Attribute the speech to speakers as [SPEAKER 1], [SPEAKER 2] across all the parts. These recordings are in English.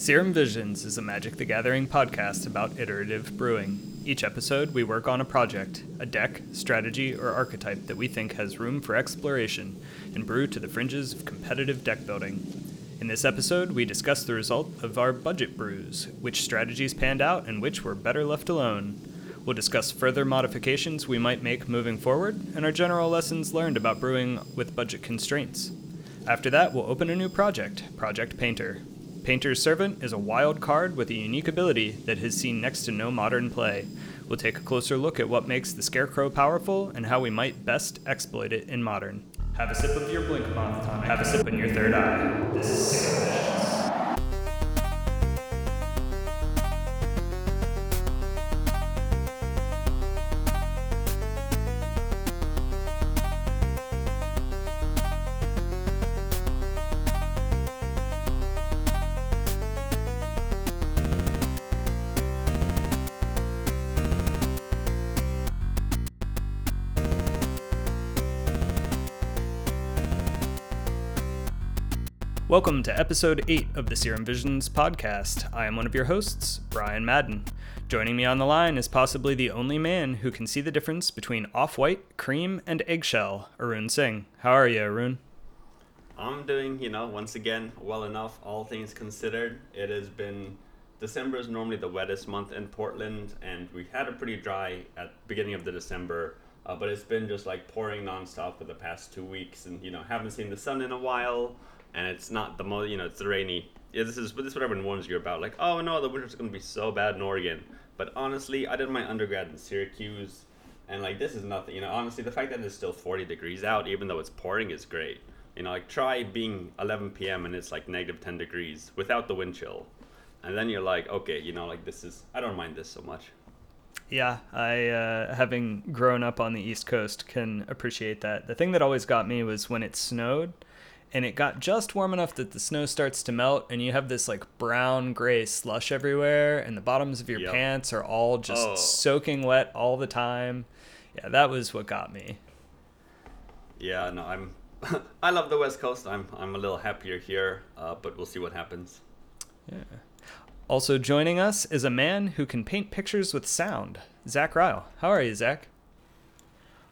[SPEAKER 1] Serum Visions is a Magic the Gathering podcast about iterative brewing. Each episode, we work on a project, a deck, strategy, or archetype that we think has room for exploration, and brew to the fringes of competitive deck building. In this episode, we discuss the result of our budget brews, which strategies panned out and which were better left alone. We'll discuss further modifications we might make moving forward, and our general lessons learned about brewing with budget constraints. After that, we'll open a new project, Project Painter. Painter's Servant is a wild card with a unique ability that has seen next to no modern play. We'll take a closer look at what makes the Scarecrow powerful and how we might best exploit it in modern. Have a sip of your Blink tonic. Have a sip in your third eye. This is Welcome to episode 8 of the Serum Visions podcast. I am one of your hosts, Brian Madden. Joining me on the line is possibly the only man who can see the difference between off white, cream, and eggshell, Arun Singh. How are you, Arun?
[SPEAKER 2] I'm doing, you know, once again, well enough, all things considered. It has been December is normally the wettest month in Portland, and we had a pretty dry at beginning of the December, uh, but it's been just like pouring nonstop for the past two weeks, and you know, haven't seen the sun in a while, and it's not the most, you know, it's the rainy. Yeah, this is this is what everyone warns you about, like, oh no, the winter's gonna be so bad in Oregon. But honestly, I did my undergrad in Syracuse, and like this is nothing. You know, honestly, the fact that it's still 40 degrees out, even though it's pouring, is great. You know, like try being 11 p.m. and it's like negative 10 degrees without the wind chill, and then you're like, okay, you know, like this is I don't mind this so much.
[SPEAKER 1] Yeah, I, uh, having grown up on the East Coast, can appreciate that. The thing that always got me was when it snowed and it got just warm enough that the snow starts to melt and you have this like brown gray slush everywhere and the bottoms of your
[SPEAKER 2] Yep.
[SPEAKER 1] pants are all just
[SPEAKER 2] Oh.
[SPEAKER 1] soaking wet all the time. Yeah, that was what got me.
[SPEAKER 2] Yeah, no, I'm. I love the West Coast. I'm I'm a little happier here, uh, but we'll see what happens. Yeah.
[SPEAKER 1] Also joining us is a man who can paint pictures with sound, Zach Ryle. How are you, Zach?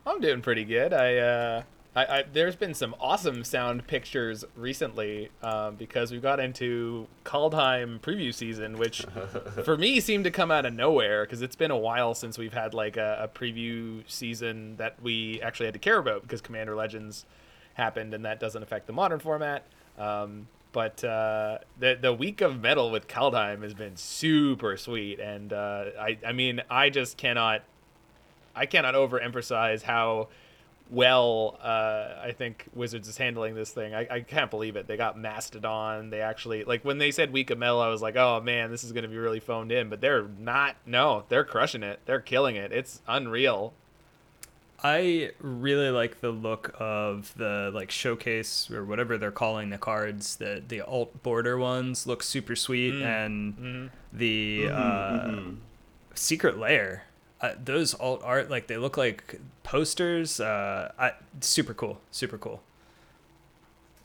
[SPEAKER 3] I'm doing pretty good. I, uh, I, I there's been some awesome sound pictures recently um, because we got into Kaldheim preview season, which for me seemed to come out of nowhere because it's been a while since we've had like a, a preview season that we actually had to care about because Commander Legends happened and that doesn't affect the modern format. Um, but uh, the the week of metal with Kaldheim has been super sweet, and uh, I I mean I just cannot I cannot overemphasize how well uh, I think Wizards is handling this thing. I, I can't believe it. They got Mastodon. They actually like when they said Week of Metal, I was like, oh man, this is gonna be really phoned in. But they're not. No, they're crushing it. They're killing it. It's unreal.
[SPEAKER 1] I really like the look of the like showcase or whatever they're calling the cards. The the alt border ones look super sweet, and the uh, secret layer. Uh, those alt art like they look like posters. Uh, I, super cool, super cool.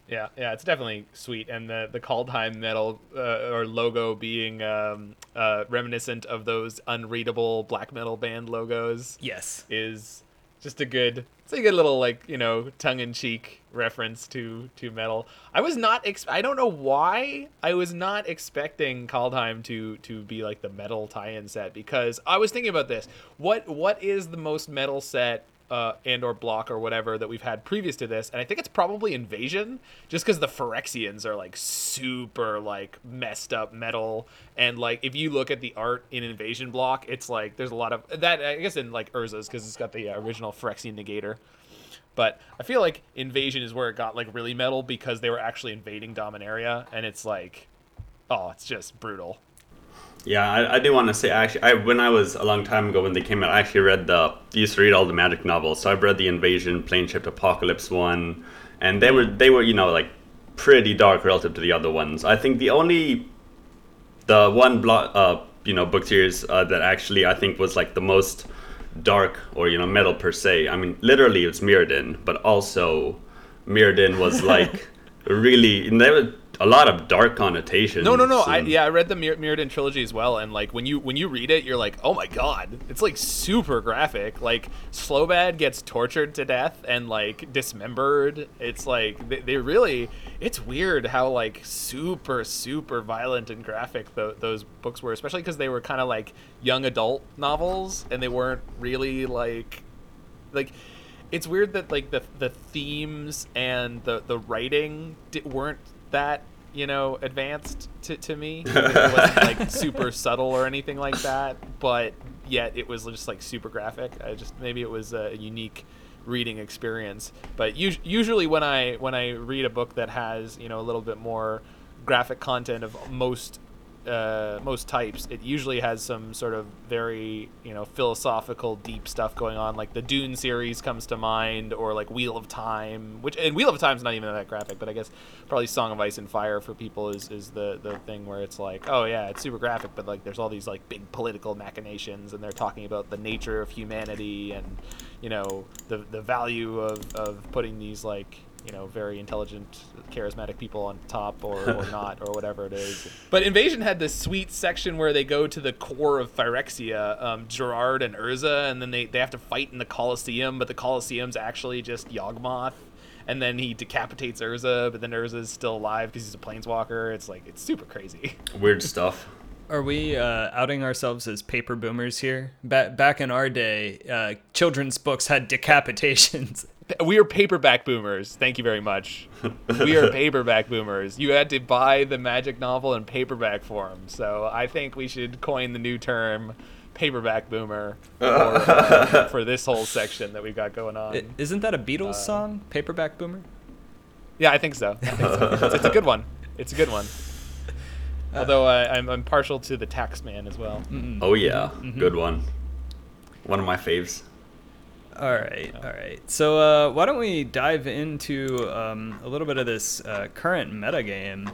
[SPEAKER 3] Yeah, yeah, it's definitely sweet, and the the Kaldheim metal uh, or logo being um, uh, reminiscent of those unreadable black metal band logos.
[SPEAKER 1] Yes.
[SPEAKER 3] is just a good it's a good little like you know tongue-in-cheek reference to to metal. I was not ex- i don't know why i was not expecting kaldheim to to be like the metal tie-in set because i was thinking about this. What what is the most metal set uh, and or block or whatever that we've had previous to this and i think it's probably invasion just because the phyrexians are like super like messed up metal and like if you look at the art in invasion block it's like there's a lot of that i guess in like urza's because it's got the uh, original phyrexian negator. But i feel like invasion is where it got like really metal because they were actually invading dominaria and it's like oh it's just brutal
[SPEAKER 2] Yeah, I, I do want to say actually, I when I was a long time ago when they came out, I actually read the used to read all the Magic novels. So I've read the Invasion, Planeshift Apocalypse one, and they were they were you know like pretty dark relative to the other ones. I think the only the one block uh you know book series uh, that actually I think was like the most dark or you know metal per se. I mean, literally it's Mirrodin, but also Mirrodin was like really and they were a lot of dark connotations.
[SPEAKER 3] No, no, no. I, yeah, I read the Mir- Mirrodin trilogy as well, and like when you when you read it, you're like, oh my god, it's like super graphic. Like Slobad gets tortured to death and like dismembered. It's like they, they really. It's weird how like super super violent and graphic tho- those books were, especially because they were kind of like young adult novels, and they weren't really like like it's weird that like the the themes and the the writing di- weren't that you know advanced to, to me. It wasn't like super subtle or anything like that but yet it was just like super graphic. I just maybe it was a unique reading experience. But us- usually when i when i read a book that has you know a little bit more graphic content of most uh, most types, it usually has some sort of very you know philosophical, deep stuff going on. Like the Dune series comes to mind, or like Wheel of Time, which and Wheel of Time's not even that graphic, but I guess probably Song of Ice and Fire for people is, is the the thing where it's like, oh yeah, it's super graphic, but like there's all these like big political machinations, and they're talking about the nature of humanity and you know the the value of of putting these like you know, very intelligent, charismatic people on top or, or not, or whatever it is. But Invasion had this sweet section where they go to the core of Phyrexia, um, Gerard and Urza, and then they, they have to fight in the Colosseum, but the Colosseum's actually just Yawgmoth. And then he decapitates Urza, but then Urza's still alive because he's a planeswalker. It's like, it's super crazy.
[SPEAKER 2] Weird stuff.
[SPEAKER 1] Are we uh, outing ourselves as paper boomers here? Ba- back in our day, uh, children's books had decapitations.
[SPEAKER 3] We are paperback boomers. Thank you very much. We are paperback boomers. You had to buy the magic novel in paperback form. So I think we should coin the new term paperback boomer for, for this whole section that we've got going on.
[SPEAKER 1] I- Isn't that a Beatles
[SPEAKER 3] Uh,
[SPEAKER 1] song? Paperback Boomer?
[SPEAKER 3] Yeah, I think so. I think so. It's, it's a good one. It's a good one. Although I, I'm, I'm partial to the Taxman as well.
[SPEAKER 2] Oh yeah, good one. One of my faves.
[SPEAKER 1] All right, all right. So uh, why don't we dive into um, a little bit of this uh, current meta game?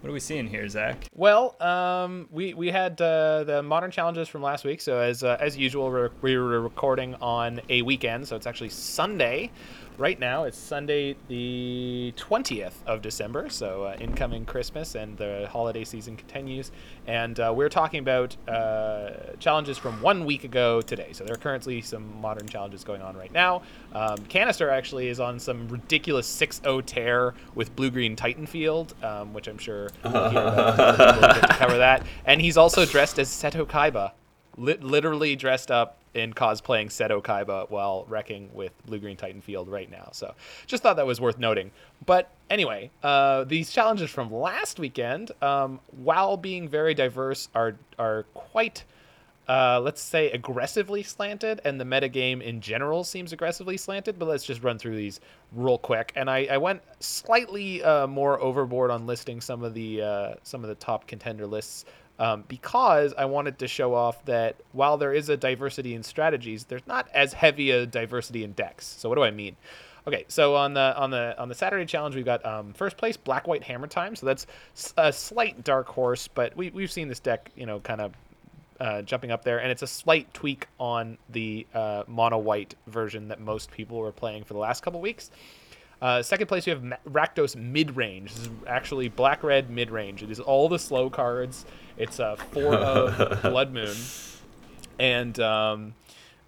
[SPEAKER 1] What are we seeing here, Zach?
[SPEAKER 3] Well, um, we we had uh, the modern challenges from last week. So as uh, as usual, we're, we were recording on a weekend, so it's actually Sunday. Right now, it's Sunday the twentieth of December. So uh, incoming Christmas and the holiday season continues, and uh, we're talking about uh, challenges from one week ago today. So there are currently some modern challenges going on right now. Um, Kanister actually is on some ridiculous 6-0 tear with blue green Titanfield, um, which I'm sure we'll hear about. we'll cover that. And he's also dressed as Seto Kaiba, Lit literally dressed up in cosplaying Seto Kaiba while wrecking with blue green Titan Field right now. So just thought that was worth noting. But anyway, uh, these challenges from last weekend, um, while being very diverse, are are quite uh, let's say aggressively slanted, and the metagame in general seems aggressively slanted. But let's just run through these real quick. And I, I went slightly uh, more overboard on listing some of the uh, some of the top contender lists um, because I wanted to show off that while there is a diversity in strategies, there's not as heavy a diversity in decks. So what do I mean? Okay, so on the on the on the Saturday challenge, we've got um, first place Black White Hammer Time. So that's a slight dark horse, but we we've seen this deck, you know, kind of uh, jumping up there, and it's a slight tweak on the uh, mono white version that most people were playing for the last couple weeks. Uh, second place, we have Rakdos mid range. This is actually black red mid range. It is all the slow cards. It's a four of Blood Moon, and um,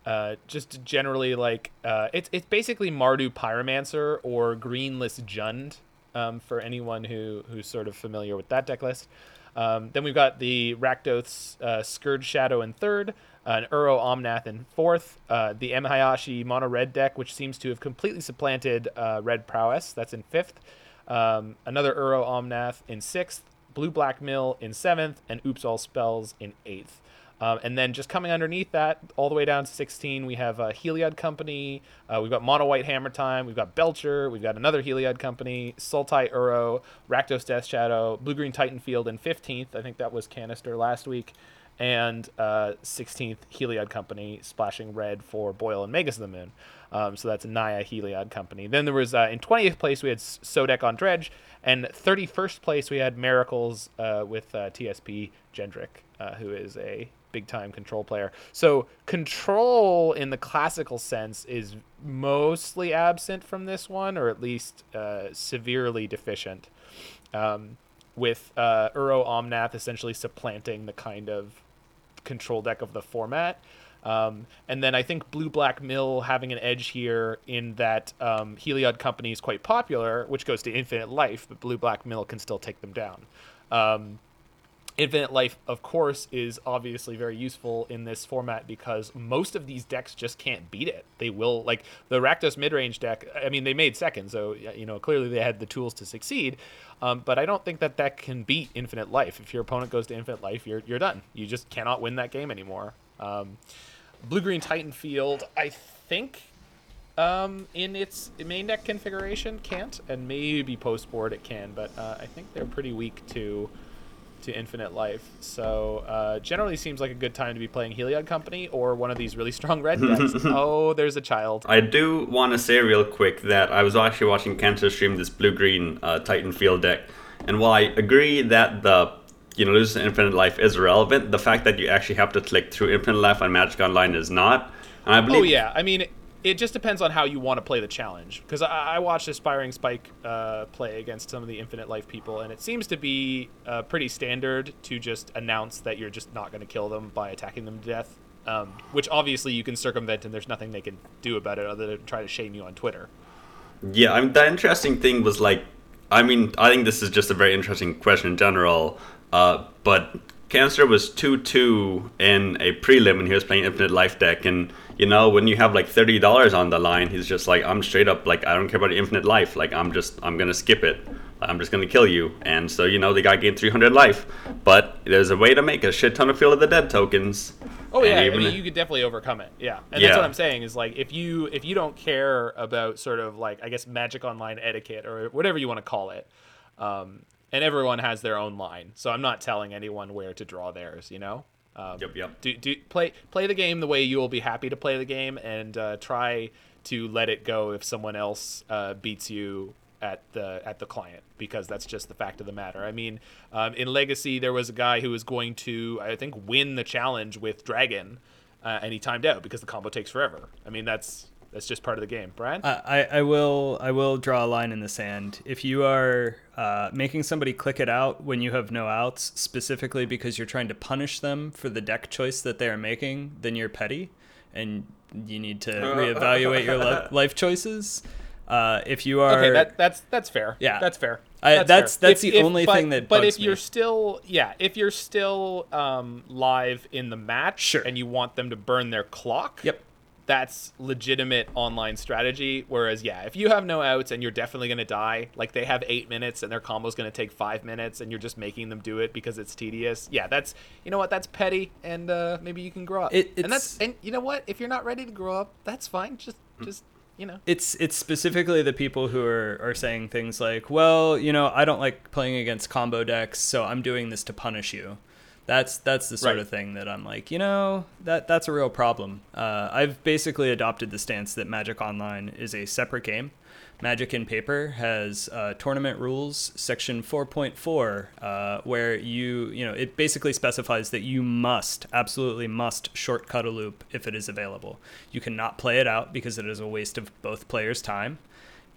[SPEAKER 3] uh, just generally like uh, it's it's basically Mardu Pyromancer or Greenless Jund um, for anyone who who's sort of familiar with that deck list. Um, then we've got the Rakdos uh, Scourge Shadow in third, an Uro Omnath in fourth, uh, the M Hayashi Mono Red deck, which seems to have completely supplanted uh, Red Prowess, that's in fifth, um, another Uro Omnath in sixth, Blue Black Mill in seventh, and Oops All Spells in eighth. Um, and then just coming underneath that, all the way down to 16, we have uh, Heliod Company. Uh, we've got Mono White Hammer Time. We've got Belcher. We've got another Heliod Company, Sultai Uro, Rakdos Death Shadow, Blue Green Titan Field in 15th. I think that was Kanister last week. And uh, 16th Heliod Company, splashing red for Boyle and Magus of the Moon. Um, so that's Naya Heliod Company. Then there was uh, in 20th place we had Sodek on Dredge, and 31st place we had Miracles uh, with uh, TSP Gendrick, uh, who is a big time control player. So control in the classical sense is mostly absent from this one, or at least uh, severely deficient. Um, with uh, Uro Omnath essentially supplanting the kind of control deck of the format. Um, and then I think Blue Black Mill having an edge here in that um, Heliod Company is quite popular, which goes to Infinite Life, but Blue Black Mill can still take them down. Um, Infinite Life, of course, is obviously very useful in this format because most of these decks just can't beat it. They will, like the Rakdos midrange deck, I mean, they made second, so, you know, clearly they had the tools to succeed. Um, but I don't think that that can beat Infinite Life. If your opponent goes to Infinite Life, you're, you're done. You just cannot win that game anymore. Um, Blue Green Titan Field, I think um, in its main deck configuration can't, and maybe post board it can, but uh, I think they're pretty weak to to Infinite Life. So uh, generally seems like a good time to be playing Heliod Company or one of these really strong red decks. oh, there's a child.
[SPEAKER 2] I do want to say real quick that I was actually watching Kanister stream this blue green uh, Titan Field deck, and while I agree that the you know losing Infinite Life is relevant, the fact that you actually have to click through Infinite Life on Magic Online is not. And I believe
[SPEAKER 3] Oh yeah, I mean it just depends on how you want to play the challenge. Because I, I, watched Aspiring Spike uh, play against some of the Infinite Life people, and it seems to be uh, pretty standard to just announce that you're just not going to kill them by attacking them to death. Um, which obviously you can circumvent, and there's nothing they can do about it other than try to shame you on Twitter.
[SPEAKER 2] Yeah, I mean the interesting thing was like, I mean, I think this is just a very interesting question in general. Uh, but Kanister was two two in a prelim, and he was playing Infinite Life deck, and you know, when you have like thirty dollars on the line, he's just like, I'm straight up like, I don't care about infinite life. Like, I'm just, I'm gonna skip it. I'm just gonna kill you. And so, you know, the guy gained 300 life, but there's a way to make a shit ton of Field of the Dead tokens.
[SPEAKER 3] Oh yeah, I mean, you could definitely overcome it. Yeah, and yeah. that's what I'm saying is like if you if you don't care about sort of like I guess Magic Online etiquette or whatever you want to call it, um, and everyone has their own line, so I'm not telling anyone where to draw theirs. You know.
[SPEAKER 2] Um, yep, yep.
[SPEAKER 3] Do, do play play the game the way you will be happy to play the game, and uh, try to let it go if someone else uh, beats you at the at the client because that's just the fact of the matter. I mean, um, in Legacy there was a guy who was going to I think win the challenge with Dragon, uh, and he timed out because the combo takes forever. I mean that's that's just part of the game. Brian,
[SPEAKER 1] I I will I will draw a line in the sand. If you are uh, making somebody click it out when you have no outs, specifically because you're trying to punish them for the deck choice that they are making, then you're petty, and you need to reevaluate your li- life choices. Uh, if you are
[SPEAKER 3] okay, that, that's that's fair. Yeah, that's fair.
[SPEAKER 1] I, that's that's, that's if, the if, only
[SPEAKER 3] but,
[SPEAKER 1] thing that.
[SPEAKER 3] But if you're still, yeah, if you're still um, live in the match,
[SPEAKER 1] sure.
[SPEAKER 3] and you want them to burn their clock,
[SPEAKER 1] yep,
[SPEAKER 3] that's legitimate online strategy. Whereas, yeah, if you have no outs and you're definitely going to die, like they have eight minutes and their combo's going to take five minutes and you're just making them do it because it's tedious, yeah, that's, you know what, that's petty and uh, maybe you can grow up.
[SPEAKER 1] It,
[SPEAKER 3] and that's, and you know what, if you're not ready to grow up, that's fine. Just, just, you know.
[SPEAKER 1] It's it's specifically the people who are, are saying things like, well, you know, I don't like playing against combo decks, so I'm doing this to punish you. That's that's the sort right. of thing that I'm like, you know, that that's a real problem. Uh, I've basically adopted the stance that Magic Online is a separate game. Magic in Paper has uh, tournament rules, section 4.4, uh, where you, you know, it basically specifies that you must, absolutely must shortcut a loop if it is available. You cannot play it out because it is a waste of both players' time.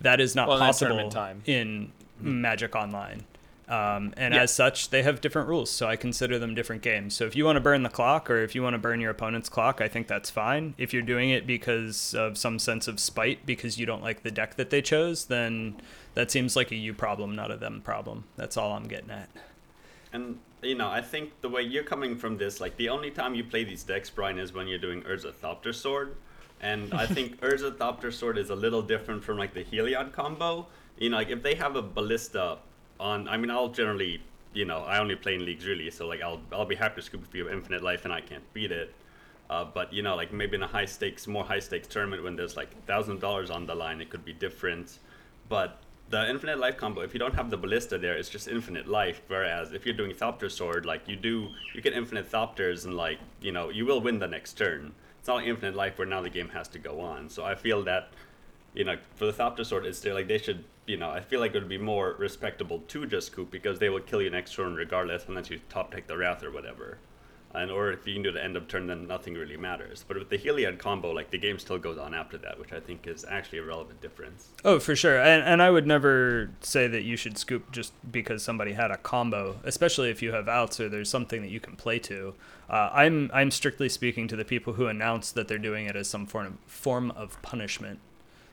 [SPEAKER 1] That is not
[SPEAKER 3] well,
[SPEAKER 1] possible
[SPEAKER 3] in
[SPEAKER 1] mm-hmm. Magic Online. Um, and yeah. as such, they have different rules. So I consider them different games. So if you want to burn the clock or if you want to burn your opponent's clock, I think that's fine. If you're doing it because of some sense of spite because you don't like the deck that they chose, then that seems like a you problem, not a them problem. That's all I'm getting at.
[SPEAKER 2] And you know, I think the way you're coming from this, like the only time you play these decks, Brian, is when you're doing Urza Thopter Sword. And I think Urza Thopter Sword is a little different from like the Heliod combo. You know, like if they have a ballista on. I mean, I'll generally, you know, I only play in leagues really, so like I'll I'll be happy to scoop a few have infinite life and I can't beat it. Uh, but you know, like maybe in a high stakes, more high stakes tournament when there's like thousand dollars on the line, it could be different. But the infinite life combo, if you don't have the ballista there, it's just infinite life. Whereas if you're doing Thopter Sword, like you do, you get infinite Thopters and like you know you will win the next turn. It's not like infinite life where now the game has to go on. So I feel that you know, for the Thopter Sword, it's still like they should, you know, I feel like it would be more respectable to just scoop because they will kill you next turn regardless unless you top take the Wrath or whatever. and or if you can do the end of turn, then nothing really matters. But with the Heliod combo, like the game still goes on after that, which I think is actually a relevant difference.
[SPEAKER 1] Oh, for sure. And, and I would never say that you should scoop just because somebody had a combo, especially if you have outs or there's something that you can play to. Uh, I'm I'm strictly speaking to the people who announce that they're doing it as some form of, form of punishment.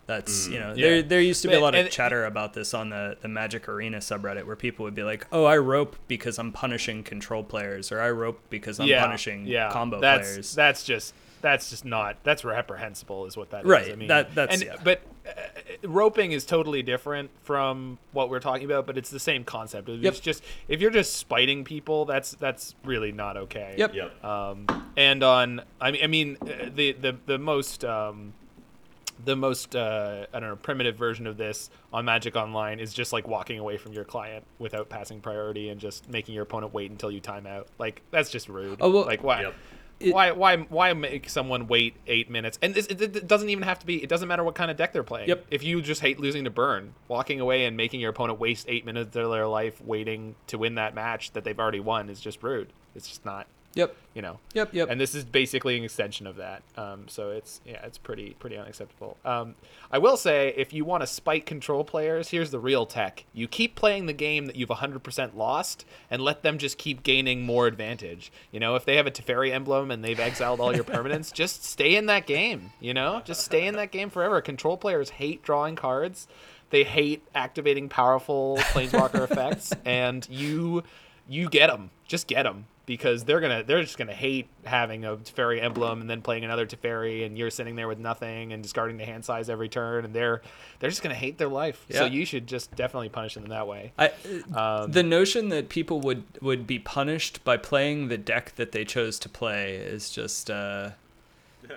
[SPEAKER 1] That's you know
[SPEAKER 3] Yeah.
[SPEAKER 1] there there used to be a lot of
[SPEAKER 3] and-
[SPEAKER 1] chatter about this on the the Magic Arena subreddit where people would be like, "Oh, I rope because I'm punishing control players," or "I rope because I'm punishing yeah. combo
[SPEAKER 3] that's,
[SPEAKER 1] players."
[SPEAKER 3] That's just that's just not that's reprehensible is what that is.
[SPEAKER 1] Right,
[SPEAKER 3] I mean,
[SPEAKER 1] that- that's-
[SPEAKER 3] and,
[SPEAKER 1] yeah.
[SPEAKER 3] but uh, roping is totally different from what we're talking about, but it's the same concept. It's
[SPEAKER 1] Yep.
[SPEAKER 3] just if you're just spiting people, that's that's really not okay.
[SPEAKER 1] Yep.
[SPEAKER 2] Yep.
[SPEAKER 3] Um, and on, I mean, I mean, uh, the the the most um, the most uh, I don't know primitive version of this on Magic Online is just like walking away from your client without passing priority and just making your opponent wait until you time out. Like that's just rude.
[SPEAKER 1] Oh, well-
[SPEAKER 3] like why?
[SPEAKER 2] Yep.
[SPEAKER 1] It-
[SPEAKER 3] why why why make someone wait eight minutes? And this, it, it doesn't even have to be. It doesn't matter what kind of deck they're playing.
[SPEAKER 1] Yep.
[SPEAKER 3] If you just hate losing to burn, walking away and making your opponent waste eight minutes of their life waiting to win that match that they've already won is just rude. It's just not.
[SPEAKER 1] Yep.
[SPEAKER 3] You know.
[SPEAKER 1] Yep. Yep.
[SPEAKER 3] And this is basically an extension of that. Um, so it's yeah, it's pretty pretty unacceptable. Um, I will say, if you want to spike control players, here's the real tech: you keep playing the game that you've 100% lost, and let them just keep gaining more advantage. You know, if they have a Teferi emblem and they've exiled all your permanents, just stay in that game. You know, just stay in that game forever. Control players hate drawing cards. They hate activating powerful planeswalker effects, and you you get them. Just get them because they're gonna they're just gonna hate having a Teferi emblem and then playing another Teferi and you're sitting there with nothing and discarding the hand size every turn and they're they're just gonna hate their life. So you should just definitely punish them that way.
[SPEAKER 1] I,
[SPEAKER 3] Um,
[SPEAKER 1] the notion that people would would be punished by playing the deck that they chose to play is just uh,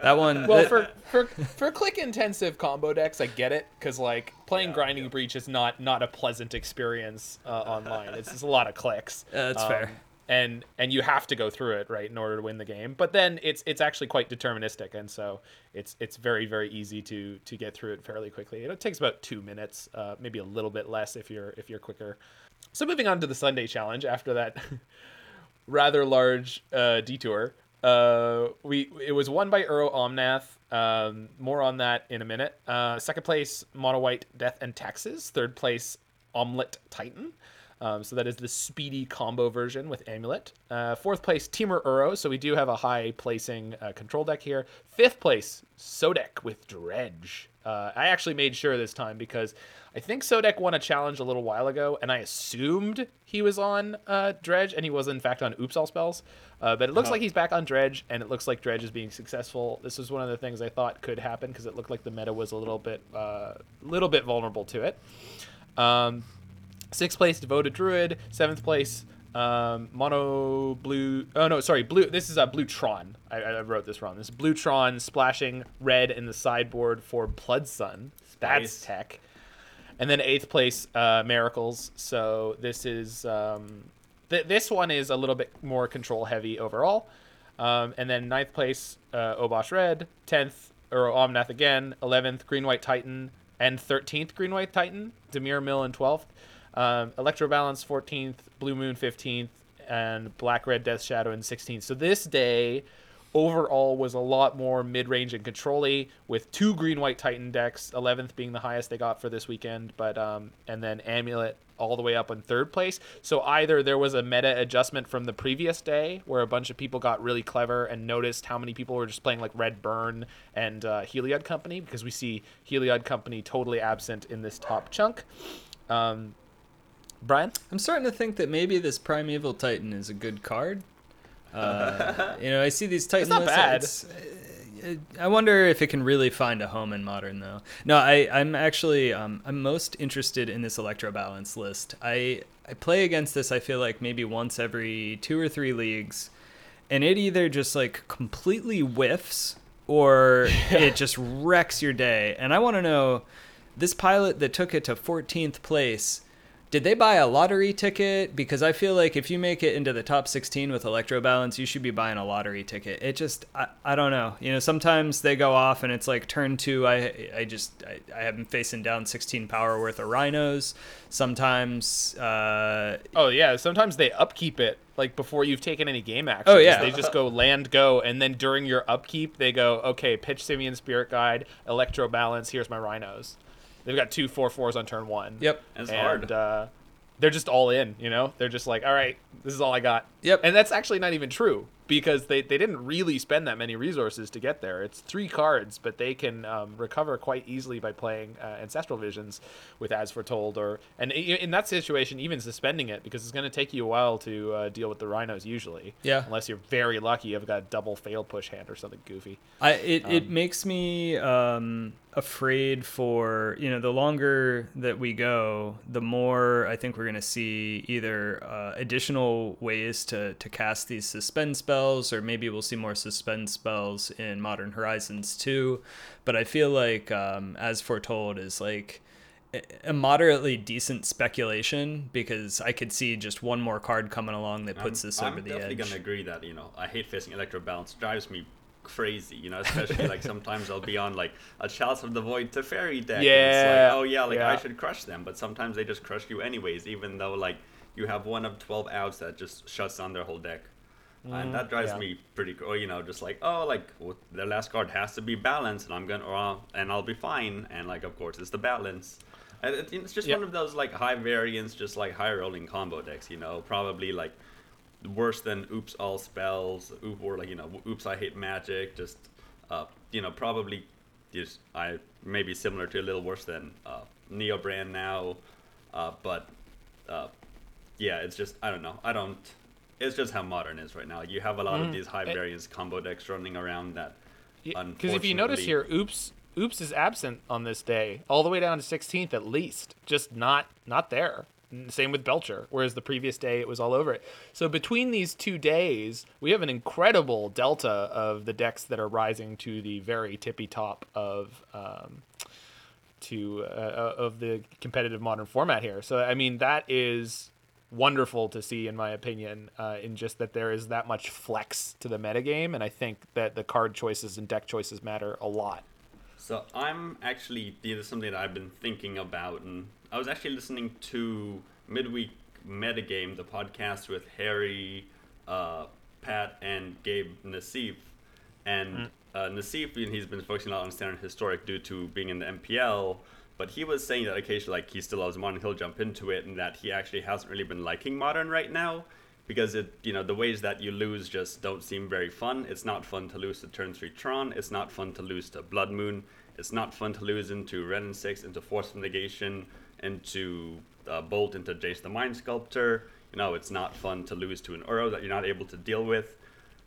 [SPEAKER 1] that one.
[SPEAKER 3] Well,
[SPEAKER 1] that-
[SPEAKER 3] for for for click intensive combo decks, I get it because like playing grinding breach is not not a pleasant experience uh, online. It's just a lot of clicks.
[SPEAKER 1] Uh, that's fair.
[SPEAKER 3] And and you have to go through it right in order to win the game. But then it's it's actually quite deterministic, and so it's it's very very easy to to get through it fairly quickly. It takes about two minutes, uh, maybe a little bit less if you're if you're quicker. So moving on to the Sunday challenge after that rather large uh, detour. Uh, we it was won by Uro Omnath. Um, more on that in a minute. Uh, second place, Mono White Death and Taxes. Third place, Amulet Titan. Um, so that is the speedy combo version with Amulet. Uh, fourth place, Temur Uro. So we do have a high placing uh, control deck here. Fifth place, Sodek with Dredge. Uh, I actually made sure this time because I think Sodek won a challenge a little while ago, and I assumed he was on uh, Dredge, and he was in fact on Oops All Spells. Uh, but it looks like he's back on Dredge, and it looks like Dredge is being successful. This was one of the things I thought could happen because it looked like the meta was a little bit, uh, little bit vulnerable to it. Um, sixth place, Devoted Druid. Seventh place, um, Mono Blue. Oh no, sorry, Blue. This is a Blue Tron. I, I wrote this wrong. This is Blue Tron splashing red in the sideboard for Blood Sun. That's
[SPEAKER 2] Spice.
[SPEAKER 3] tech. And then eighth place, uh, Miracles. So this is um, th- this one is a little bit more control heavy overall. Um, and then ninth place, uh, Obosh Red. Tenth, or Omnath again. Eleventh, Green White Titan. And thirteenth, Green White Titan. Dimir Mill and twelfth. Um, Electro Balance 14th, Blue Moon 15th, and Black Red Death Shadow in 16th. So this day overall was a lot more mid-range and control-y with two green white titan decks 11th being the highest they got for this weekend but um and then amulet all the way up in third place so either there was a meta adjustment from the previous day where a bunch of people got really clever and noticed how many people were just playing like red burn and uh, heliod company because we see heliod company totally absent in this top chunk um brian
[SPEAKER 1] I'm starting to think that maybe this Primeval Titan is a good card. Uh, you know, I see these Titan
[SPEAKER 3] not
[SPEAKER 1] lists,
[SPEAKER 3] bad.
[SPEAKER 1] it's- uh, I wonder if it can really find a home in modern, though. No, I, I'm actually um, I'm most interested in this Electro Balance list. I I play against this. I feel like maybe once every two or three leagues, and it either just like completely whiffs or it just wrecks your day. And I want to know this pilot that took it to 14th place did they buy a lottery ticket? Because I feel like if you make it into the top 16 with Electro Balance, you should be buying a lottery ticket. It just, I, I don't know. You know, sometimes they go off and it's like turn two, I, I just, I, I have them facing down 16 power worth of rhinos. Sometimes, uh,
[SPEAKER 3] Oh yeah, sometimes they upkeep it like before you've taken any game action.
[SPEAKER 1] Oh, yeah.
[SPEAKER 3] they just go land go, and then during your upkeep they go, okay, pitch Simian Spirit Guide, Electro Balance. Here's my rhinos. They've got two four fours on turn one.
[SPEAKER 1] yep.
[SPEAKER 2] It's
[SPEAKER 3] and
[SPEAKER 2] hard.
[SPEAKER 3] Uh, they're just all in. You know, they're just like, all right, this is all I got.
[SPEAKER 1] Yep.
[SPEAKER 3] And that's actually not even true because they, they didn't really spend that many resources to get there. It's three cards, but they can um, recover quite easily by playing uh, Ancestral Visions with As Foretold, or and in that situation, even suspending it because it's going to take you a while to uh, deal with the Rhinos usually.
[SPEAKER 1] Yeah.
[SPEAKER 3] Unless you're very lucky, you've got a double Fatal Push hand or something goofy.
[SPEAKER 1] I it, it
[SPEAKER 3] Um,
[SPEAKER 1] makes me um, afraid for you know the longer that we go, the more I think we're gonna see either uh, additional ways to to cast these suspend spells, or maybe we'll see more suspend spells in Modern Horizons too. But I feel like um, as foretold is like a- a moderately decent speculation because I could see just one more card coming along that puts
[SPEAKER 2] I'm,
[SPEAKER 1] this
[SPEAKER 2] I'm
[SPEAKER 1] over the
[SPEAKER 2] definitely
[SPEAKER 1] edge.
[SPEAKER 2] gonna agree that you know I hate facing electro balance. Drives me crazy. You know, especially like sometimes I'll be on like a Chalice of the Void Teferi deck. and it's
[SPEAKER 3] Yeah,
[SPEAKER 2] like, oh yeah, like I should crush them, but sometimes they just crush you anyways, even though like you have one of twelve outs that just shuts down their whole deck. And that drives
[SPEAKER 3] Mm-hmm. yeah.
[SPEAKER 2] me pretty cool. You know, just like oh, like the last card has to be balanced, and I'm gonna, or, I'll- and I'll be fine. And like, of course, it's the balance. And it, it's just
[SPEAKER 3] Yep.
[SPEAKER 2] one of those like high variance, just like high rolling combo decks. You know, probably like worse than oops all spells, oop or like you know, oops I hate magic. Just uh, you know, probably just I maybe similar to a little worse than uh, Neobrand now, uh, but uh, yeah, it's just I don't know. I don't. It's just how modern is right now. You have a lot of these high
[SPEAKER 3] it-
[SPEAKER 2] variance combo decks running around that.
[SPEAKER 3] Because if you notice here, oops, oops is absent on this day, all the way down to 16th at least, just not not there. Same with Belcher, whereas the previous day it was all over it. So between these two days, we have an incredible delta of the decks that are rising to the very tippy top of um, to uh, of the competitive modern format here. So I mean that is wonderful to see in my opinion uh, in just that there is that much flex to the metagame and I think that the card choices and deck choices matter a lot.
[SPEAKER 2] So I'm actually this is something that I've been thinking about, and I was actually listening to midweek metagame, the podcast with Harry, uh, Pat, and Gabe Nassif, and uh, Nassif, he's been focusing a lot on standard historic due to being in the MPL. But he was saying that occasionally, like he still loves modern, he'll jump into it, and that he actually hasn't really been liking modern right now because it, you know, the ways that you lose just don't seem very fun. It's not fun to lose to turn three Tron. It's not fun to lose to Blood Moon. It's not fun to lose into Wrenn and Six, into Force of Negation, into uh, Bolt, into Jace the Mind Sculptor. You know, it's not fun to lose to an Uro that you're not able to deal with.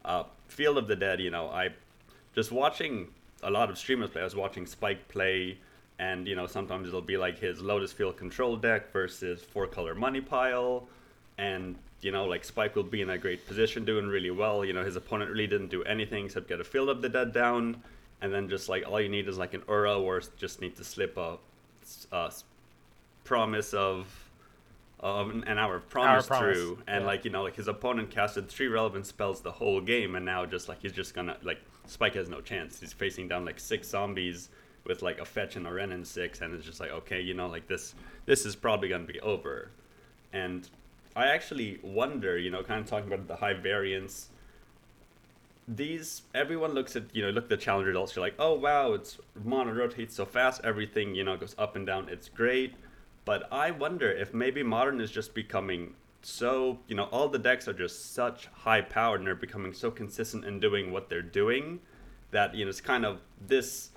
[SPEAKER 2] Uh, Field of the Dead, you know, I just watching a lot of streamers play. I was watching Spike play, and you know sometimes it'll be like his Lotus Field control deck versus four color money pile, and you know like Spike will be in a great position, doing really well. You know his opponent really didn't do anything except get a Field of the Dead down, and then just like all you need is like an Uro or just need to slip a, a promise of of an an hour of promise,
[SPEAKER 3] promise,
[SPEAKER 2] through, and
[SPEAKER 3] yeah.
[SPEAKER 2] like you know like his opponent casted three relevant spells the whole game, and now just like he's just gonna like Spike has no chance. He's facing down like six zombies with like a fetch and a Wrenn and six, and it's just like okay, you know like this this is probably gonna be over, and I actually wonder, you know, kind of talking about the high variance. These everyone looks at you know look at the challenger results. You're like, oh wow, it's mono rotates so fast. Everything you know goes up and down. It's great. But I wonder if maybe modern is just becoming so, you know, all the decks are just such high powered and they're becoming so consistent in doing what they're doing that, you know, it's kind of this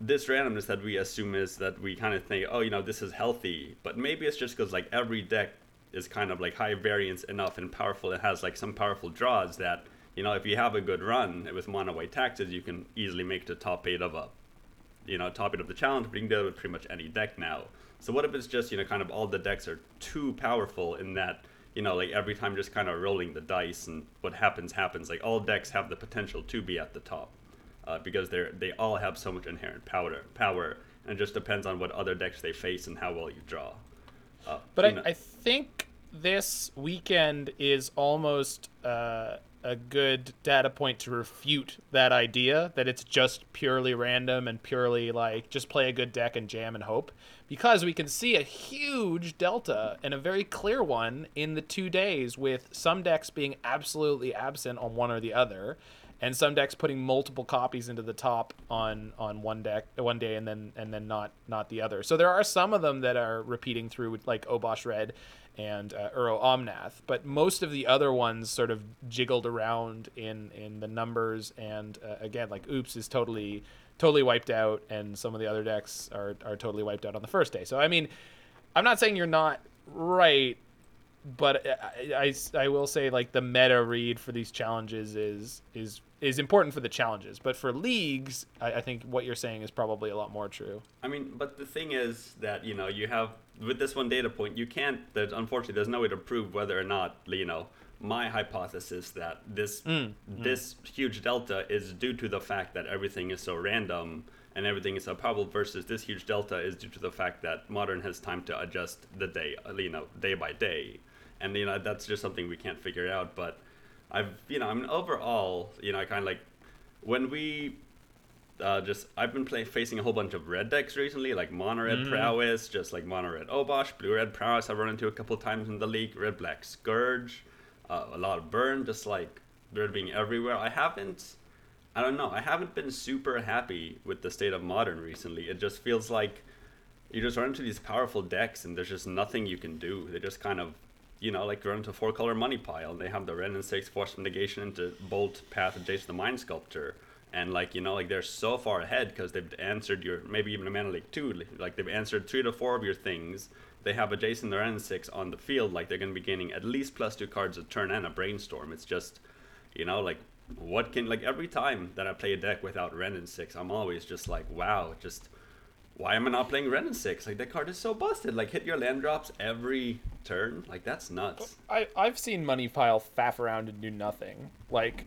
[SPEAKER 2] this randomness that we assume is that we kind of think, oh, you know, this is healthy. But maybe it's just because like every deck is kind of like high variance enough and powerful. It has like some powerful draws that, you know, if you have a good run with mono white taxes, you can easily make the top eight of a you know, top eight of the challenge, but you can do it with pretty much any deck now. So what if it's just, you know, kind of all the decks are too powerful in that, you know, like every time just kind of rolling the dice and what happens happens. Like all decks have the potential to be at the top. Uh, because they're they all have so much inherent power power and it just depends on what other decks they face and how well you draw. Uh,
[SPEAKER 3] But I,
[SPEAKER 2] know-
[SPEAKER 3] I think this weekend is almost uh, a good data point to refute that idea that it's just purely random and purely like just play a good deck and jam and hope. Because we can see a huge delta and a very clear one in the two days with some decks being absolutely absent on one or the other and some decks putting multiple copies into the top on on one deck one day and then and then not not the other. So there are some of them that are repeating through like Obosh Red and uh, Uro Omnath, but most of the other ones sort of jiggled around in in the numbers and uh, again like Oops is totally totally wiped out and some of the other decks are are totally wiped out on the first day. So I mean, I'm not saying you're not right but I, I, I will say like the meta read for these challenges is is is important for the challenges. But for leagues I, I think what you're saying is probably a lot more true.
[SPEAKER 2] I mean, but the thing is that you know you have with this one data point, you can't. There's unfortunately there's no way to prove whether or not you know my hypothesis that this hmm, hmm. this huge delta is due to the fact that everything is so random and everything is so probable versus this huge delta is due to the fact that modern has time to adjust the day you know day by day and you know that's just something we can't figure out but i've you know i mean overall you know i kind of like when we uh, just I've been play, facing a whole bunch of red decks recently, like mono red prowess, just like mono red Obosh, blue red prowess. I've run into a couple times in the league. Red black scourge, uh, a lot of burn, just like they're being everywhere. I haven't, I don't know, I haven't been super happy with the state of modern recently. It just feels like you just run into these powerful decks and there's just nothing you can do. They just kind of, you know, like run into four color money pile. and They have the Wrenn and six force negation into bolt path adjacent Jason the Mind Sculptor. And like you know, like they're so far ahead because they've answered your maybe even a Mana Leak two. Like they've answered three to four of your things. They have adjacent Jason the Wrenn six on the field. Like they're going to be gaining at least plus two cards a turn and a brainstorm. It's just, you know, like what can like every time that I play a deck without Wrenn and six, I'm always just like, wow, just why am I not playing Wrenn six? Like that card is so busted. Like hit your land drops every turn. Like that's nuts.
[SPEAKER 3] I, I've seen money pile faff around and do nothing like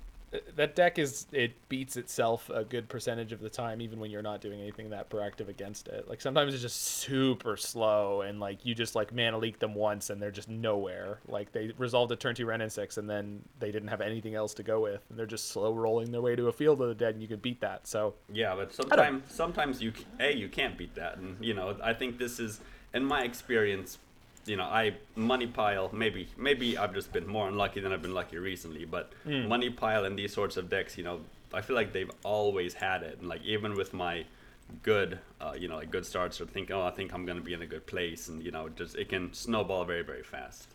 [SPEAKER 3] that deck is it beats itself a good percentage of the time even when you're not doing anything that proactive against it. Like sometimes it's just super slow and like you just like mana leak them once and they're just nowhere. Like they resolved a turn two wrenn and six and then they didn't have anything else to go with. And they're just slow rolling their way to a field of the dead and you can beat that. So
[SPEAKER 2] Yeah, but sometimes sometimes you a you can't beat that, and you know I think this is in my experience. You know, I money pile. Maybe maybe I've just been more unlucky than I've been lucky recently. But money pile and these sorts of decks, you know, I feel like they've always had it. And like even with my good, uh, you know, like good starts, or think, oh, I think I'm gonna be in a good place, and you know, just it can snowball very very fast.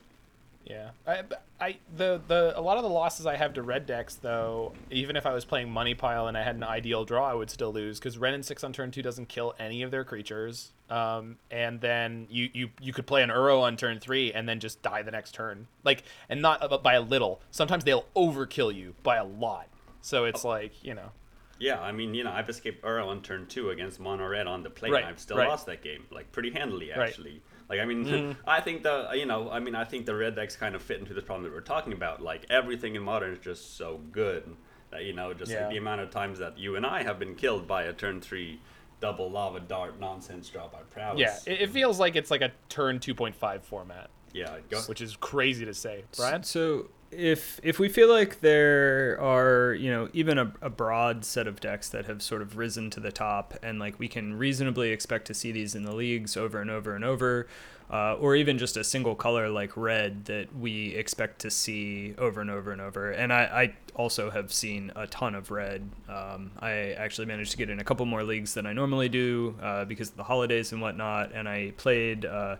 [SPEAKER 3] Yeah, I, I the the a lot of the losses I have to red decks though, even if I was playing money pile and I had an ideal draw, I would still lose because Wrenn and six on turn two doesn't kill any of their creatures. Um, and then you you you could play an Uro on turn three and then just die the next turn, like and not by a little. Sometimes they'll overkill you by a lot. So it's like you know,
[SPEAKER 2] Yeah, I mean, you know, I've escaped Uro on turn two against Mono Red on the plate,
[SPEAKER 3] Right,
[SPEAKER 2] and I've still
[SPEAKER 3] right.
[SPEAKER 2] lost that game, like pretty handily,
[SPEAKER 3] Right.
[SPEAKER 2] actually. Like, I mean, I think the, you know, I mean, I think the red decks kind of fit into this problem that we're talking about. Like, everything in modern is just so good that, you know, just
[SPEAKER 3] Yeah.
[SPEAKER 2] the amount of times that you and I have been killed by a turn three double lava dart nonsense draw by prowess.
[SPEAKER 3] yeah, it, it feels like it's like a turn two point five format,
[SPEAKER 2] yeah, go.
[SPEAKER 3] which is crazy to say, Brian.
[SPEAKER 1] So if if we feel like there are you know even a, a broad set of decks that have sort of risen to the top and like we can reasonably expect to see these in the leagues over and over and over uh, or even just a single color like red that we expect to see over and over and over. And I, I also have seen a ton of red. Um, I actually managed to get in a couple more leagues than I normally do uh, because of the holidays and whatnot. And I played uh,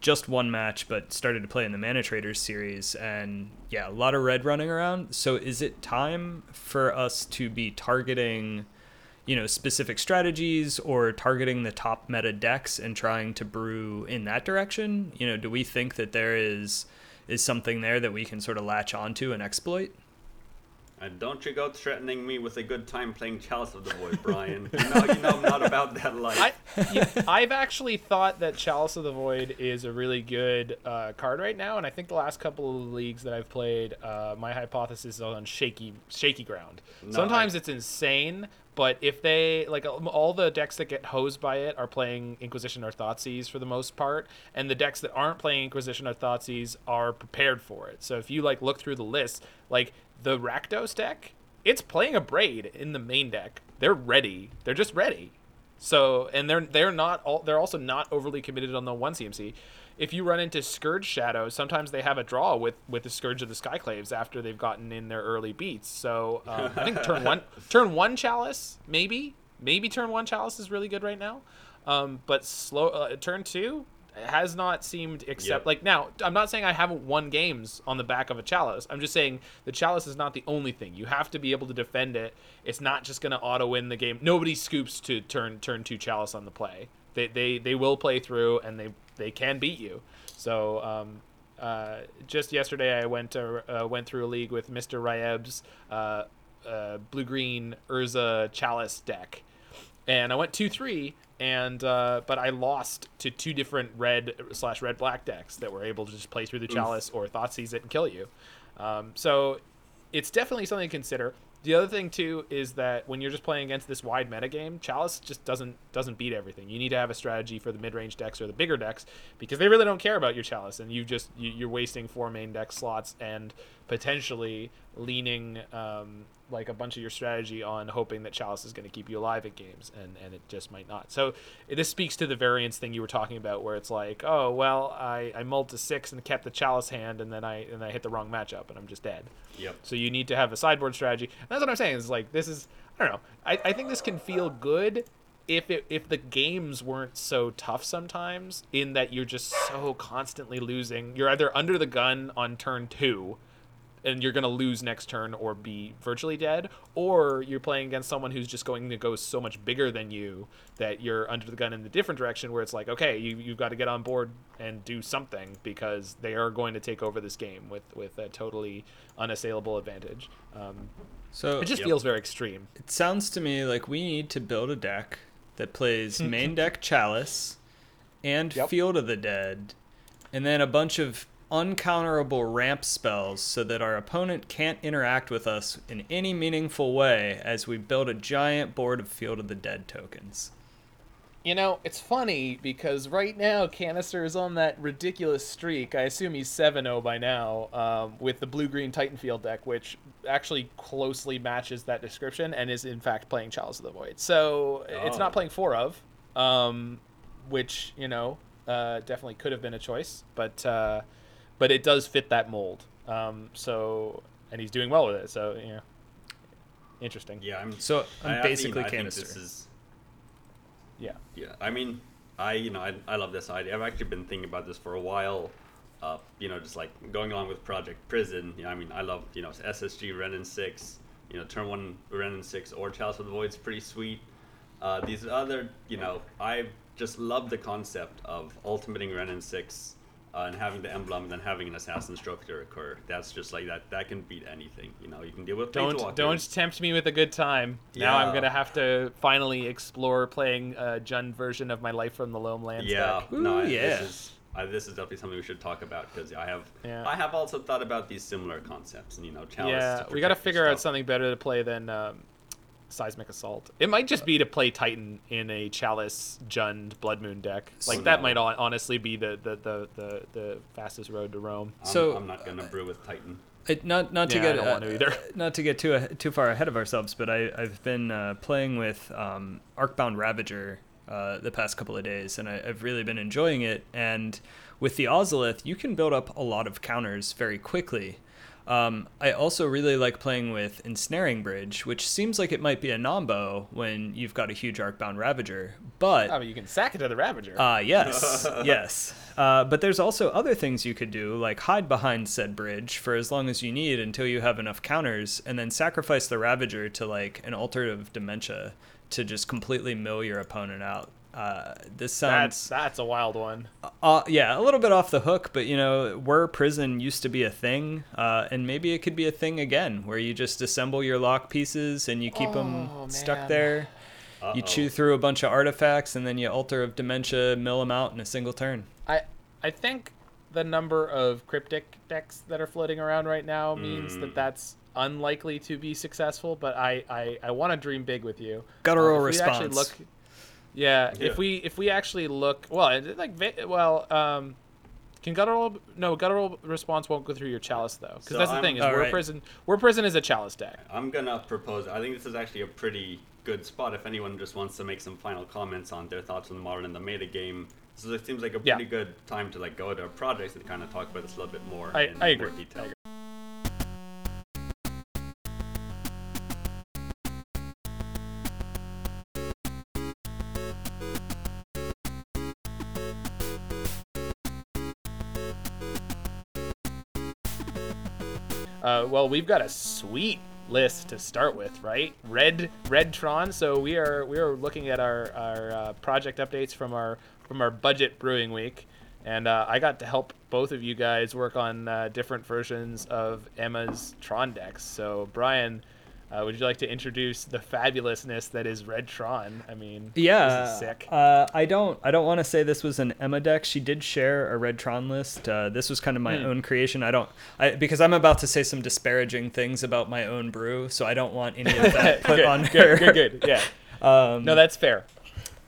[SPEAKER 1] just one match, but started to play in the ManaTraders series, and yeah, a lot of red running around. So, is it time for us to be targeting, you know, specific strategies or targeting the top meta decks and trying to brew in that direction? You know, do we think that there is is something there that we can sort of latch onto and exploit?
[SPEAKER 2] And don't you go threatening me with a good time playing Chalice of the Void, Brian. you, know, you know I'm not about that life.
[SPEAKER 3] I, I've actually thought that Chalice of the Void is a really good uh, card right now, and I think the last couple of leagues that I've played, uh, my hypothesis is on shaky, shaky ground.
[SPEAKER 2] No,
[SPEAKER 3] Sometimes
[SPEAKER 2] I-
[SPEAKER 3] it's insane, but if they like um, all the decks that get hosed by it are playing Inquisition or Thoughtseize for the most part, and the decks that aren't playing Inquisition or Thoughtseizes are prepared for it. So if you like look through the list, like the Rakdos deck, it's playing a Braid in the main deck. They're ready. They're just ready. So and they're they're not all they're also not overly committed on the one CMC. If you run into Scourge Shadow, sometimes they have a draw with with the Scourge of the Skyclaves after they've gotten in their early beats. So um, I think turn one turn one Chalice maybe maybe turn one Chalice is really good right now. Um, but slow uh, turn two has not seemed except
[SPEAKER 2] Yep.
[SPEAKER 3] like now i'm not saying i haven't won games on the back of a chalice. I'm just saying the chalice is not the only thing. You have to be able to defend it. It's not just going to auto win the game. Nobody scoops to turn turn two chalice on the play. They they, they will play through and they they can beat you. So um uh, just yesterday, I went to, uh, went through a league with Mr. Ryeb's uh, uh, blue green Urza Chalice deck, and I went two three, and uh, but I lost to two different red slash red black decks that were able to just play through the chalice or Thoughtseize it and kill you. Um, so it's definitely something to consider. The other thing too is that when you're just playing against this wide metagame, Chalice just doesn't doesn't beat everything. You need to have a strategy for the mid range decks or the bigger decks because they really don't care about your Chalice, and you just you, you're wasting four main deck slots and potentially leaning um, like a bunch of your strategy on hoping that Chalice is going to keep you alive at games, and and it just might not. So this speaks to the variance thing you were talking about, where it's like, oh well, I I mulled to six and kept the Chalice hand, and then I and I hit the wrong matchup, and I'm just dead.
[SPEAKER 2] Yep.
[SPEAKER 3] So you need to have a sideboard strategy. And that's what I'm saying. Is like this is I don't know. I, I think this can feel good if it if the games weren't so tough sometimes in that you're just so constantly losing. You're either under the gun on turn two and you're going to lose next turn or be virtually dead or you're playing against someone who's just going to go so much bigger than you that you're under the gun in the different direction where it's like okay you, you've got to get on board and do something because they are going to take over this game with with a totally unassailable advantage um,
[SPEAKER 1] So
[SPEAKER 3] it just
[SPEAKER 2] Yep.
[SPEAKER 3] feels very extreme
[SPEAKER 1] it sounds to me like we need to build a deck that plays main deck Chalice and
[SPEAKER 3] Yep.
[SPEAKER 1] Field of the Dead, and then a bunch of uncounterable ramp spells so that our opponent can't interact with us in any meaningful way as we build a giant board of Field of the Dead tokens.
[SPEAKER 3] You know, it's funny because right now Kanister is on that ridiculous streak. I assume he's 7 0 by now um, with the blue green Titanfield deck, which actually closely matches that description and is in fact playing Chalice of the Void. So it's
[SPEAKER 2] Oh.
[SPEAKER 3] not playing 4 of, um, which, you know, uh, definitely could have been a choice, but uh, but it does fit that mold. Um, so, and he's doing well with it. So, you know, interesting.
[SPEAKER 2] Yeah, I'm.
[SPEAKER 1] So
[SPEAKER 2] I-
[SPEAKER 1] I'm
[SPEAKER 2] I
[SPEAKER 1] basically
[SPEAKER 2] I think
[SPEAKER 1] Kanister.
[SPEAKER 2] this is
[SPEAKER 3] Yeah.
[SPEAKER 2] Yeah, I mean, I you know I, I love this idea. I've actually been thinking about this for a while. Uh, you know, just like going along with Project Prison. You know, I mean, I love you know SSG Wrenn and Six. You know, turn one Wrenn and Six or Chalice of the Void's pretty sweet. Uh, these other, you know, I just love the concept of ultimating Wrenn and Six. Uh, and having the emblem and then having an Assassin's Trophy occur that's just like that that can beat anything you know you can deal with
[SPEAKER 3] Don't
[SPEAKER 2] Planeswalkers.
[SPEAKER 3] don't tempt me with a good time. Now I'm gonna have to finally explore playing a Jund version of my Life from the Loam Lands
[SPEAKER 2] Yeah,
[SPEAKER 3] deck.
[SPEAKER 2] no, I-
[SPEAKER 1] yeah.
[SPEAKER 2] This is, I, this is definitely something we should talk about because I have,
[SPEAKER 3] Yeah.
[SPEAKER 2] I have also thought about these similar concepts, and you know, chalice.
[SPEAKER 3] Yeah, we got to figure out something better to play than um, Seismic Assault. It might just be to play Titan in a Chalice Jund Blood Moon deck. Like
[SPEAKER 2] So
[SPEAKER 3] that
[SPEAKER 2] no.
[SPEAKER 3] might honestly be the, the, the, the, the fastest road to Rome.
[SPEAKER 2] I'm,
[SPEAKER 1] So,
[SPEAKER 2] I'm not gonna brew with Titan.
[SPEAKER 1] It, not not to
[SPEAKER 3] Yeah, I
[SPEAKER 1] get
[SPEAKER 3] don't want to
[SPEAKER 1] uh,
[SPEAKER 3] either.
[SPEAKER 1] not to get too uh, too far ahead of ourselves, but I I've been uh, playing with um, Arcbound Ravager uh, the past couple of days, and I, I've really been enjoying it. And with the Ozolith, you can build up a lot of counters very quickly. Um, I also really like playing with Ensnaring Bridge, which seems like it might be a nombo when you've got a huge Arcbound Ravager, but
[SPEAKER 3] Oh, you can sack it to the Ravager.
[SPEAKER 1] uh, yes, yes. Uh, but there's also other things you could do, like hide behind said bridge for as long as you need until you have enough counters, and then sacrifice the Ravager to like an of dementia to just completely mill your opponent out. Uh, this
[SPEAKER 3] that's
[SPEAKER 1] sounds,
[SPEAKER 3] that's a wild one.
[SPEAKER 1] uh, yeah, a little bit off the hook, but you know, where prison used to be a thing, uh, and maybe it could be a thing again, where you just assemble your lock pieces and you keep them
[SPEAKER 3] Oh,
[SPEAKER 1] stuck
[SPEAKER 3] man.
[SPEAKER 1] there. You
[SPEAKER 2] Uh-oh.
[SPEAKER 1] chew through a bunch of artifacts, and then you altar of dementia, mill them out in a single turn.
[SPEAKER 3] I I think the number of cryptic decks that are floating around right now means that
[SPEAKER 2] Mm.
[SPEAKER 3] that's unlikely to be successful. But I I, I want to dream big with you.
[SPEAKER 1] Guttural
[SPEAKER 3] Uh,
[SPEAKER 1] response.
[SPEAKER 3] Look, yeah,
[SPEAKER 2] Yeah.
[SPEAKER 3] if we if we actually look, well, like well, um, can guttural no guttural response won't go through your chalice though, because
[SPEAKER 2] So
[SPEAKER 3] that's the
[SPEAKER 2] I'm-
[SPEAKER 3] thing is
[SPEAKER 1] All
[SPEAKER 3] we're
[SPEAKER 1] right.
[SPEAKER 3] prison we're prison is a chalice deck.
[SPEAKER 2] I'm gonna propose. I think this is actually a pretty good spot if anyone just wants to make some final comments on their thoughts on the modern and the meta game. This is, it seems like a
[SPEAKER 3] Yeah.
[SPEAKER 2] pretty good time to like go to our projects and kind of talk about this a little bit more.
[SPEAKER 3] I-
[SPEAKER 2] in
[SPEAKER 3] I
[SPEAKER 2] more
[SPEAKER 3] agree.
[SPEAKER 2] detail.
[SPEAKER 3] I agree. Uh, well, we've got a sweet list to start with, right? Red, Red Tron. So we are we are looking at our our uh, project updates from our from our budget brewing week, and uh, I got to help both of you guys work on uh, different versions of Emma's Tron decks. So Brian, uh, would you like to introduce the fabulousness that is Red Tron? I mean,
[SPEAKER 1] Yeah,
[SPEAKER 3] this is sick.
[SPEAKER 1] Uh, I don't. I don't want to say this was an Emma deck. She did share a Red Tron list. Uh, this was kind of my
[SPEAKER 3] Hmm.
[SPEAKER 1] own creation. I don't. I because I'm about to say some disparaging things about my own brew, so I don't want any of that put
[SPEAKER 3] good,
[SPEAKER 1] on her.
[SPEAKER 3] good, good, good. Yeah.
[SPEAKER 1] Um,
[SPEAKER 3] No, that's fair.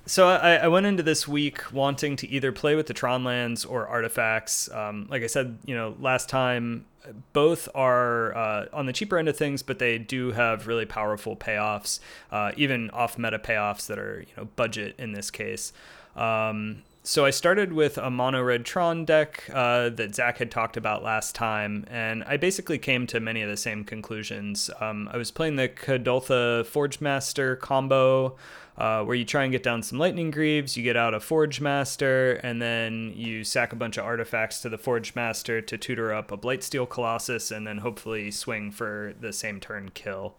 [SPEAKER 1] So I, I went into this week wanting to either play with the Tron lands or artifacts. Um, like I said, you know, last time, both are uh, on the cheaper end of things, but they do have really powerful payoffs, uh, even off meta payoffs that are you know budget in this case. Um, so I started with a mono red Tron deck uh, that Zach had talked about last time, and I basically came to many of the same conclusions. Um, I was playing the Kuldotha Forge Master combo, uh, where you try and get down some Lightning Greaves, you get out a Forge Master, and then you sack a bunch of artifacts to the Forge Master to tutor up a Blightsteel Colossus, and then hopefully swing for the same turn kill.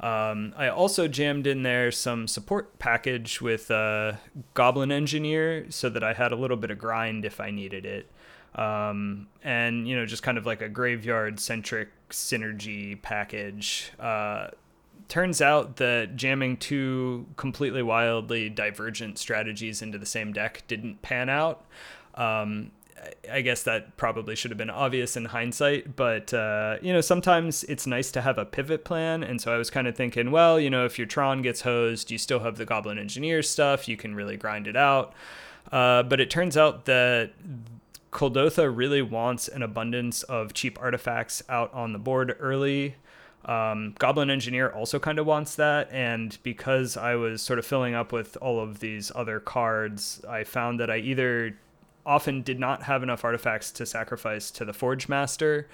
[SPEAKER 1] Um, I also jammed in there some support package with uh, Goblin Engineer so that I had a little bit of grind if I needed it. Um, and, you know, just kind of like a graveyard centric synergy package. Uh, turns out that jamming two completely wildly divergent strategies into the same deck didn't pan out. Um, I- guess that probably should have been obvious in hindsight, but uh, you know sometimes it's nice to have a pivot plan, and so I was kind of thinking, well, you know, if your Tron gets hosed, you still have the Goblin Engineer stuff, you can really grind it out. Uh, but it turns out that Kuldotha really wants an abundance of cheap artifacts out on the board early. Um, Goblin Engineer also kind of wants that, and because I was sort of filling up with all of these other cards, I found that I either often did not have enough artifacts to sacrifice to the Forge Master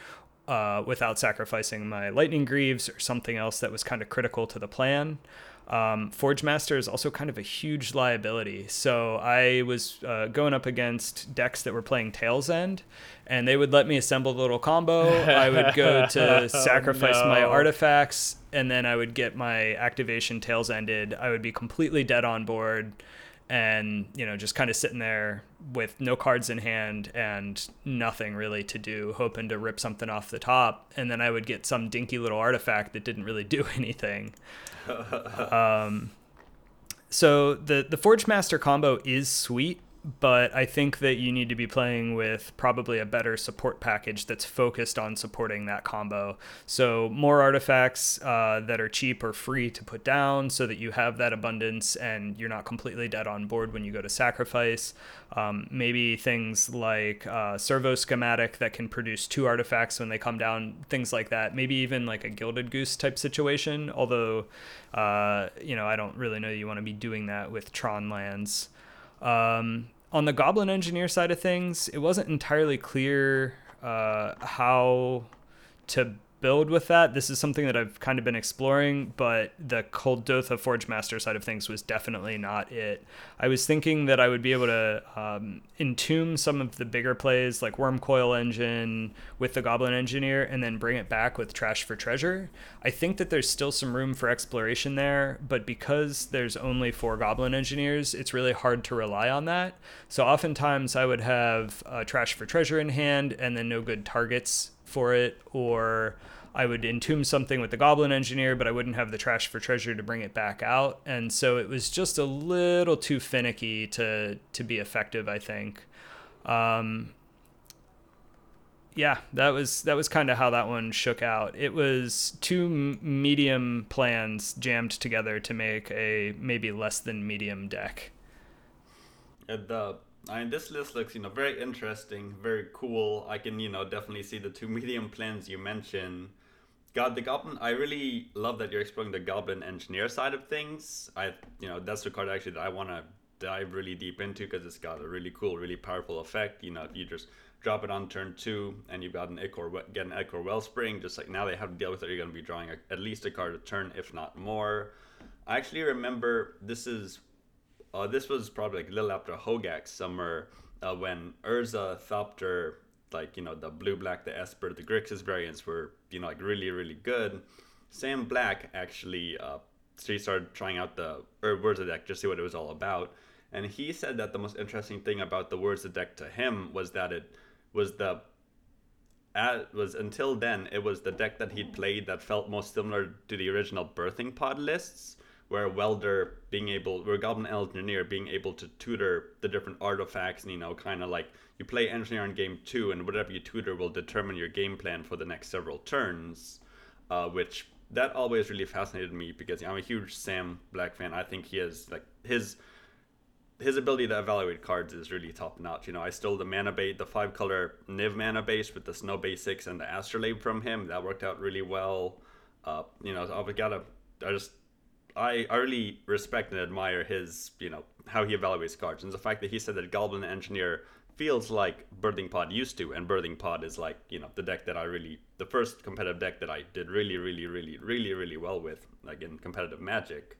[SPEAKER 1] uh, without sacrificing my Lightning Greaves or something else that was kind of critical to the plan. Um, Forge Master is also kind of a huge liability. So I was uh, going up against decks that were playing Tale's End, and they would let me assemble the little combo. I would go to sacrifice my
[SPEAKER 3] no.
[SPEAKER 1] artifacts, and then I would get my activation Tale's Ended. I would be completely dead on board and you know just kind of sitting there with no cards in hand and nothing really to do hoping to rip something off the top. And then i would get some dinky little artifact that didn't really do anything. Um, so the the forge master combo is sweet but I think that you need to be playing with probably a better support package that's focused on supporting that combo. So, more artifacts uh, that are cheap or free to put down so that you have that abundance and you're not completely dead on board when you go to sacrifice. Um, maybe things like uh, servo schematic that can produce two artifacts when they come down, things like that. Maybe even like a gilded goose type situation, although, uh, you know, I don't really know you want to be doing that with Tron lands. Um, on the Goblin Engineer side of things, it wasn't entirely clear uh, how to build with that. This is something that I've kind of been exploring, but the Kuldotha Forge Master side of things was definitely not it. I was thinking that I would be able to um, entomb some of the bigger plays like Wurmcoil Engine with the Goblin Engineer and then bring it back with Trash for Treasure. I think that there's still some room for exploration there, but because there's only four Goblin Engineers, it's really hard to rely on that. So oftentimes I would have uh, Trash for Treasure in hand and then no good targets for it, or I would entomb something with the Goblin Engineer, but I wouldn't have the Trash for Treasure to bring it back out. And so it was just a little too finicky to to be effective, I think. Um, yeah, that was that was kind of how that one shook out. It was two m- medium plans jammed together to make a maybe less than medium deck.
[SPEAKER 2] And the I mean, this list looks you know very interesting, very cool. I can you know definitely see the two medium plans you mentioned. God, the Goblin. I really love that you're exploring the Goblin Engineer side of things. I you know that's the card actually that I want to dive really deep into because it's got a really cool, really powerful effect. You know, if you just drop it on turn two, and you've got an Ichor, get an Ichor Wellspring. Just like now they have to deal with it, you're going to be drawing a, at least a card a turn, if not more. I actually remember this is, uh, this was probably like a little after Hogaak summer uh, when Urza Thopter, like you know the blue black, the Esper, the Grixis variants were you know like really really good. Sam Black actually, uh, so he started trying out the or Urza deck just see what it was all about. And he said that the most interesting thing about the words Urza deck to him was that it was the at, was until then it was the deck that he'd played that felt most similar to the original birthing pod lists where welder being able where goblin engineer being able to tutor the different artifacts and you know kind of like you play engineer in game two and whatever you tutor will determine your game plan for the next several turns uh, which that always really fascinated me because i'm a huge sam black fan i think he has like his his ability to evaluate cards is really top notch. You know, I stole the mana base, the five color Niv mana base with the snow basics and the astrolabe from him. That worked out really well. Uh, you know, I've got a, I just, I, I really respect and admire his, you know, how he evaluates cards and the fact that he said that Goblin Engineer feels like Birthing Pod used to, and Birthing Pod is like, you know, the deck that I really, the first competitive deck that I did really, really, really, really, really well with, like in competitive Magic.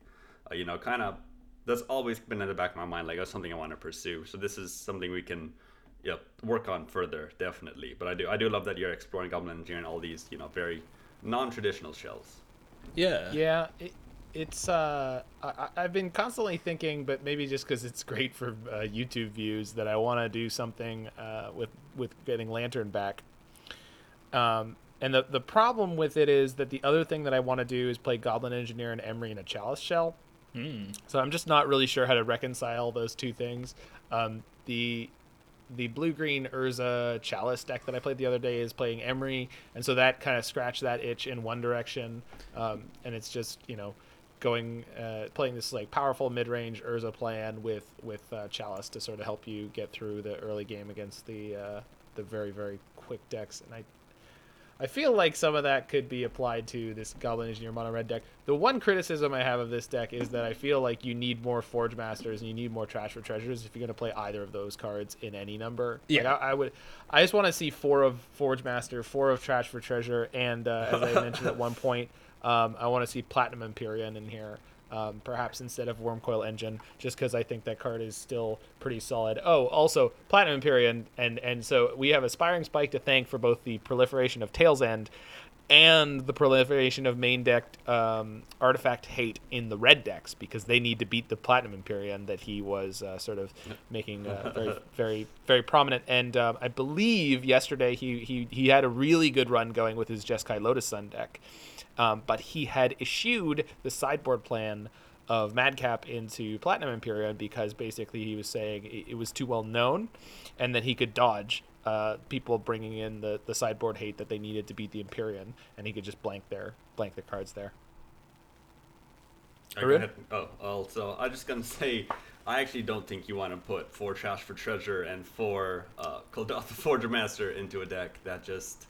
[SPEAKER 2] Uh, you know, kind of that's always been in the back of my mind. Like that's something I want to pursue. So this is something we can, yeah, work on further, definitely. But I do, I do love that you're exploring Goblin Engineer and all these, you know, very non-traditional shells.
[SPEAKER 1] Yeah.
[SPEAKER 3] Yeah. It, it's uh, I, I've been constantly thinking, but maybe just because it's great for uh, YouTube views, that I want to do something uh, with with getting Lantern back. Um, and the the problem with it is that the other thing that I want to do is play Goblin Engineer and Emry in a Chalice shell. Mm. So I'm just not really sure how to reconcile those two things. Um, the the blue green Urza Chalice deck that I played the other day is playing Emry and so that kind of scratched that itch in one direction. Um, and it's just you know going uh, playing this like powerful mid range Urza plan with with uh, Chalice to sort of help you get through the early game against the uh, the very very quick decks. And I I feel like some of that could be applied to this Goblin Engineer Mono Red deck. The one criticism I have of this deck is that I feel like you need more Forge Masters and you need more Trash for Treasures if you're going to play either of those cards in any number.
[SPEAKER 1] Yeah,
[SPEAKER 3] like I, I, would. I just want to see four of Forge Master, four of Trash for Treasure, and uh, as I mentioned at one point, um, I want to see Platinum Empyrean in here um, perhaps instead of Wurmcoil Engine, just because I think that card is still pretty solid. Oh, also Platinum Empyrean, and and so we have Aspiring Spike to thank for both the proliferation of Tale's End and the proliferation of main deck um, artifact hate in the red decks because they need to beat the Platinum Empyrean that he was uh, sort of making uh, very, very, very prominent. And um, I believe yesterday he, he he had a really good run going with his Jeskai Lotus Sun deck. Um, but he had eschewed the sideboard plan of Madcap into Platinum Empyrean because basically he was saying it was too well known and that he could dodge uh, people bringing in the, the sideboard hate that they needed to beat the Empyrean, and he could just blank their blank the cards there.
[SPEAKER 2] I oh, also I'm just gonna say I actually don't think you want to put four trash for treasure and four uh, the Forger Master into a deck that just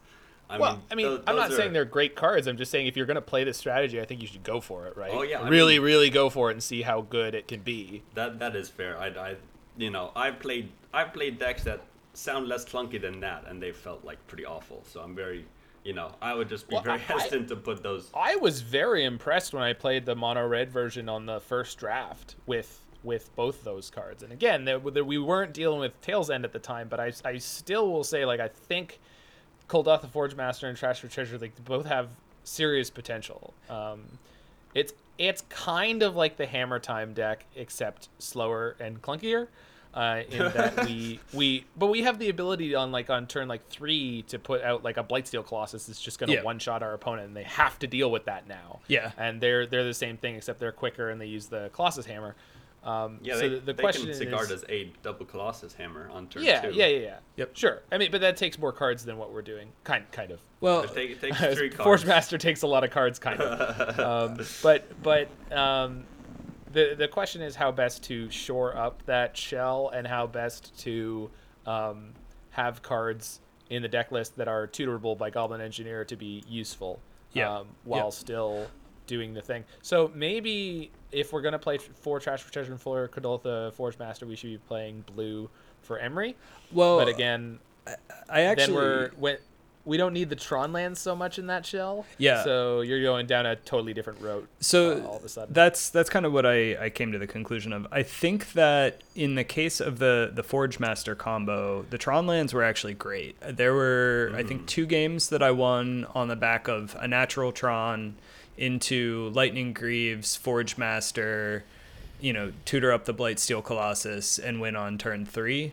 [SPEAKER 3] I well, mean, I mean, those, I'm not are... saying they're great cards. I'm just saying if you're going to play this strategy, I think you should go for it, right?
[SPEAKER 2] Oh yeah,
[SPEAKER 3] really,
[SPEAKER 2] mean,
[SPEAKER 3] really go for it and see how good it can be.
[SPEAKER 2] That that is fair. I, I you know, I've played I've played decks that sound less clunky than that, and they felt like pretty awful. So I'm very, you know, I would just be well, very I, hesitant to put those.
[SPEAKER 3] I was very impressed when I played the mono red version on the first draft with with both those cards. And again, we weren't dealing with Tale's End at the time, but I, I still will say like I think Kuldotha Forge Master and Trash for Treasure, like both have serious potential. Um, it's it's kind of like the Hammer Time deck, except slower and clunkier. Uh, in that we we but we have the ability on like on turn like three to put out like a Blightsteel Colossus that's just gonna yeah. one shot our opponent and they have to deal with that now.
[SPEAKER 1] Yeah.
[SPEAKER 3] And they're they're the same thing except they're quicker and they use the Colossus hammer. Um,
[SPEAKER 2] Yeah,
[SPEAKER 3] so
[SPEAKER 2] they,
[SPEAKER 3] the, the
[SPEAKER 2] they
[SPEAKER 3] question
[SPEAKER 2] can
[SPEAKER 3] is,
[SPEAKER 2] Sigard as a double Colossus hammer on turn
[SPEAKER 3] yeah,
[SPEAKER 2] two.
[SPEAKER 3] yeah, yeah, yeah.
[SPEAKER 1] Yep.
[SPEAKER 3] Sure. I mean, but that takes more cards than what we're doing. Kind, kind of.
[SPEAKER 1] Well,
[SPEAKER 2] It, take, it takes three cards.
[SPEAKER 3] Forge Master takes a lot of cards, kind of. um, but but um, the the question is how best to shore up that shell and how best to um, have cards in the deck list that are tutorable by Goblin Engineer to be useful.
[SPEAKER 1] Yeah.
[SPEAKER 3] Um, while
[SPEAKER 1] Yeah.
[SPEAKER 3] still doing the thing. So maybe if we're gonna play four Trash for Treasure and four Kuldotha Forge Master, we should be playing blue for Emry.
[SPEAKER 1] well,
[SPEAKER 3] but again,
[SPEAKER 1] I actually
[SPEAKER 3] then we're when we don't need the Tron lands so much in that shell.
[SPEAKER 1] Yeah.
[SPEAKER 3] So you're going down a totally different road.
[SPEAKER 1] so
[SPEAKER 3] uh, all of a sudden.
[SPEAKER 1] that's that's kind of what I, I came to the conclusion of. I think that in the case of the the Forge Master combo, the Tron lands were actually great. There were I think two games that I won on the back of a natural Tron into Lightning Greaves, Forge Master, you know, tutor up the Blight Steel Colossus and win on turn three.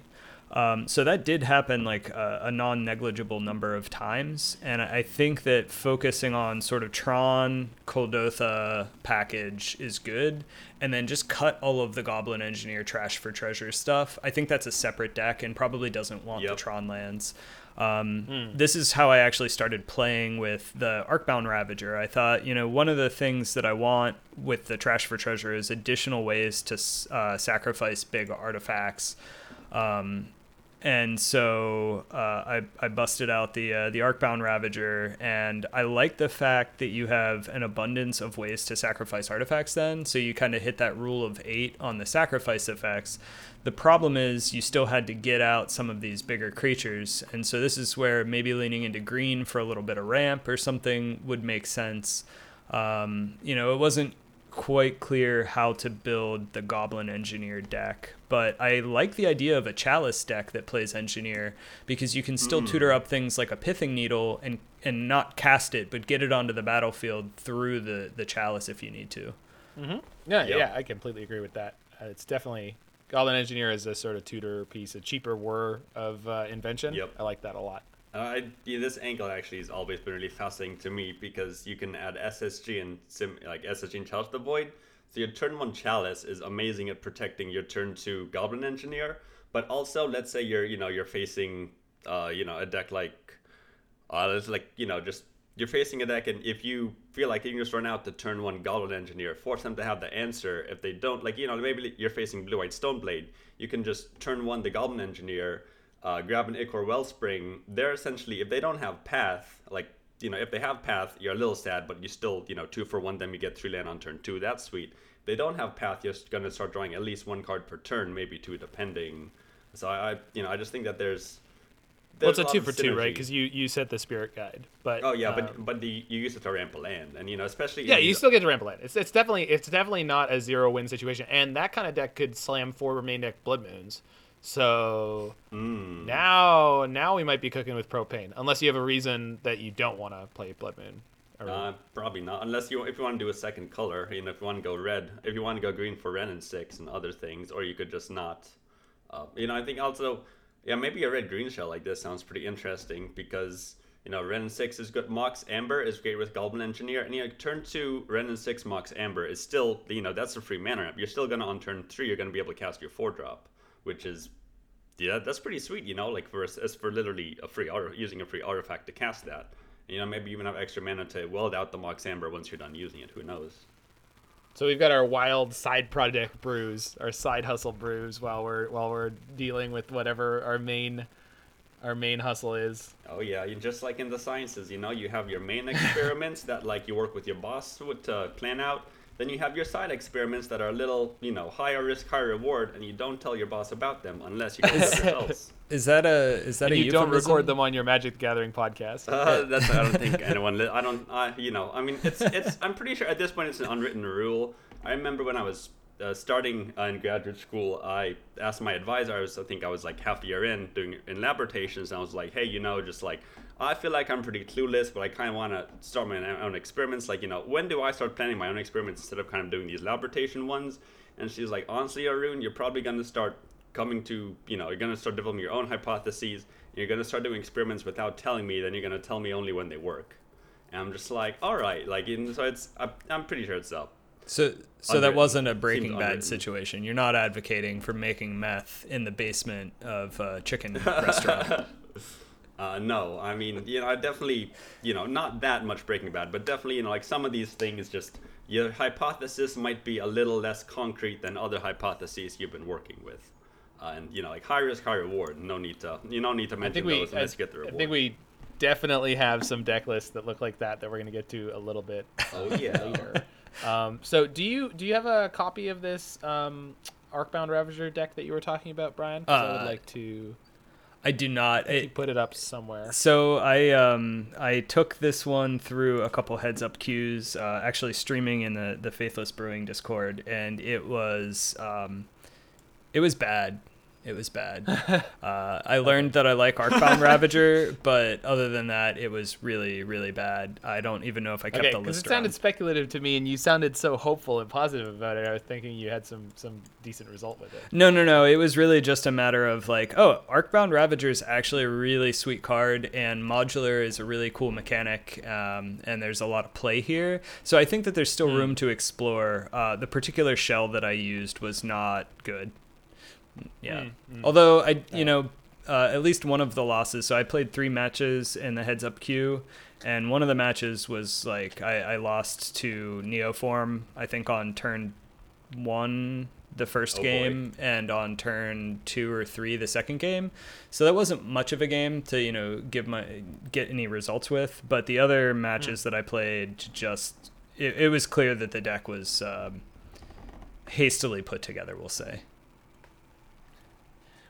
[SPEAKER 1] Um, so that did happen like a, a non negligible number of times. And I think that focusing on sort of Tron, Kuldotha package is good. And then just cut all of the Goblin Engineer Trash for Treasure stuff. I think that's a separate deck and probably doesn't want the Tron lands. Um, This is how I actually started playing with the Arcbound Ravager. I thought, you know, one of the things that I want with the Trash for Treasure is additional ways to uh, sacrifice big artifacts. Um, and so uh, I, I busted out the uh, the Arcbound Ravager, and I like the fact that you have an abundance of ways to sacrifice artifacts. Then, so you kind of hit that rule of eight on the sacrifice effects. The problem is you still had to get out some of these bigger creatures, and so this is where maybe leaning into green for a little bit of ramp or something would make sense. Um, you know, it wasn't quite clear how to build the Goblin Engineer deck, but I like the idea of a Chalice deck that plays Engineer because you can still tutor up things like a Pithing Needle and and not cast it, but get it onto the battlefield through the the Chalice if you need to.
[SPEAKER 3] Yeah,
[SPEAKER 2] Yep.
[SPEAKER 3] yeah, I completely agree with that. Uh, it's definitely Goblin Engineer is a sort of tutor piece, a cheaper whir of uh, invention.
[SPEAKER 2] Yep.
[SPEAKER 3] I like that a lot.
[SPEAKER 2] Uh, I, yeah, this angle actually has always been really fascinating to me because you can add SSG and sim, like SSG and Chalice the Void. So your turn one Chalice is amazing at protecting your turn two Goblin Engineer, but also let's say you're you know you're facing uh, you know a deck like uh, it's like you know just you're facing a deck and if you feel like you can just run out the turn one Goblin Engineer, force them to have the answer. If they don't, like you know maybe you're facing Blue White Stoneblade, you can just turn one the Goblin Engineer uh, grab an Ichor Wellspring, they're essentially, if they don't have Path, like, you know, if they have Path, you're a little sad, but you still, you know, two for one, then you get three land on turn two. That's sweet. They don't have Path, you're going to start drawing at least one card per turn, maybe two, depending. So I, I you know, I just think that there's.
[SPEAKER 3] Well, it's a two for two, right? Because you you set the spirit guide, but
[SPEAKER 2] Oh yeah,
[SPEAKER 3] um,
[SPEAKER 2] but but the you use it to ramp a land, and you know especially
[SPEAKER 3] yeah, you still get to ramble land. It's it's definitely it's definitely not a zero win situation, and that kind of deck could slam four remain deck blood moons. So
[SPEAKER 2] Mm.
[SPEAKER 3] now now we might be cooking with propane, unless you have a reason that you don't want to play blood moon. Or,
[SPEAKER 2] Uh, probably not, unless you if you want to do a second color. You know, if you want to go red, if you want to go green for Wrenn and Six and other things, or you could just not. Uh, you know, I think also, yeah, maybe a red green shell like this sounds pretty interesting because you know Wrenn and Six is good. Mox Amber is great with Goblin Engineer, and you know, turn two Wrenn and Six Mox Amber is still you know that's a free mana ramp. You're still gonna on turn three, you're gonna be able to cast your four drop, which is yeah, that's pretty sweet, you know, like for as for literally a free art using a free artifact to cast that. You know, maybe even have extra mana to weld out the Mox Amber once you're done using it. Who knows?
[SPEAKER 3] So we've got our wild side project brews, our side hustle brews, while we're while we're dealing with whatever our main our main hustle is.
[SPEAKER 2] Oh yeah, you just like in the sciences, you know, you have your main experiments that like you work with your boss to plan out. Then you have your side experiments that are a little, you know, higher risk, higher reward, and you don't tell your boss about them unless you get the results.
[SPEAKER 1] Is that a is that
[SPEAKER 3] And
[SPEAKER 1] a
[SPEAKER 3] you don't record them on your Magic the Gathering podcast.
[SPEAKER 2] Uh, that's I don't think anyone. Li- I don't. I you know. I mean, it's it's. I'm pretty sure at this point it's an unwritten rule. I remember when I was uh, starting uh, in graduate school, I asked my advisor. I was I think I was like half a year in doing in lab rotations, and I was like, hey, you know, just like I feel like I'm pretty clueless, but I kind of want to start my own experiments. Like, you know, when do I start planning my own experiments instead of kind of doing these lab rotation ones? And she's like, honestly, Arun, you're probably gonna start coming to you know you're going to start developing your own hypotheses you're going to start doing experiments without telling me then you're going to tell me only when they work and i'm just like all right like and so it's I, i'm pretty sure it's up
[SPEAKER 1] So, so
[SPEAKER 2] Under-
[SPEAKER 1] that wasn't a Breaking Bad situation. You're not advocating for making meth in the basement of a chicken restaurant.
[SPEAKER 2] Uh, no, I mean, you know, I definitely, you know, not that much Breaking Bad, but definitely, you know, like some of these things, just your hypothesis might be a little less concrete than other hypotheses you've been working with, uh, and you know, like high risk, high reward. No need to, you don't need to mention
[SPEAKER 3] we.
[SPEAKER 2] those
[SPEAKER 3] I,
[SPEAKER 2] unless you get the reward.
[SPEAKER 3] I think we definitely have some deck lists that look like that that we're gonna get to a little bit
[SPEAKER 2] Oh yeah.
[SPEAKER 3] later. um, so do you do you have a copy of this um, Arcbound Ravager deck that you were talking about, Brian? 'Cause I
[SPEAKER 1] Uh,
[SPEAKER 3] would like to
[SPEAKER 1] I do not.
[SPEAKER 3] you
[SPEAKER 1] It,
[SPEAKER 3] put it up somewhere.
[SPEAKER 1] so I um I took this one through a couple heads up queues, uh, actually streaming in the the Faithless Brewing Discord, and it was um, it was bad. It was bad. uh, I learned that I like Arcbound Ravager, but other than that, it was really really bad. I don't even know if I kept
[SPEAKER 3] Okay,
[SPEAKER 1] the
[SPEAKER 3] because
[SPEAKER 1] list
[SPEAKER 3] it sounded
[SPEAKER 1] around.
[SPEAKER 3] speculative to me, and you sounded so hopeful and positive about it. I was thinking you had some some decent result with it.
[SPEAKER 1] No, no, no. It was really just a matter of like, oh, Arcbound Ravager is actually a really sweet card, and modular is a really cool mechanic, um, and there's a lot of play here. So I think that there's still room to explore. Uh, the particular shell that I used was not good. Yeah.
[SPEAKER 3] Mm,
[SPEAKER 1] Although I, you know, uh, at least one of the losses. So I played three matches in the heads up queue, and one of the matches was like I, I lost to Neoform. I think on turn one the first
[SPEAKER 2] Oh, boy.
[SPEAKER 1] game and on turn two or three the second game so that wasn't much of a game to you know give my get any results with but the other matches that i played just it, it was clear that the deck was um, hastily put together we'll say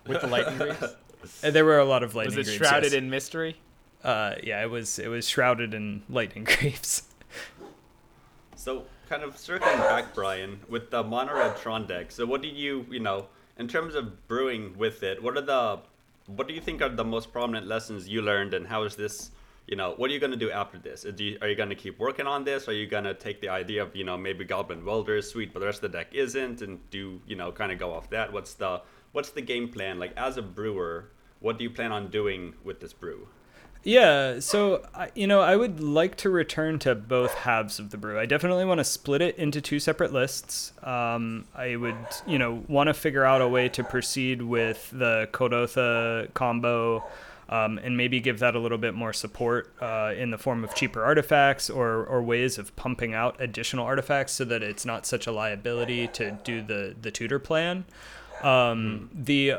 [SPEAKER 3] With the lightning greaves,
[SPEAKER 1] And there were a lot of lightning
[SPEAKER 3] was it
[SPEAKER 1] greaves,
[SPEAKER 3] shrouded
[SPEAKER 1] yes.
[SPEAKER 3] in mystery?
[SPEAKER 1] uh yeah it was it was shrouded in lightning greaves
[SPEAKER 2] So, kind of circling back, Brian, with the Mono Red Tron deck. So, what do you, you know, in terms of brewing with it, what are the, what do you think are the most prominent lessons you learned, and how is this, you know, what are you going to do after this? Do you, are you going to keep working on this? Are you going to take the idea of, you know, maybe Goblin Welder is sweet, but the rest of the deck isn't, and do, you know, kind of go off that? What's the, what's the game plan? Like, as a brewer, what do you plan on doing with this brew?
[SPEAKER 1] Yeah, so you know, I would like to return to both halves of the brew. I definitely want to split it into two separate lists. Um, I would, you know, want to figure out a way to proceed with the Kuldotha combo. Um, and maybe give that a little bit more support uh, in the form of cheaper artifacts or, or ways of pumping out additional artifacts so that it's not such a liability to do the, the tutor plan. Um, The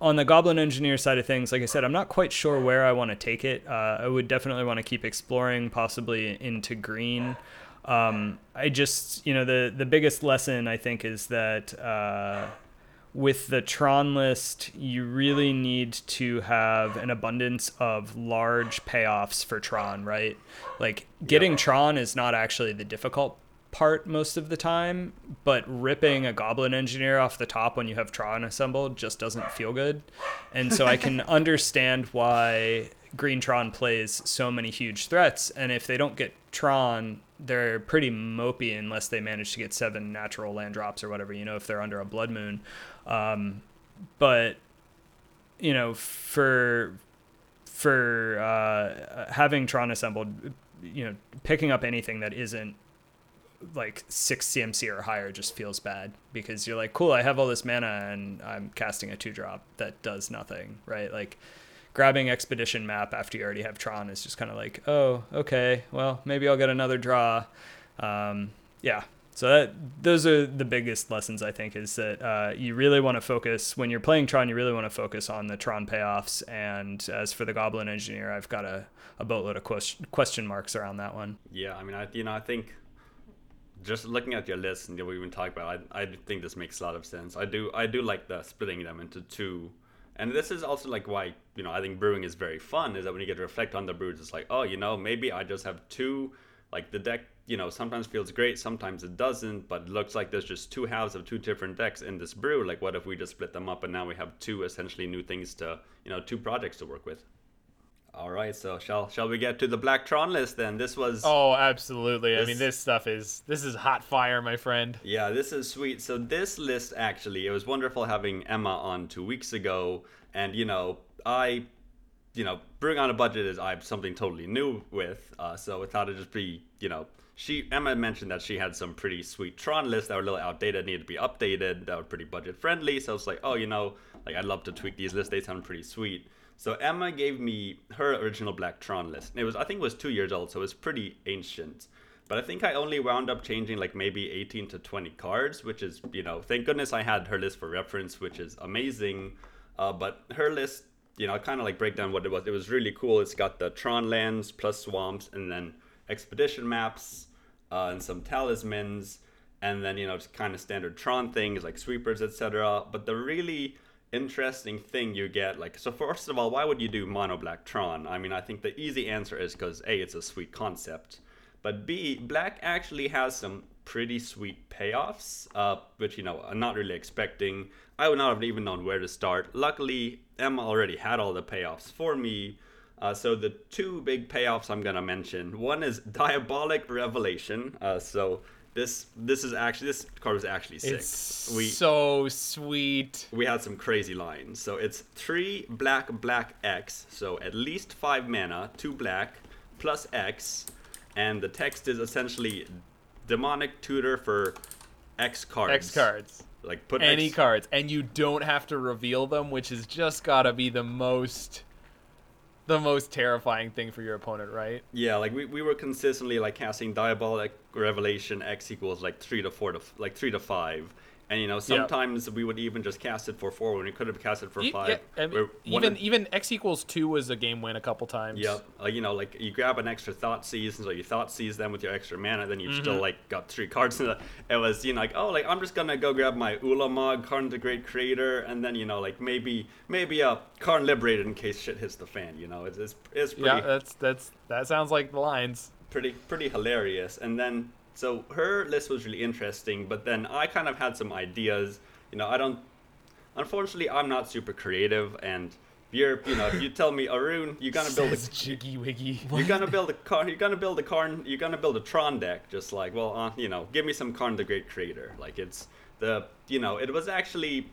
[SPEAKER 1] on the Goblin Engineer side of things, like I said, I'm not quite sure where I want to take it. Uh, I would definitely want to keep exploring, possibly into green. Um, I just, you know, the the biggest lesson I think is that uh, with the Tron list, you really need to have an abundance of large payoffs for Tron, right? Like getting Tron is not actually the difficult part most of the time, but ripping a goblin engineer off the top when you have Tron assembled just doesn't feel good. And so I can understand why Green Tron plays so many huge threats, and if they don't get Tron, they're pretty mopey unless they manage to get seven natural land drops or whatever, you know, if they're under a blood moon. Um, but you know, for for uh, having Tron assembled, you know, picking up anything that isn't like six CMC or higher just feels bad because you're like, cool, I have all this mana and I'm casting a two drop that does nothing, right? Like grabbing Expedition map after you already have Tron is just kind of like, oh, okay, well, maybe I'll get another draw. Um, yeah. So that those are the biggest lessons I think is that uh, you really want to focus when you're playing Tron. You really want to focus on the Tron payoffs. And as for the Goblin Engineer, I've got a, a boatload of question, question marks around that one.
[SPEAKER 2] Yeah, I mean, I you know, I think just looking at your list and what we've been talking about, I, I think this makes a lot of sense. I do I do like the splitting them into two, and this is also like why you know I think brewing is very fun. Is that when you get to reflect on the brews, it's like oh you know maybe I just have two, like the deck you know sometimes feels great, sometimes it doesn't, but it looks like there's just two halves of two different decks in this brew. Like what if we just split them up and now we have two essentially new things to you know two projects to work with. All right, so shall shall we get to the Black Tron list then? This was
[SPEAKER 3] Oh, absolutely. I mean, this stuff is this is hot fire, my friend.
[SPEAKER 2] Yeah, this is sweet. So this list actually, it was wonderful having Emma on two weeks ago, and you know, I, you know, bring on a budget is I something totally new with. Uh, so I thought it'd just be, you know, she Emma mentioned that she had some pretty sweet Tron lists that were a little outdated, needed to be updated, that were pretty budget friendly. So I was like, oh, you know, like I'd love to tweak these lists. They sound pretty sweet. So Emma gave me her original Black Tron list. It was I think it was two years old, so it was pretty ancient. But I think I only wound up changing like maybe 18 to 20 cards, which is, you know, thank goodness I had her list for reference, which is amazing. Uh, but her list, you know, kind of like break down what it was. It was really cool. It's got the Tron lands plus swamps and then expedition maps uh, and some talismans. And then, you know, just kind of standard Tron things like sweepers, etc. But the really interesting thing you get, like, so first of all, why would you do mono black Tron? I mean, I think the easy answer is because A, it's a sweet concept. But B, Black actually has some pretty sweet payoffs, uh, which you know I'm not really expecting. I would not have even known where to start. Luckily, Emma already had all the payoffs for me. Uh, so the two big payoffs I'm gonna mention. One is Diabolic Revelation. Uh, so this this is actually this card was actually sick.
[SPEAKER 3] It's we, so sweet.
[SPEAKER 2] We had some crazy lines. So it's three black black X. So at least five mana, two black plus X and the text is essentially demonic tutor for X cards.
[SPEAKER 3] X cards.
[SPEAKER 2] Like put
[SPEAKER 3] any
[SPEAKER 2] X...
[SPEAKER 3] cards, and you don't have to reveal them, which has just gotta be the most the most terrifying thing for your opponent, right?
[SPEAKER 2] Yeah, like we, we were consistently like casting diabolic revelation X equals like three to four to like three to five, and you know, sometimes we would even just cast it for four when we could have cast it for five.
[SPEAKER 3] Yeah, I mean, even of, even x equals two was a game win a couple times.
[SPEAKER 2] Yep. Uh, you know, like you grab an extra Thoughtseize, and so you Thoughtseize them with your extra mana, then you've mm-hmm. still like got three cards. In the, it was you know like oh like I'm just gonna go grab my Ulamog, Karn the Great Creator, and then you know like maybe maybe a Karn Liberated in case shit hits the fan. You know, it's it's, it's pretty.
[SPEAKER 3] Yeah, that's that's that sounds like the lines.
[SPEAKER 2] Pretty pretty hilarious, and then so her list was really interesting, but then I kind of had some ideas. You know, I don't. Unfortunately, I'm not super creative, and you're, you know, if you tell me, Arun, you're gonna build a
[SPEAKER 3] jiggy wiggy.
[SPEAKER 2] You're gonna build a car. You're gonna build a Karn. You're gonna build a Tron deck. Just like, well, uh, you know, give me some Karn the Great Creator. Like it's the, you know, it was actually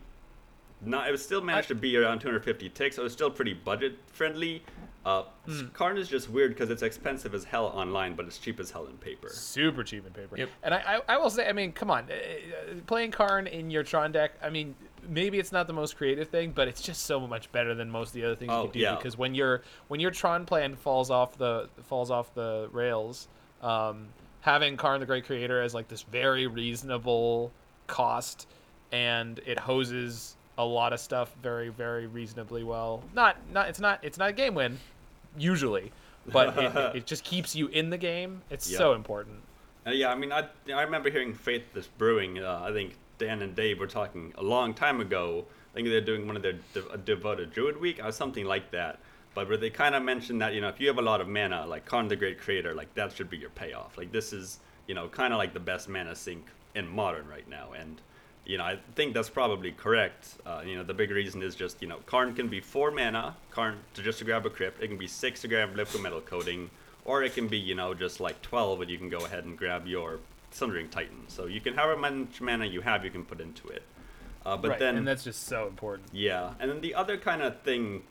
[SPEAKER 2] not. It was still managed I, to be around 250 ticks. So it was still pretty budget friendly. Uh, mm. Karn is just weird because it's expensive as hell online, but it's cheap as hell in paper.
[SPEAKER 3] Super cheap in paper. Yep. And I, I, I will say, I mean, come on, uh, playing Karn in your Tron deck. I mean, maybe it's not the most creative thing, but it's just so much better than most of the other things oh, you can do. Yeah. Because when your when your Tron plan falls off the falls off the rails, um, having Karn the Great Creator as like this very reasonable cost, and it hoses a lot of stuff very very reasonably well. Not not it's not it's not a game win usually, but it, it just keeps you in the game. It's yep. so important.
[SPEAKER 2] Uh, yeah, I mean, I I remember hearing Faith this Brewing. Uh, I think Dan and Dave were talking a long time ago. I think they're doing one of their de- devoted Druid week or something like that. But where they kind of mentioned that you know if you have a lot of mana, like Karn the Great Creator, like that should be your payoff. Like this is you know kind of like the best mana sink in modern right now, and you know, I think that's probably correct. Uh, you know, the big reason is just, you know, Karn can be four mana, Karn to just to grab a crypt. It can be six to grab Liquimetal Coating, or it can be, you know, just like 12 and you can go ahead and grab your Sundering Titan. So you can, however much mana you have, you can put into it. Uh, but
[SPEAKER 3] right,
[SPEAKER 2] then,
[SPEAKER 3] and that's just so important.
[SPEAKER 2] Yeah, and then the other kind of thing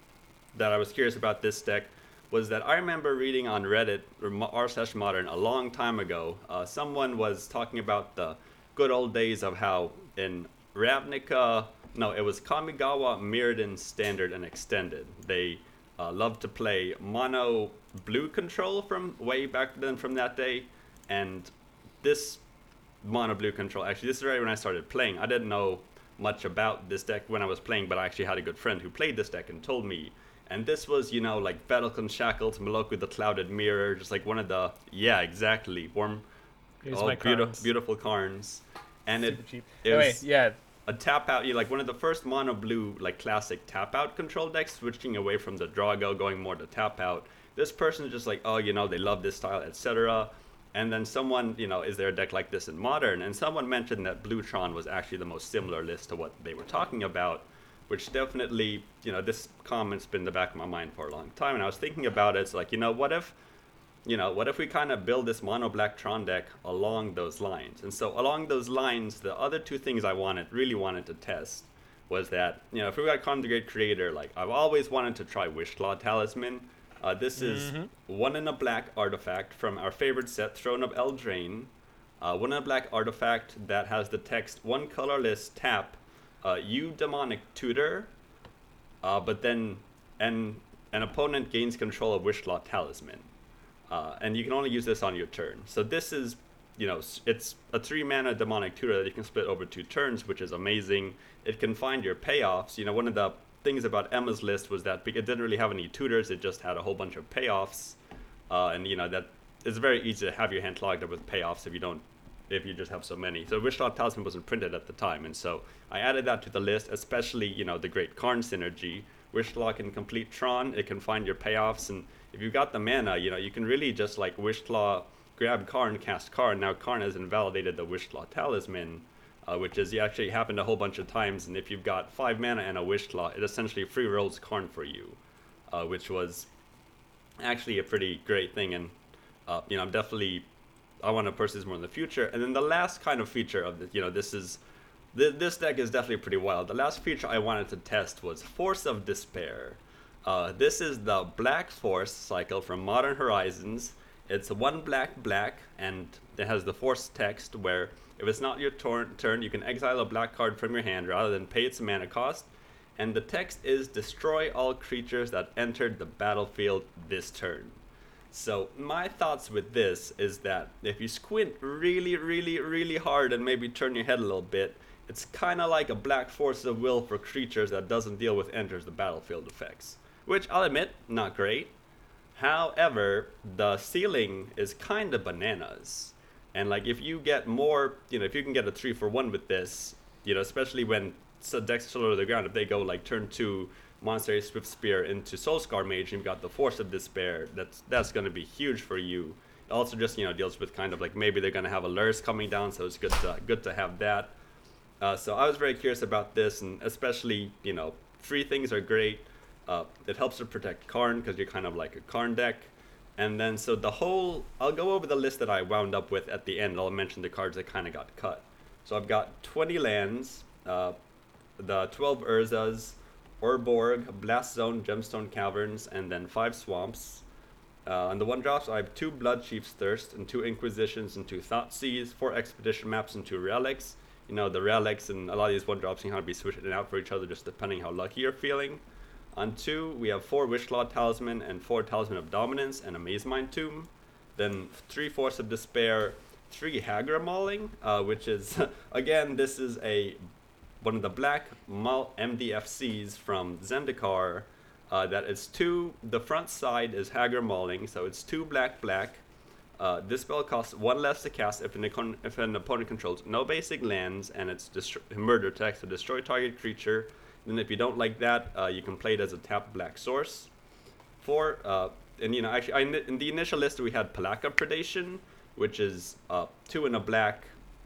[SPEAKER 2] that I was curious about this deck was that I remember reading on Reddit or r slash modern a long time ago. Uh, someone was talking about the good old days of how in Ravnica, no, it was Kamigawa, Mirrodin, Standard, and Extended. They uh, loved to play mono blue control from way back then from that day, and this mono blue control actually this is right when I started playing. I didn't know much about this deck when I was playing, but I actually had a good friend who played this deck and told me. And this was, you know, like Battleclan Shackles, Meloku the Clouded Mirror, just like one of the yeah, exactly. Warm
[SPEAKER 3] Here's oh, beautiful,
[SPEAKER 2] beautiful Karns and it,
[SPEAKER 3] cheap.
[SPEAKER 2] it
[SPEAKER 3] was yeah.
[SPEAKER 2] a tap out. You like one of the first mono blue like classic tap out control decks, switching away from the Drago, going more to tap out. This person is just like, oh, you know, they love this style, etc. And then someone, you know, is there a deck like this in modern? And someone mentioned that Bluetron was actually the most similar list to what they were talking about, which definitely, you know, this comment's been in the back of my mind for a long time. And I was thinking about it. It's like, you know, what if you know, what if we kind of build this mono black Tron deck along those lines? And so along those lines, the other two things I wanted, really wanted to test was that, you know, if we got Great Creator, like I've always wanted to try Wishclaw Talisman. Uh, this is one in a black artifact from our favorite set, Throne of Eldraine. Uh, one in a black artifact that has the text one colorless tap, uh, you demonic tutor, uh, but then an an opponent gains control of Wishclaw Talisman, uh, and you can only use this on your turn. So this is, you know, it's a three mana demonic tutor that you can split over two turns, which is amazing. It can find your payoffs. You know, one of the things about Emma's list was that it didn't really have any tutors; it just had a whole bunch of payoffs, uh, and you know that it's very easy to have your hand clogged up with payoffs if you don't if you just have so many. So Wishclaw Talisman wasn't printed at the time, and so I added that to the list, especially you know the Great Karn synergy. Wishclaw can complete Tron, it can find your payoffs, and if you've got the mana, you know you can really just like Wishclaw, grab Karn, cast Karn. Now Karn has invalidated the Wishclaw Talisman, uh, which is actually happened a whole bunch of times, and if you've got five mana and a Wishclaw, it essentially free rolls Karn for you, uh, which was actually a pretty great thing, and uh, you know I'm definitely I want to pursue this more in the future. And then the last kind of feature of this, you know, this is th- this deck is definitely pretty wild. The last feature I wanted to test was Force of Despair. Uh, this is the Black Force cycle from Modern Horizons. It's one black black, and it has the Force text where if it's not your turn, turn, you can exile a black card from your hand rather than pay its mana cost. And the text is destroy all creatures that entered the battlefield this turn. So my thoughts with this is that if you squint really, really, really hard and maybe turn your head a little bit, it's kind of like a black force of will for creatures that doesn't deal with enters the battlefield effects. Which I'll admit, not great. However, the ceiling is kind of bananas. And like if you get more, you know, if you can get a three for one with this, you know, especially when so decks still over the ground, if they go like turn two Monastery Swiftspear into Soulscar Mage, and you've got the Force of Despair, that's that's gonna be huge for you. Also just you know deals with kind of like maybe they're gonna have a Lurrus coming down, so it's good to good to have that. Uh, so I was very curious about this, and especially you know free things are great. Uh, it helps to protect Karn because you're kind of like a Karn deck. And then so the whole I'll go over the list that I wound up with at the end. I'll mention the cards that kind of got cut. So I've got 20 lands, uh, the 12 Urzas, Urborg, Blast Zone, Gemstone Caverns, and then five swamps. Uh, on the one drops, I have two Bloodchief's Thirst, and two Inquisitions, and two Thoughtseizes, four Expedition Maps, and two Relics. You know, the Relics and a lot of these one drops can kind of be switching in out for each other just depending how lucky you're feeling. On two, we have four Wishclaw Talisman and four Talisman of Dominance and a Mazemind Tome. Then three Force of Despair, three Hagra Mauling, uh, which is, again, this is a one of the black MDFCs from Zendikar. Uh, that it's two. The front side is Hagra Mauling, so it's two black black. Uh, this spell costs one less to cast if an, if an opponent controls no basic lands and it's murder text, to destroy target creature. Then if you don't like that, uh, you can play it as a tap black source. Four, uh, and you know, actually, I, in the initial list we had Pelakka Predation, which is uh, two in a black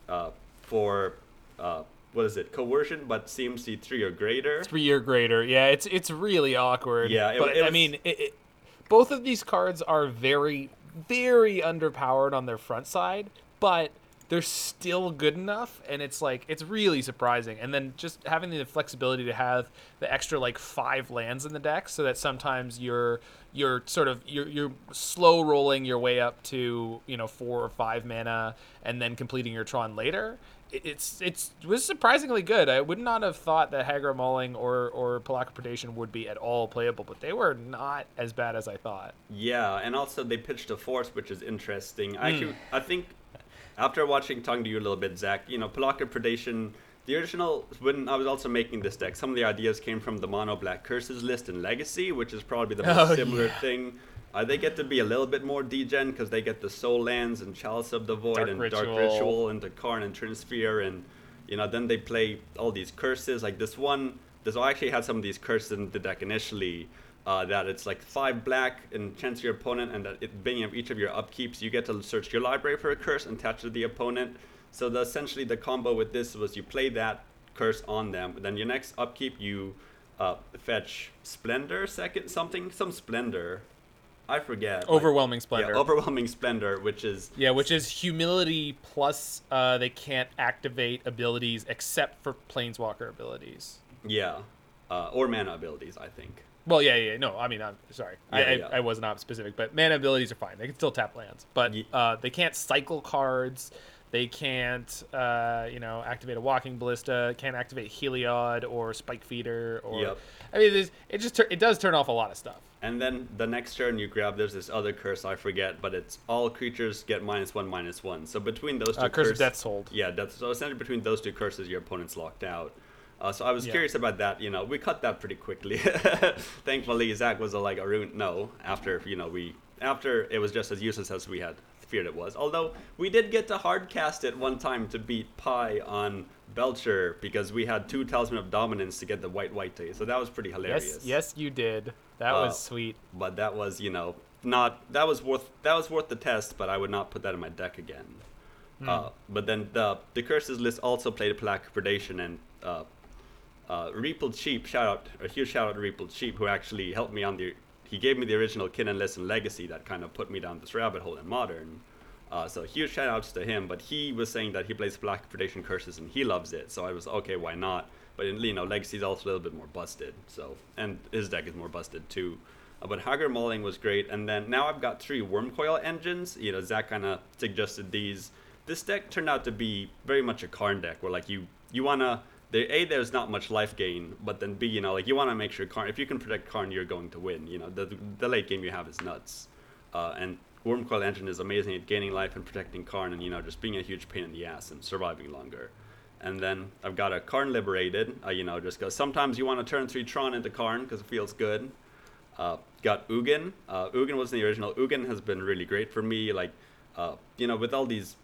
[SPEAKER 2] uh, for uh, what is it, coercion, but CMC three or greater.
[SPEAKER 3] three or greater. Yeah, it's it's really awkward.
[SPEAKER 2] Yeah, it-
[SPEAKER 3] but
[SPEAKER 2] it
[SPEAKER 3] I mean, it, both of these cards are very, very underpowered on their front side, but they're still good enough, and it's like it's really surprising. And then just having the flexibility to have the extra like five lands in the deck, so that sometimes you're you're sort of you're you're slow rolling your way up to you know four or five mana, and then completing your Tron later it's it's it was surprisingly good. I would not have thought that Hagra Mauling or or Pelakka Predation would be at all playable, but they were not as bad as I thought.
[SPEAKER 2] Yeah, and also they pitched a force, which is interesting. I hmm. actually, I think after watching Tongue to You a little bit, Zach, you know, Pelakka Predation, the original, when I was also making this deck, some of the ideas came from the Mono Black Curses list in Legacy, which is probably the most
[SPEAKER 3] Oh,
[SPEAKER 2] similar
[SPEAKER 3] yeah.
[SPEAKER 2] thing. Uh, they get to be a little bit more degen because they get the Sol Lands and Chalice of the Void
[SPEAKER 3] Dark
[SPEAKER 2] and Dark
[SPEAKER 3] Ritual.
[SPEAKER 2] Ritual and the Karn and Trinsphere and you know then they play all these curses like this one. This I actually had some of these curses in the deck initially. Uh, that it's like five black and chance your opponent, and that at beginning of each of your upkeeps, you get to search your library for a curse and attach it to the opponent. So the, essentially, the combo with this was you play that curse on them, then your next upkeep you uh, fetch Splendor second something some Splendor, I forget. like-
[SPEAKER 3] Overwhelming Splendor.
[SPEAKER 2] Yeah, overwhelming Splendor, which is
[SPEAKER 3] Yeah, which is humility plus uh, they can't activate abilities except for planeswalker abilities.
[SPEAKER 2] Yeah, uh, or mana abilities, I think.
[SPEAKER 3] Well, yeah, yeah, no. I mean, I'm sorry, I,
[SPEAKER 2] Yeah,
[SPEAKER 3] I,
[SPEAKER 2] yeah.
[SPEAKER 3] I was not specific, but mana abilities are fine. They can still tap lands, but
[SPEAKER 2] Ye-
[SPEAKER 3] uh, they can't cycle cards. They can't, uh, you know, activate a walking ballista. Can't activate Heliod or Spike Feeder. Or
[SPEAKER 2] Yep.
[SPEAKER 3] I mean, it just it does turn off a lot of stuff.
[SPEAKER 2] And then the next turn you grab, there's this other curse I forget, but it's all creatures get minus one, minus one. So between those two
[SPEAKER 3] Uh, Curse of
[SPEAKER 2] curse-
[SPEAKER 3] Death's Hold.
[SPEAKER 2] Yeah, death. So essentially between those two curses, your opponent's locked out. Uh, so I was
[SPEAKER 3] Yeah.
[SPEAKER 2] curious about that. You know, we cut that pretty quickly. Thankfully, Zach was like, "Arun, no." After you know, we after it was just as useless as we had feared it was. Although we did get to hard cast it one time to beat Pi on Belcher because we had two Talisman of Dominance to get the white white to you. So that was pretty hilarious.
[SPEAKER 3] Yes, yes, you did. That
[SPEAKER 2] Uh,
[SPEAKER 3] was sweet.
[SPEAKER 2] But that was you know not that was worth that was worth the test. But I would not put that in my deck again.
[SPEAKER 3] Hmm.
[SPEAKER 2] Uh, but then the the curses list also played Pelakka Predation and uh, uh, Reapled Sheep. Shout out a huge shout out to Reapled Sheep who actually helped me on the. He gave me the original Kin and and Legacy that kind of put me down this rabbit hole in Modern. Uh, so huge shout outs to him. But he was saying that he plays Black Predation curses and he loves it. So I was okay, why not? But in, you know, Legacy's also a little bit more busted. So and his deck is more busted too. Uh, but Hagra Mauling was great, and then now I've got three Wurmcoil engines. You know, Zach kind of suggested these. This deck turned out to be very much a Karn deck, where like you you wanna there a there's not much life gain, but then b you know like you want to make sure Karn if you can protect Karn you're going to win. You know the the late game you have is nuts, uh, and Wurmcoil engine is amazing at gaining life and protecting Karn, and you know just being a huge pain in the ass and surviving longer. And then I've got a Karn Liberated, uh, you know, just because sometimes you want to turn three Tron into Karn because it feels good. Uh, got Ugin. Uh, Ugin was in the original. Ugin has been really great for me. Like, uh, you know, with all these,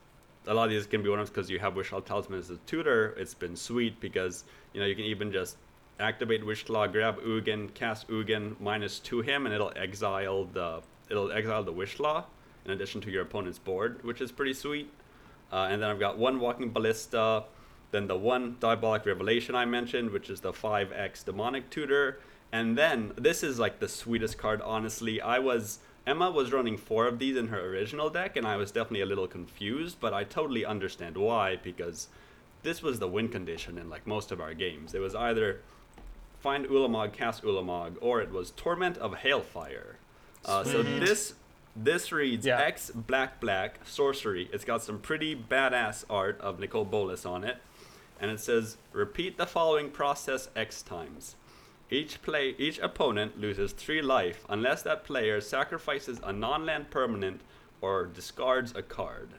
[SPEAKER 2] a lot of these can be one because you have Wishclaw Talisman as a tutor. It's been sweet because you know you can even just activate Wishclaw, grab Ugin, cast Ugin minus to him, and it'll exile the it'll exile the Wishclaw in addition to your opponent's board, which is pretty sweet. Uh, and then I've got one Walking Ballista, then the one Diabolic Revelation I mentioned, which is the 5x Demonic Tutor. And then this is like the sweetest card, honestly. I was. Emma was running four of these in her original deck, and I was definitely a little confused, but I totally understand why, because this was the win condition in like most of our games. It was either find Ulamog, cast Ulamog, or it was Torment of Hailfire. Uh, so this this reads
[SPEAKER 3] Yeah.
[SPEAKER 2] X black black sorcery. It's got some pretty badass art of Nicol Bolas on it, and it says repeat the following process X times. Each play each opponent loses three life unless that player sacrifices a non-land permanent or discards a card.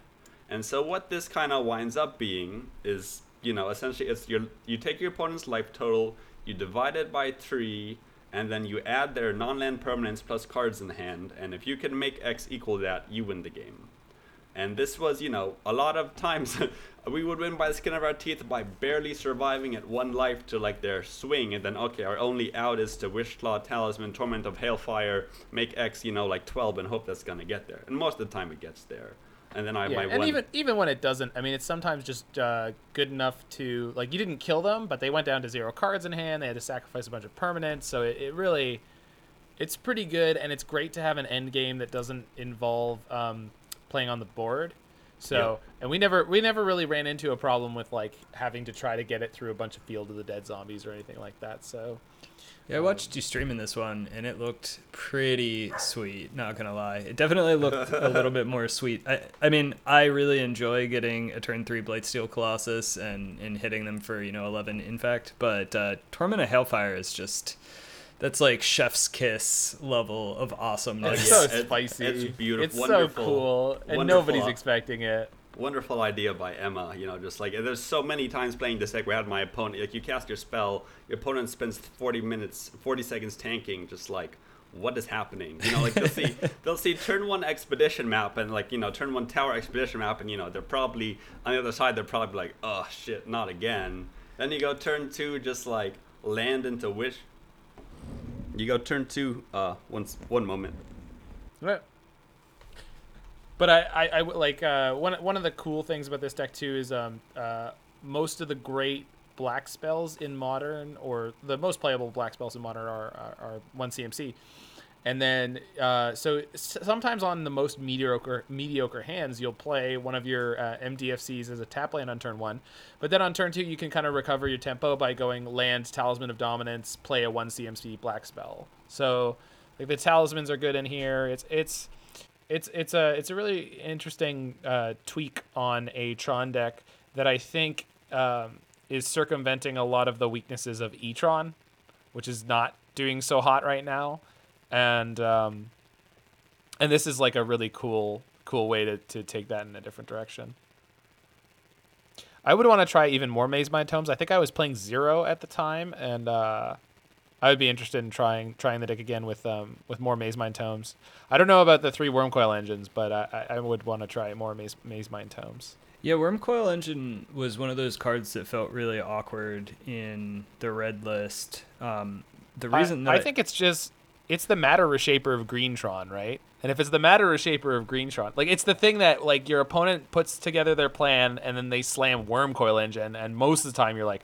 [SPEAKER 2] And so what this kind of winds up being is, you know, essentially it's your you take your opponent's life total, you divide it by 3, and then you add their non-land permanents plus cards in hand, and if you can make X equal that, you win the game. And this was, you know, a lot of times we would win by the skin of our teeth by barely surviving at one life to like their swing, and then okay, our only out is to Wishclaw, Talisman, Torment of Hailfire, make X, you know, like 12 and hope that's gonna get there. And most of the time it gets there. And then I
[SPEAKER 3] Yeah, and
[SPEAKER 2] one.
[SPEAKER 3] even even when it doesn't, I mean, it's sometimes just uh, good enough to like you didn't kill them, but they went down to zero cards in hand. They had to sacrifice a bunch of permanents, so it, it really, it's pretty good, and it's great to have an end game that doesn't involve um, playing on the board. So, and we never we never really ran into a problem with like having to try to get it through a bunch of Field of the Dead zombies or anything like that. So,
[SPEAKER 1] Yeah, I watched you streaming this one, and it looked pretty sweet. Not gonna lie, it definitely looked a little bit more sweet. I, I mean, I really enjoy getting a turn three Blightsteel Colossus and and hitting them for you know eleven infect, but uh, Torment of Hailfire is just that's like Chef's Kiss level of awesomeness.
[SPEAKER 3] it's so
[SPEAKER 2] it-
[SPEAKER 3] spicy.
[SPEAKER 2] it's beautiful-
[SPEAKER 3] It's
[SPEAKER 2] wonderful-
[SPEAKER 3] so cool, and
[SPEAKER 2] wonderful.
[SPEAKER 3] nobody's uh, expecting it.
[SPEAKER 2] wonderful idea by Emma. You know, just like there's so many times playing this deck where I had my opponent, like you cast your spell, your opponent spends 40 minutes, 40 seconds tanking, just like what is happening? You know, like they'll see they'll see turn one expedition map and like you know turn one tower expedition map, and you know they're probably on the other side. They're probably like, oh shit, not again. Then you go turn two, just like land into wish. You go turn two. Uh, once one moment.
[SPEAKER 3] Right. But I, I, I like uh, one one of the cool things about this deck too is um uh most of the great black spells in modern or the most playable black spells in modern are are, are one CMC, and then uh, so sometimes on the most mediocre mediocre hands, you'll play one of your uh, MDFCs as a tap land on turn one, but then on turn two you can kind of recover your tempo by going land Talisman of Dominance, play a one CMC black spell. So like the talismans are good in here. It's it's it's it's a it's a really interesting uh, tweak on a Tron deck that I think um, is circumventing a lot of the weaknesses of Etron, which is not doing so hot right now and um, and this is like a really cool cool way to, to take that in a different direction. I would want to try even more Mazemind Tomes. I think I was playing zero at the time, and uh, I would be interested in trying trying the deck again with um, with more Mazemind Tomes. I don't know about the three Wurmcoil engines, but I, I would want to try more Maze Mazemind Tomes.
[SPEAKER 1] Yeah, Wurmcoil Engine was one of those cards that felt really awkward in the red list. Um, the reason
[SPEAKER 3] I, I think it's just it's the matter reshaper of Greentron, right? And if it's the matter reshaper of Greentron, like it's the thing that like your opponent puts together their plan and then they slam Wurmcoil Engine, and most of the time you're like,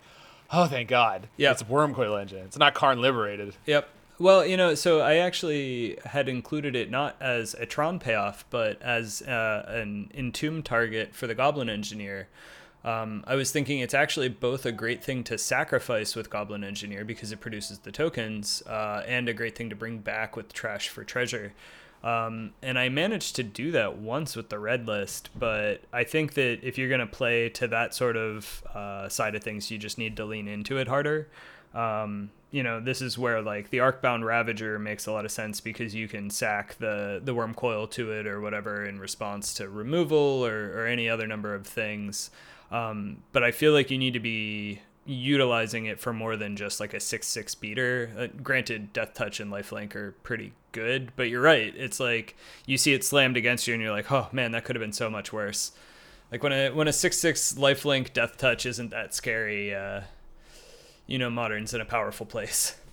[SPEAKER 3] oh thank God, yeah, it's Wurmcoil Engine. It's not Karn Liberated.
[SPEAKER 1] Yep. Well, you know, so I actually had included it not as a Tron payoff, but as uh, an entomb target for the Goblin Engineer. Um, I was thinking it's actually both a great thing to sacrifice with Goblin Engineer because it produces the tokens, uh, and a great thing to bring back with Trash for Treasure. Um, and I managed to do that once with the red list, but I think that if you're going to play to that sort of uh, side of things, you just need to lean into it harder. Um, you know, this is where like the Arcbound Ravager makes a lot of sense because you can sack the the Wurmcoil to it or whatever in response to removal or, or any other number of things. Um, but I feel like you need to be utilizing it for more than just like a six six beater. Uh, granted, Death Touch and Lifelink are pretty good, but you're right. It's like you see it slammed against you, and you're like, oh man, that could have been so much worse. Like when a when a six six Lifelink Death Touch isn't that scary. Uh, you know, modern's in a powerful place.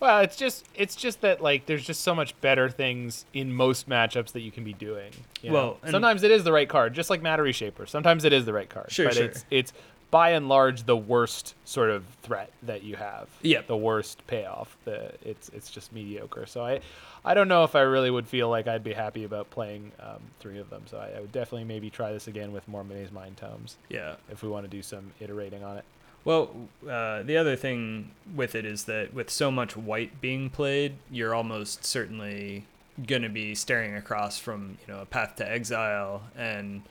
[SPEAKER 3] Well, it's just it's just that like there's just so much better things in most matchups that you can be doing. You well, sometimes it is the right card, just like Matter Reshaper. Sometimes it is the right card,
[SPEAKER 1] sure,
[SPEAKER 3] but
[SPEAKER 1] sure.
[SPEAKER 3] it's it's by and large the worst sort of threat that you have.
[SPEAKER 1] Yeah,
[SPEAKER 3] the worst payoff. The it's it's just mediocre. So I I don't know if I really would feel like I'd be happy about playing um, three of them. So I, I, would definitely maybe try this again with more Mazemind Tomes.
[SPEAKER 1] Yeah,
[SPEAKER 3] if we want to do some iterating on it.
[SPEAKER 1] Well, uh, the other thing with it is that with so much white being played, you're almost certainly going to be staring across from you know a path to exile, and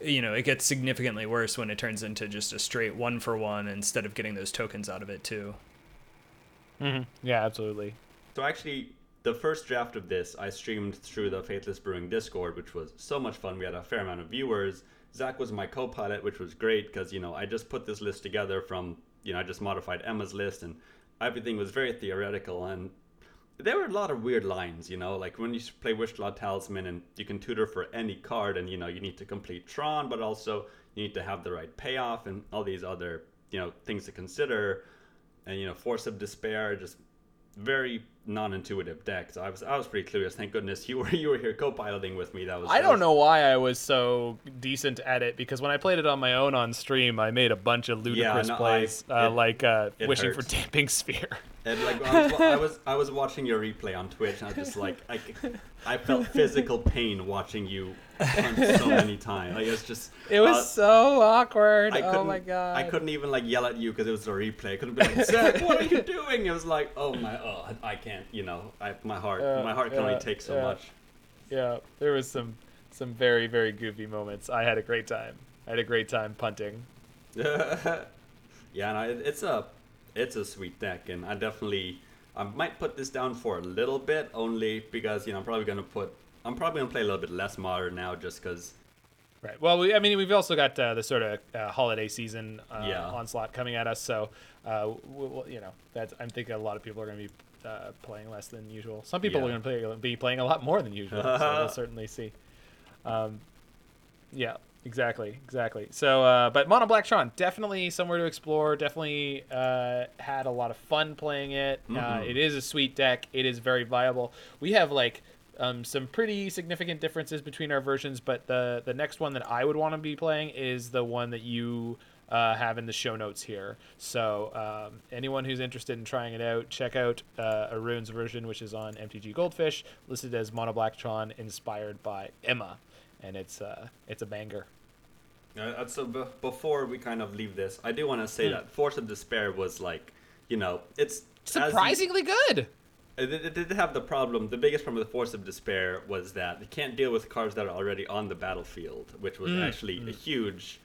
[SPEAKER 1] you know it gets significantly worse when it turns into just a straight one for one instead of getting those tokens out of it too.
[SPEAKER 3] Mm-hmm. Yeah, absolutely.
[SPEAKER 2] So actually, the first draft of this I streamed through the Faithless Brewing Discord, which was so much fun. We had a fair amount of viewers Zach was my co-pilot, which was great because you know I just put this list together from you know I just modified Emma's list and everything was very theoretical and there were a lot of weird lines, you know, like when you play Wishclaw Talisman and you can tutor for any card and you know you need to complete Tron, but also you need to have the right payoff and all these other you know things to consider, and you know Force of Despair just very non-intuitive deck. So I was I was pretty clueless. Thank goodness you were you were here co-piloting with me. That was.
[SPEAKER 3] I
[SPEAKER 2] don't
[SPEAKER 3] was... know why I was so decent at it because when I played it on my own on stream, I made a bunch of ludicrous yeah, no, plays, I, uh, it, like uh, wishing hurts. for damping sphere.
[SPEAKER 2] And like I was, I was, I was watching your replay on Twitch, and I was just like I, I felt physical pain watching you punch so many times. Like was just
[SPEAKER 3] it was uh, so awkward. I oh my god!
[SPEAKER 2] I couldn't even like yell at you because it was a replay. I couldn't be like Zach, what are you doing? It was like oh my oh I can't you know I my heart uh, my heart can yeah, only take so
[SPEAKER 3] yeah.
[SPEAKER 2] much.
[SPEAKER 3] Yeah, there was some some very very goofy moments. I had a great time. I had a great time punting.
[SPEAKER 2] yeah, no, it, it's a it's a sweet deck, and I definitely I might put this down for a little bit only because you know I'm probably gonna put I'm probably gonna play a little bit less modern now just because.
[SPEAKER 3] Right. Well, we, I mean, we've also got uh, the sort of uh, holiday season uh, yeah. onslaught coming at us, so uh, we'll, you know, that's I'm thinking a lot of people are going to be uh, playing less than usual. Some people yeah. are going to play, be playing a lot more than usual, so we'll certainly see. Um, yeah. Exactly, exactly. So, uh, but Mono Black Tron definitely somewhere to explore. Definitely uh, had a lot of fun playing it. Uh, mm-hmm. Uh, it is a sweet deck. It is very viable. We have like um, some pretty significant differences between our versions, but the the next one that I would want to be playing is the one that you uh, have in the show notes here. So um, anyone who's interested in trying it out, check out uh, Arun's version, which is on MTG Goldfish, listed as Mono Blacktron, inspired by Emma, and it's uh, it's a banger.
[SPEAKER 2] Uh, so b- before we kind of leave this, I do want to say
[SPEAKER 3] Hmm.
[SPEAKER 2] that Force of Despair was like, you know, it's as you-
[SPEAKER 3] Surprisingly good.
[SPEAKER 2] It, it did have the problem. The biggest problem with Force of Despair was that it can't deal with cards that are already on the battlefield, which was actually a huge.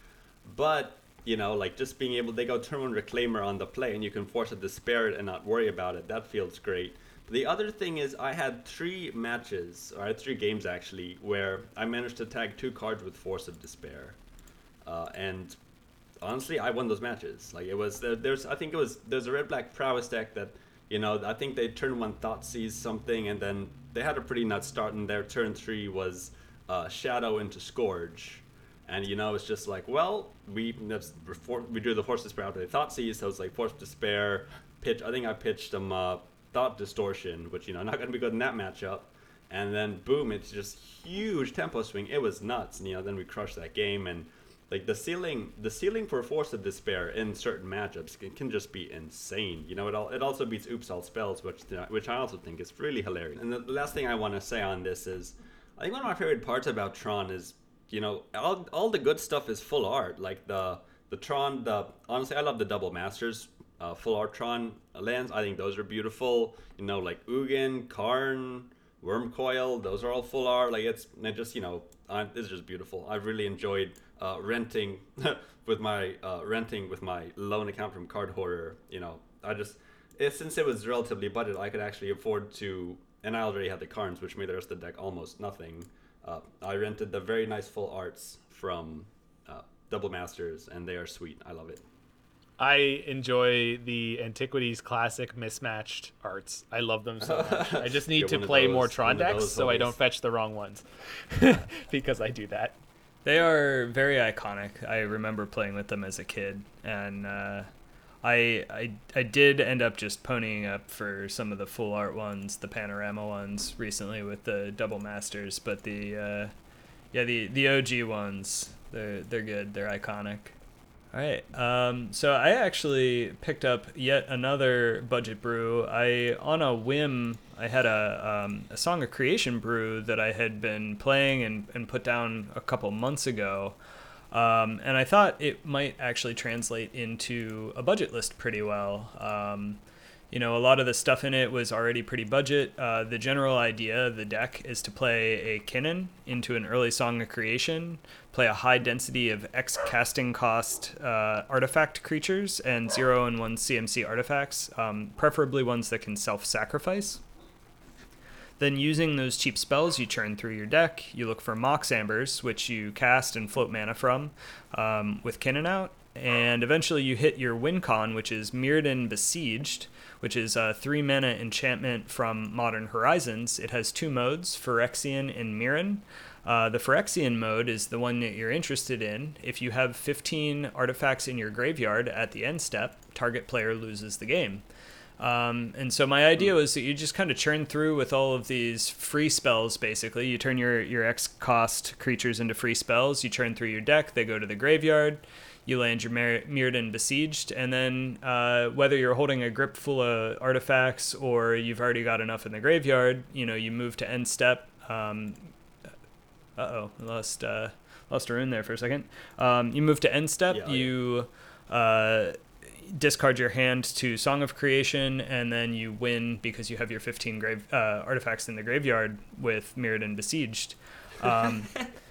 [SPEAKER 2] But you know, like just being able, they go turn one Reclaimer on the play, and you can Force of Despair it and not worry about it. That feels great. The other thing is, I had three matches, or I had three games actually, where I managed to tag two cards with Force of Despair, uh, and honestly, I won those matches. Like it was there, there's I think it was there's a red black prowess deck that you know I think they turn one thought sees something and then they had a pretty nuts start and their turn three was uh, shadow into scourge. And you know, it's just like, well, we we drew the force of despair after they thought seize, so it's like force of despair, pitch. I think I pitched them uh, thought distortion, which you know not going to be good in that matchup. And then boom, it's just huge tempo swing. It was nuts. And, you know, then we crushed that game and like the ceiling the ceiling for force of despair in certain matchups can, can just be insane you know it all it also beats oops all spells which which i also think is really hilarious and the last thing i want to say on this is i think one of my favorite parts about tron is you know all, all the good stuff is full art like the the tron the honestly i love the double masters uh, full art tron lands i think those are beautiful you know like ugin karn Wurmcoil, those are all full art. Like it's it just you know, uh, it's just beautiful. I've really enjoyed uh, renting with my uh, renting with my loan account from Cardhoarder. You know, I just it, since it was relatively budget, I could actually afford to, and I already had the Karns, which made the rest of the deck almost nothing. Uh, I rented the very nice full arts from uh, Double Masters, and they are sweet. I love it.
[SPEAKER 3] I enjoy the Antiquities Classic mismatched arts. I love them so much. I just need to play
[SPEAKER 2] those-
[SPEAKER 3] more Tron decks
[SPEAKER 2] those
[SPEAKER 3] so I don't fetch the wrong ones. because I do that.
[SPEAKER 1] They are very iconic. I remember playing with them as a kid, and uh, I, I I did end up just ponying up for some of the full art ones, the panorama ones, recently with the double masters. But the uh, yeah, the the OG ones, they're they're good. They're iconic. All right. Um, so I actually picked up yet another budget brew. I on a whim, I had a um, a song of creation brew that I had been playing and, and put down a couple months ago. Um, and I thought it might actually translate into a budget list pretty well. You know, a lot of the stuff in it was already pretty budget. Uh, the general idea of the deck is to play a Kinnan into an early Song of Creation, play a high density of X casting cost uh, artifact creatures and zero and one CMC artifacts, um, preferably ones that can self sacrifice. Then, using those cheap spells, you churn through your deck. You look for Mox Ambers, which you cast and float mana from um, with Kinnan out. And eventually, you hit your win con, which is Mirrodin Besieged, which is a three mana enchantment from Modern Horizons. It has two modes, Phyrexian and Mirran. Uh, the Phyrexian mode is the one that you're interested in. If you have 15 artifacts in your graveyard at the end step, target player loses the game. Um, and so my idea was that you just kind of churn through with all of these free spells. Basically, you turn your your X cost creatures into free spells. You churn through your deck. They go to the graveyard. You land your Mir- Mirrodin besieged, and then uh, whether you're holding a grip full of artifacts or you've already got enough in the graveyard, you know, you move to end step. Um, uh oh, lost uh, lost a rune there for a second. Um, you move to end step.
[SPEAKER 2] Yeah, yeah.
[SPEAKER 1] you uh, discard your hand to Song of Creation, and then you win because you have your 15 grave uh, artifacts in the graveyard with Mirrodin Besieged. Um,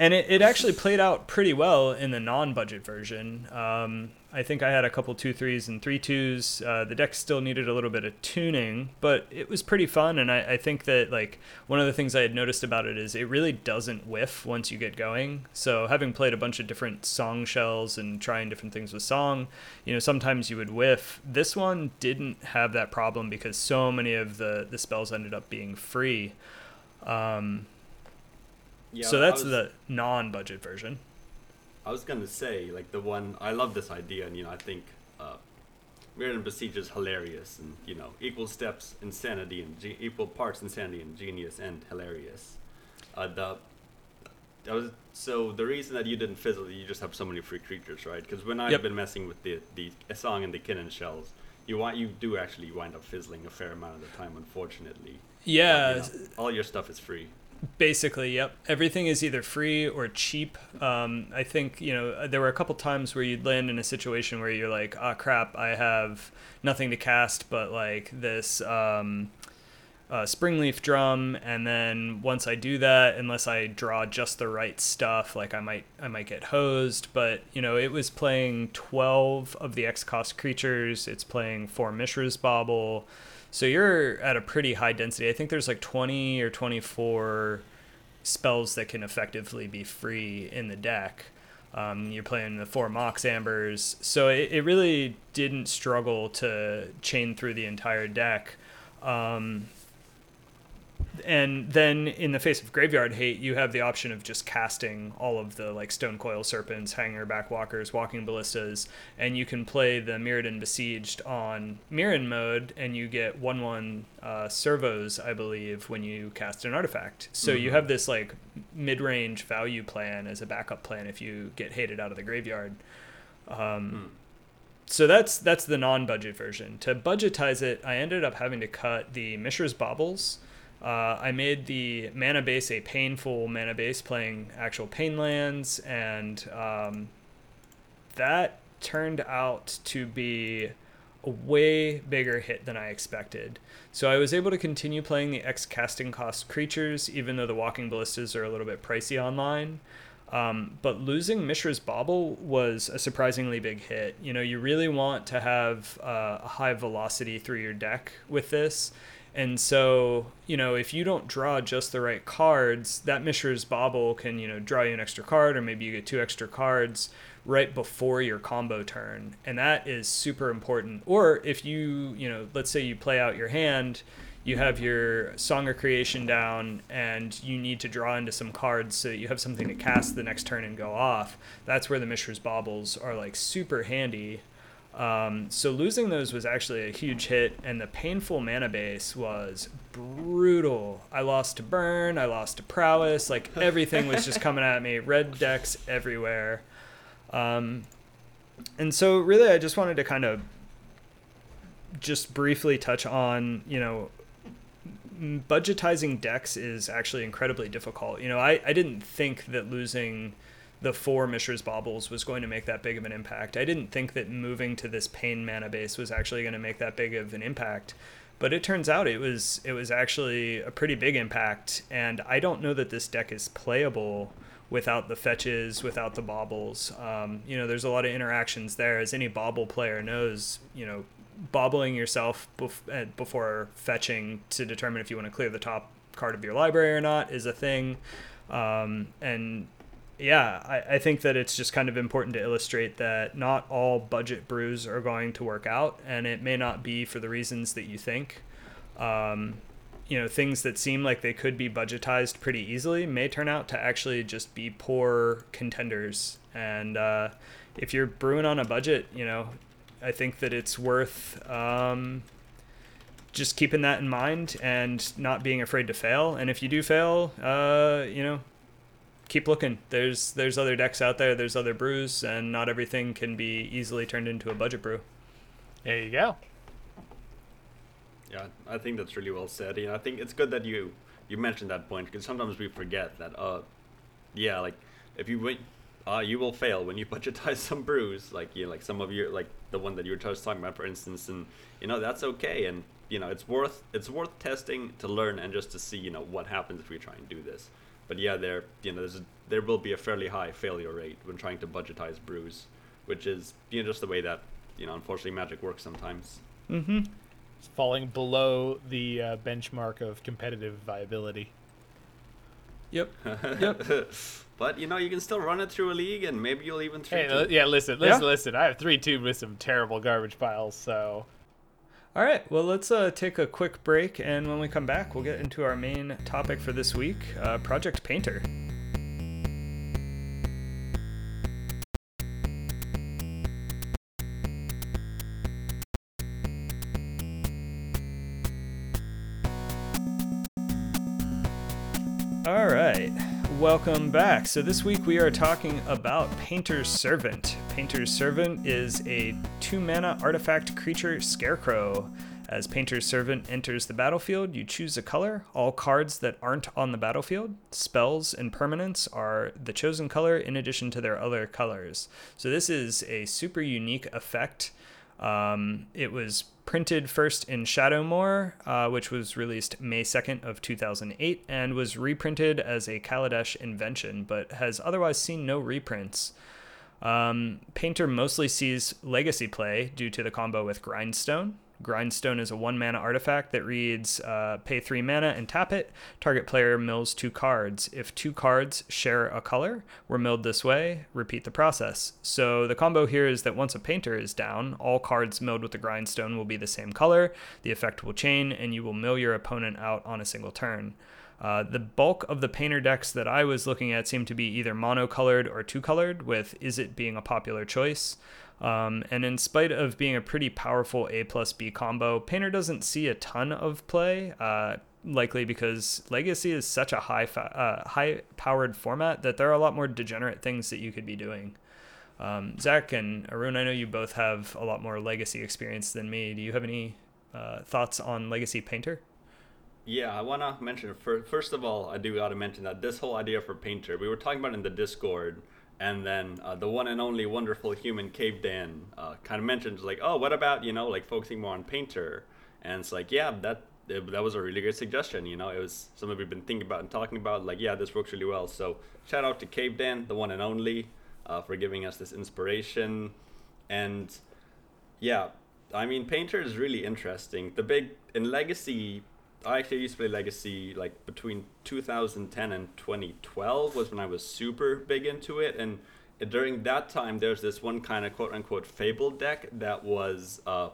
[SPEAKER 1] and it, it actually played out pretty well in the non-budget version. Um, I think I had a couple two threes and three twos. Uh, the deck still needed a little bit of tuning, but it was pretty fun. And I, I think that like one of the things I had noticed about it is it really doesn't whiff once you get going. So having played a bunch of different song shells and trying different things with song, you know, sometimes you would whiff. This one didn't have that problem because so many of the the spells ended up being free. Um,
[SPEAKER 2] Yeah,
[SPEAKER 1] so that's
[SPEAKER 2] was-
[SPEAKER 1] the non-budget version.
[SPEAKER 2] I was gonna say like the one I love this idea, and you know I think uh, Mirrodin Besiege is hilarious, and you know equal steps insanity and ge- equal parts insanity and genius and hilarious. Uh, the that was so the reason that you didn't fizzle, you just have so many free creatures, right? Because when I've
[SPEAKER 1] Yep.
[SPEAKER 2] been messing with the the song and the Kinnan shells, you want you do actually wind up fizzling a fair amount of the time, unfortunately. But, you
[SPEAKER 1] Yeah,
[SPEAKER 2] know, all your stuff is free.
[SPEAKER 1] Basically, yep. Everything is either free or cheap. Um, I think you know there were a couple times where you'd land in a situation where you're like, "Ah, crap! I have nothing to cast but like this um, uh, drum." And then once I do that, unless I draw just the right stuff, like I might I might get hosed. But you know, it was playing twelve of the X cost creatures. It's playing four Mishra's Bauble. So you're at a pretty high density. I think there's like 20 or 24 spells that can effectively be free in the deck. Um, you're playing the four Mox Ambers. So it, it really didn't struggle to chain through the entire deck. Um, and then in the face of graveyard hate, you have the option of just casting all of the like Stonecoil Serpents, hanger back walkers, walking ballistas, and you can play the Mirrodin besieged on Mirran mode, and you get one one uh, servos, I believe, when you cast an artifact. So you
[SPEAKER 2] Mhm.
[SPEAKER 1] have this like mid range value plan as a backup plan if you get hated out of the graveyard. Um,
[SPEAKER 2] Hmm.
[SPEAKER 1] so that's that's the non-budget version. To budgetize it, I ended up having to cut the Mishra's Baubles. Uh, I made the mana base a painful mana base, playing actual pain lands, and um, that turned out to be a way bigger hit than I expected. So I was able to continue playing the X casting cost creatures, even though the walking ballistas are a little bit pricey online. Um, but losing Mishra's Bauble was a surprisingly big hit. You know, you really want to have uh, a high velocity through your deck with this. And so, you know, if you don't draw just the right cards, that Mishra's Bauble can, you know, draw you an extra card, or maybe you get two extra cards right before your combo turn. And that is super important. Or if you, you know, let's say you play out your hand, you have your Song of Creation down, and you need to draw into some cards so that you have something to cast the next turn and go off. That's where the Mishra's Baubles are like super handy. Um, so losing those was actually a huge hit, and the painful mana base was brutal. I lost to burn, I lost to prowess, like everything was just coming at me. Red decks everywhere. Um, and so really, I just wanted to kind of just briefly touch on, you know, budgetizing decks is actually incredibly difficult. You know, I, I didn't think that losing the four Mishra's Baubles was going to make that big of an impact. I didn't think that moving to this pain mana base was actually going to make that big of an impact. But it turns out it was it was actually a pretty big impact, and I don't know that this deck is playable without the fetches, without the baubles. Um, you know, there's a lot of interactions there, as any bauble player knows. You know, bobbling yourself bef- uh, before fetching to determine if you want to clear the top card of your library or not is a thing. Um, and yeah, I, I think that it's just kind of important to illustrate that not all budget brews are going to work out, and it may not be for the reasons that you think. Um, you know, things that seem like they could be budgetized pretty easily may turn out to actually just be poor contenders. And uh, if you're brewing on a budget, you know, I think that it's worth um, just keeping that in mind and not being afraid to fail. And if you do fail, uh, you know, keep looking. There's there's other decks out there. There's other brews, and not everything can be easily turned into a budget brew.
[SPEAKER 3] There you go.
[SPEAKER 2] Yeah, I think that's really well said. You know, I think it's good that you you mentioned that point because sometimes we forget that. Uh, yeah, like if you win, uh, you will fail when you budgetize some brews. Like you know, like some of your like the one that you were just talking about, for instance, and you know that's okay. And you know it's worth it's worth testing to learn and just to see you know what happens if we try and do this. But yeah, there you know there's a, there will be a fairly high failure rate when trying to budgetize brews, which is you know just the way that you know unfortunately magic works sometimes.
[SPEAKER 1] Mm-hmm.
[SPEAKER 3] It's falling below the uh, benchmark of competitive viability.
[SPEAKER 1] Yep. Yep.
[SPEAKER 2] but you know, you can still run it through a league, and maybe you'll even three.
[SPEAKER 3] Hey, uh, yeah, listen, listen,
[SPEAKER 1] Yeah.
[SPEAKER 3] listen. I have three two with some terrible garbage piles, so
[SPEAKER 1] All right. Well, let's uh, take a quick break, and when we come back, we'll get into our main topic for this week: uh, Project Painter. All right. welcome back. So, this week we are talking about Painter's Servant. Painter's Servant is a two mana artifact creature scarecrow. As Painter's Servant enters the battlefield, you choose a color. All cards that aren't on the battlefield, spells, and permanents are the chosen color in addition to their other colors. So, this is a super unique effect. Um, it was printed first in Shadowmoor, uh, which was released May 2nd of 2008, and was reprinted as a Kaladesh invention, but has otherwise seen no reprints. Um, Painter mostly sees legacy play due to the combo with Grindstone, Grindstone is a one mana artifact that reads uh, pay three mana and tap it. Target player mills two cards. If two cards share a color, were milled this way, repeat the process. So the combo here is that once a painter is down, all cards milled with the Grindstone will be the same color, the effect will chain, and you will mill your opponent out on a single turn. Uh, the bulk of the painter decks that I was looking at seemed to be either monocolored or two colored, with Izzet being a popular choice. Um, and in spite of being a pretty powerful A plus B combo, Painter doesn't see a ton of play, uh, likely because Legacy is such a high fa- uh, high powered format that there are a lot more degenerate things that you could be doing. Um, Zach and Arun, I know you both have a lot more Legacy experience than me. Do you have any uh, thoughts on Legacy Painter?
[SPEAKER 2] Yeah, I want to mention first of all, I do got to mention that this whole idea for Painter, we were talking about in the Discord and then uh, the one and only wonderful human Cave Dan uh, kind of mentions like, oh, what about you know like focusing more on Painter? And it's like, yeah, that that was a really good suggestion. You know, it was something we've been thinking about and talking about. Like, yeah, this works really well. So shout out to Cave Dan, the one and only, uh, for giving us this inspiration. And yeah, I mean, Painter is really interesting. The big in Legacy I actually used to play Legacy like between 2010 and 2012 was when I was super big into it, and during that time there's this one kind of quote unquote fable deck that was uh,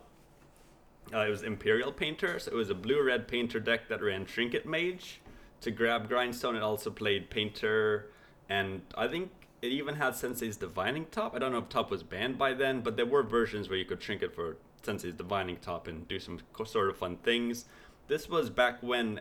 [SPEAKER 2] uh, it was Imperial Painter, so it was a blue red painter deck that ran Trinket Mage to grab Grindstone. It also played Painter, and I think it even had Sensei's Divining Top. I don't know if Top was banned by then, but there were versions where you could Trinket for Sensei's Divining Top and do some sort of fun things this was back when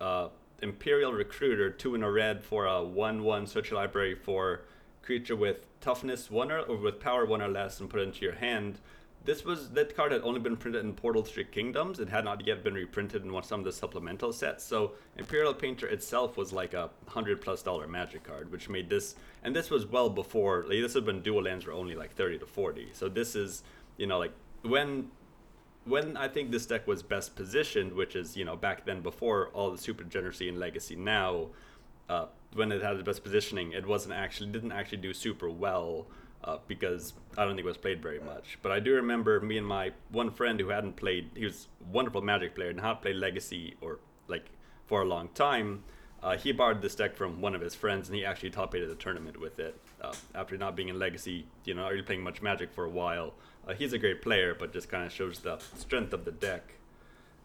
[SPEAKER 2] uh, Imperial Recruiter, two in a red for a 1 1 search library for creature with toughness 1 or, or with power 1 or less and put into your hand. This was that card had only been printed in Portal Three Kingdoms. It had not yet been reprinted in some of the supplemental sets. So Imperial Painter itself was like a hundred plus dollar Magic card, which made this. And this was well before. Like this had been dual lands were only like thirty to forty. So this is you know like when when I think this deck was best positioned, which is you know back then before all the super degeneracy and legacy now, uh, when it had the best positioning, it wasn't actually didn't actually do super well uh, because I don't think it was played very much. But I do remember me and my one friend who hadn't played, he was a wonderful Magic player and hadn't played Legacy or like for a long time. Uh, he borrowed this deck from one of his friends, and he actually top eighted the tournament with it. Uh, after not being in Legacy, you know, not really playing much Magic for a while, uh, he's a great player, but just kind of shows the strength of the deck.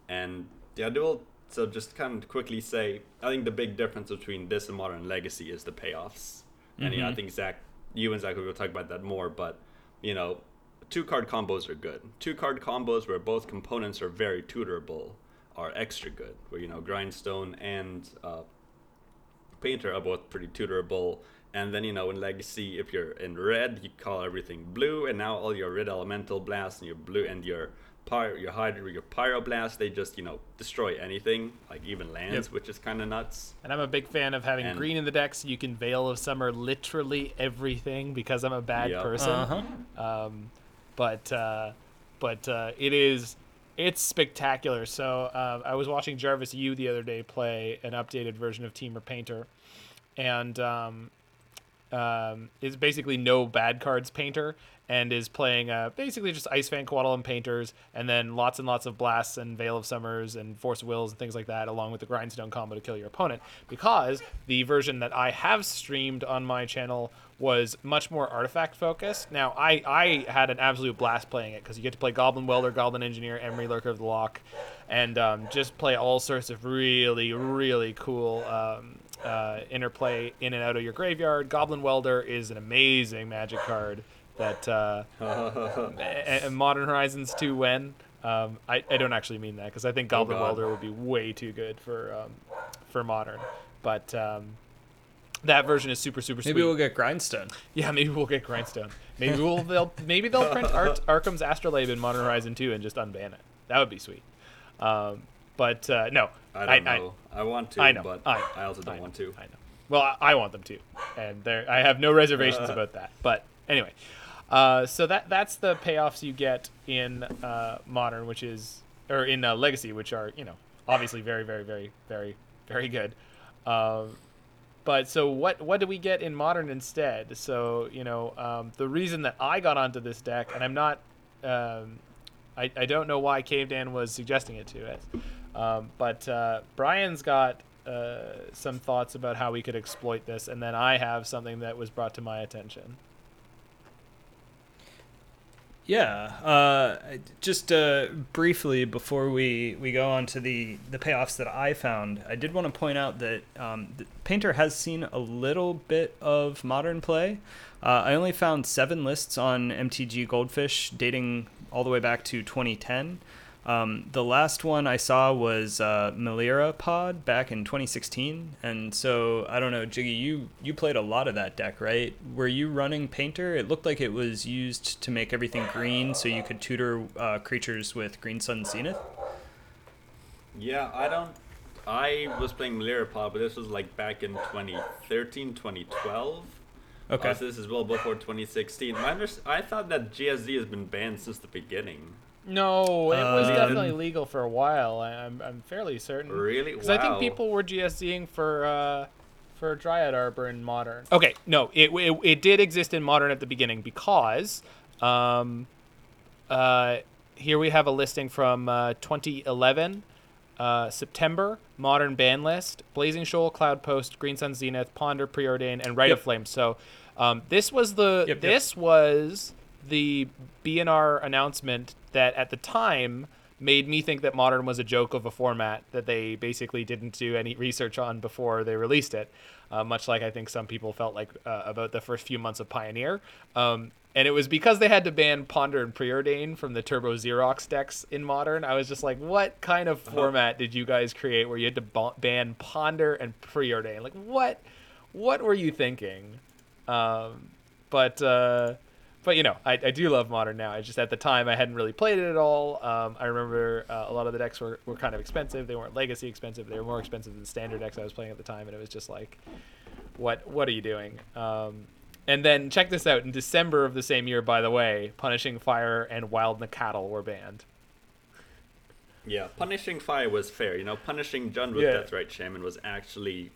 [SPEAKER 2] And yeah, dual. So just kind of quickly say, I think the big difference between this and Modern Legacy is the payoffs. Mm-hmm. And yeah, I think Zach, you and Zach will talk about that more. But you know, two card combos are good. Two card combos where both components are very tutorable are extra good. Where you know, Grindstone and uh, Painter are both pretty tutorable and then, you know, in Legacy, if you're in red, you call everything blue, and now all your red elemental blasts and your blue and your pyro, your hydro, your pyroblast, they just, you know, destroy anything, like even lands, yep. which is kind of nuts.
[SPEAKER 3] And I'm a big fan of having and green in the deck so you can Veil of Summer literally everything because I'm a bad yep. person. Uh-huh. Um, but, uh, but uh, it is it's spectacular. So uh, I was watching Jarvis Yu the other day play an updated version of Temur Painter, and um, um, is basically no bad cards painter and is playing uh, basically just Ice-Fang Coatl and painters, and then lots and lots of blasts and Veil of Summers and Force of Wills and things like that, along with the Grindstone combo to kill your opponent. Because the version that I have streamed on my channel was much more artifact focused. Now, I, I had an absolute blast playing it because you get to play Goblin Welder, Goblin Engineer, Emry Lurker of the Lock, and um, just play all sorts of really, really cool um, uh, interplay in and out of your graveyard. Goblin Welder is an amazing magic card that uh, and Modern Horizons 2 when. Um, I, I don't actually mean that because I think oh, Goblin oh Welder would be way too good for um, for modern, but um, that version is super super sweet.
[SPEAKER 1] Maybe we'll get Grindstone.
[SPEAKER 3] Yeah, maybe we'll get Grindstone. Maybe we'll they'll maybe they'll print Ar- Arcum's Astrolabe in Modern Horizon 2 and just unban it. That would be sweet. Um, but uh, no,
[SPEAKER 2] I don't know. I, want to,
[SPEAKER 3] I know.
[SPEAKER 2] but
[SPEAKER 3] I,
[SPEAKER 2] I, also don't
[SPEAKER 3] know,
[SPEAKER 2] want to.
[SPEAKER 3] I know. Well, I, I want them to, and there I have no reservations
[SPEAKER 2] Uh.
[SPEAKER 3] about that. But anyway, uh, so that that's the payoffs you get in uh, Modern, which is or in uh, Legacy, which are you know obviously very very very very very good. Um, but so what what do we get in modern instead? So you know um, the reason that I got onto this deck, and I'm not, um, I I don't know why Cave Dan was suggesting it to us, um, but uh, Brian's got uh, some thoughts about how we could exploit this, and then I have something that was brought to my attention.
[SPEAKER 1] Yeah, uh, just uh, briefly before we, we go on to the, the payoffs that I found, I did want to point out that um, Painter has seen a little bit of modern play. Uh, I only found seven lists on MTG Goldfish dating all the way back to 2010. Um, the last one I saw was uh, Melira Pod back in 2016, and so I don't know, Jiggy, you you played a lot of that deck, right? Were you running Painter? It looked like it was used to make everything green, so you could tutor uh, creatures with Green Sun Zenith.
[SPEAKER 2] Yeah, I don't. I was playing Lyripod, but this was like back in 2013, 2012.
[SPEAKER 1] Okay.
[SPEAKER 2] Uh, so this is well before 2016. My under- I thought that GSZ has been banned since the beginning.
[SPEAKER 3] No, it was
[SPEAKER 1] Uh,
[SPEAKER 3] definitely legal for a while. I, I'm I'm fairly certain.
[SPEAKER 2] Really?
[SPEAKER 3] Because I think people were GSZing for uh, for Dryad Arbor in Modern. Okay, no, it, it it did exist in Modern at the beginning because, um, uh, here we have a listing from uh, 2011, uh, September Modern ban list: Blazing Shoal, Cloud Post, Green Sun Zenith, Ponder, Preordain, and Rite of Flame. So, um, this was the
[SPEAKER 1] Yep, yep.
[SPEAKER 3] this was the B&R announcement that at the time made me think that modern was a joke of a format that they basically didn't do any research on before they released it uh, much like i think some people felt like uh, about the first few months of pioneer. Um, and it was because they had to ban ponder and preordain from the turbo xerox decks in modern i was just like what kind of format did you guys create where you had to ba- ban ponder and preordain? Like what what were you thinking? Um, but uh, but you know, I, I do love modern now. I just at the time I hadn't really played it at all. Um, I remember uh, a lot of the decks were, were kind of expensive. They weren't legacy expensive. They were more expensive than standard decks I was playing at the time, and it was just like, what what are you doing? Um, and then check this out. In December of the same year, by the way, Punishing Fire and Wild Nacatl were banned.
[SPEAKER 2] Yeah, punishing fire was fair. You know, punishing Jund with
[SPEAKER 3] Yeah.
[SPEAKER 2] Deathrite Shaman was actually.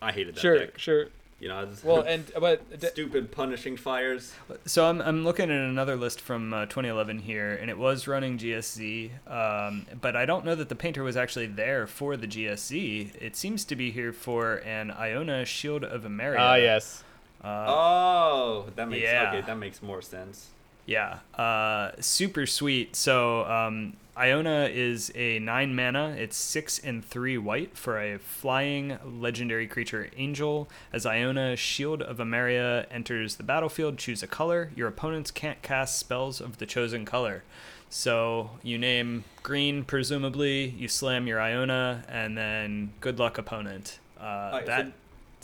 [SPEAKER 2] I hated that
[SPEAKER 3] Sure,
[SPEAKER 2] deck.
[SPEAKER 3] sure.
[SPEAKER 2] You know, it's
[SPEAKER 3] Well, and but
[SPEAKER 2] stupid punishing fires.
[SPEAKER 1] So I'm, I'm looking at another list from uh, 2011 here, and it was running GSZ, um, but I don't know that the painter was actually there for the GSZ. It seems to be here for an Iona Shield of Emeria.
[SPEAKER 3] ah yes,
[SPEAKER 1] Uh,
[SPEAKER 2] oh, that makes
[SPEAKER 1] yeah.
[SPEAKER 2] okay. That makes more sense.
[SPEAKER 1] Yeah, uh, super sweet. So um, Iona is a nine mana. It's six and three white for a flying legendary creature angel. As Iona, Shield of Emeria enters the battlefield, choose a color. Your opponents can't cast spells of the chosen color. So you name green, presumably. You slam your Iona, and then good luck, opponent. Uh,
[SPEAKER 2] Alright, so
[SPEAKER 1] that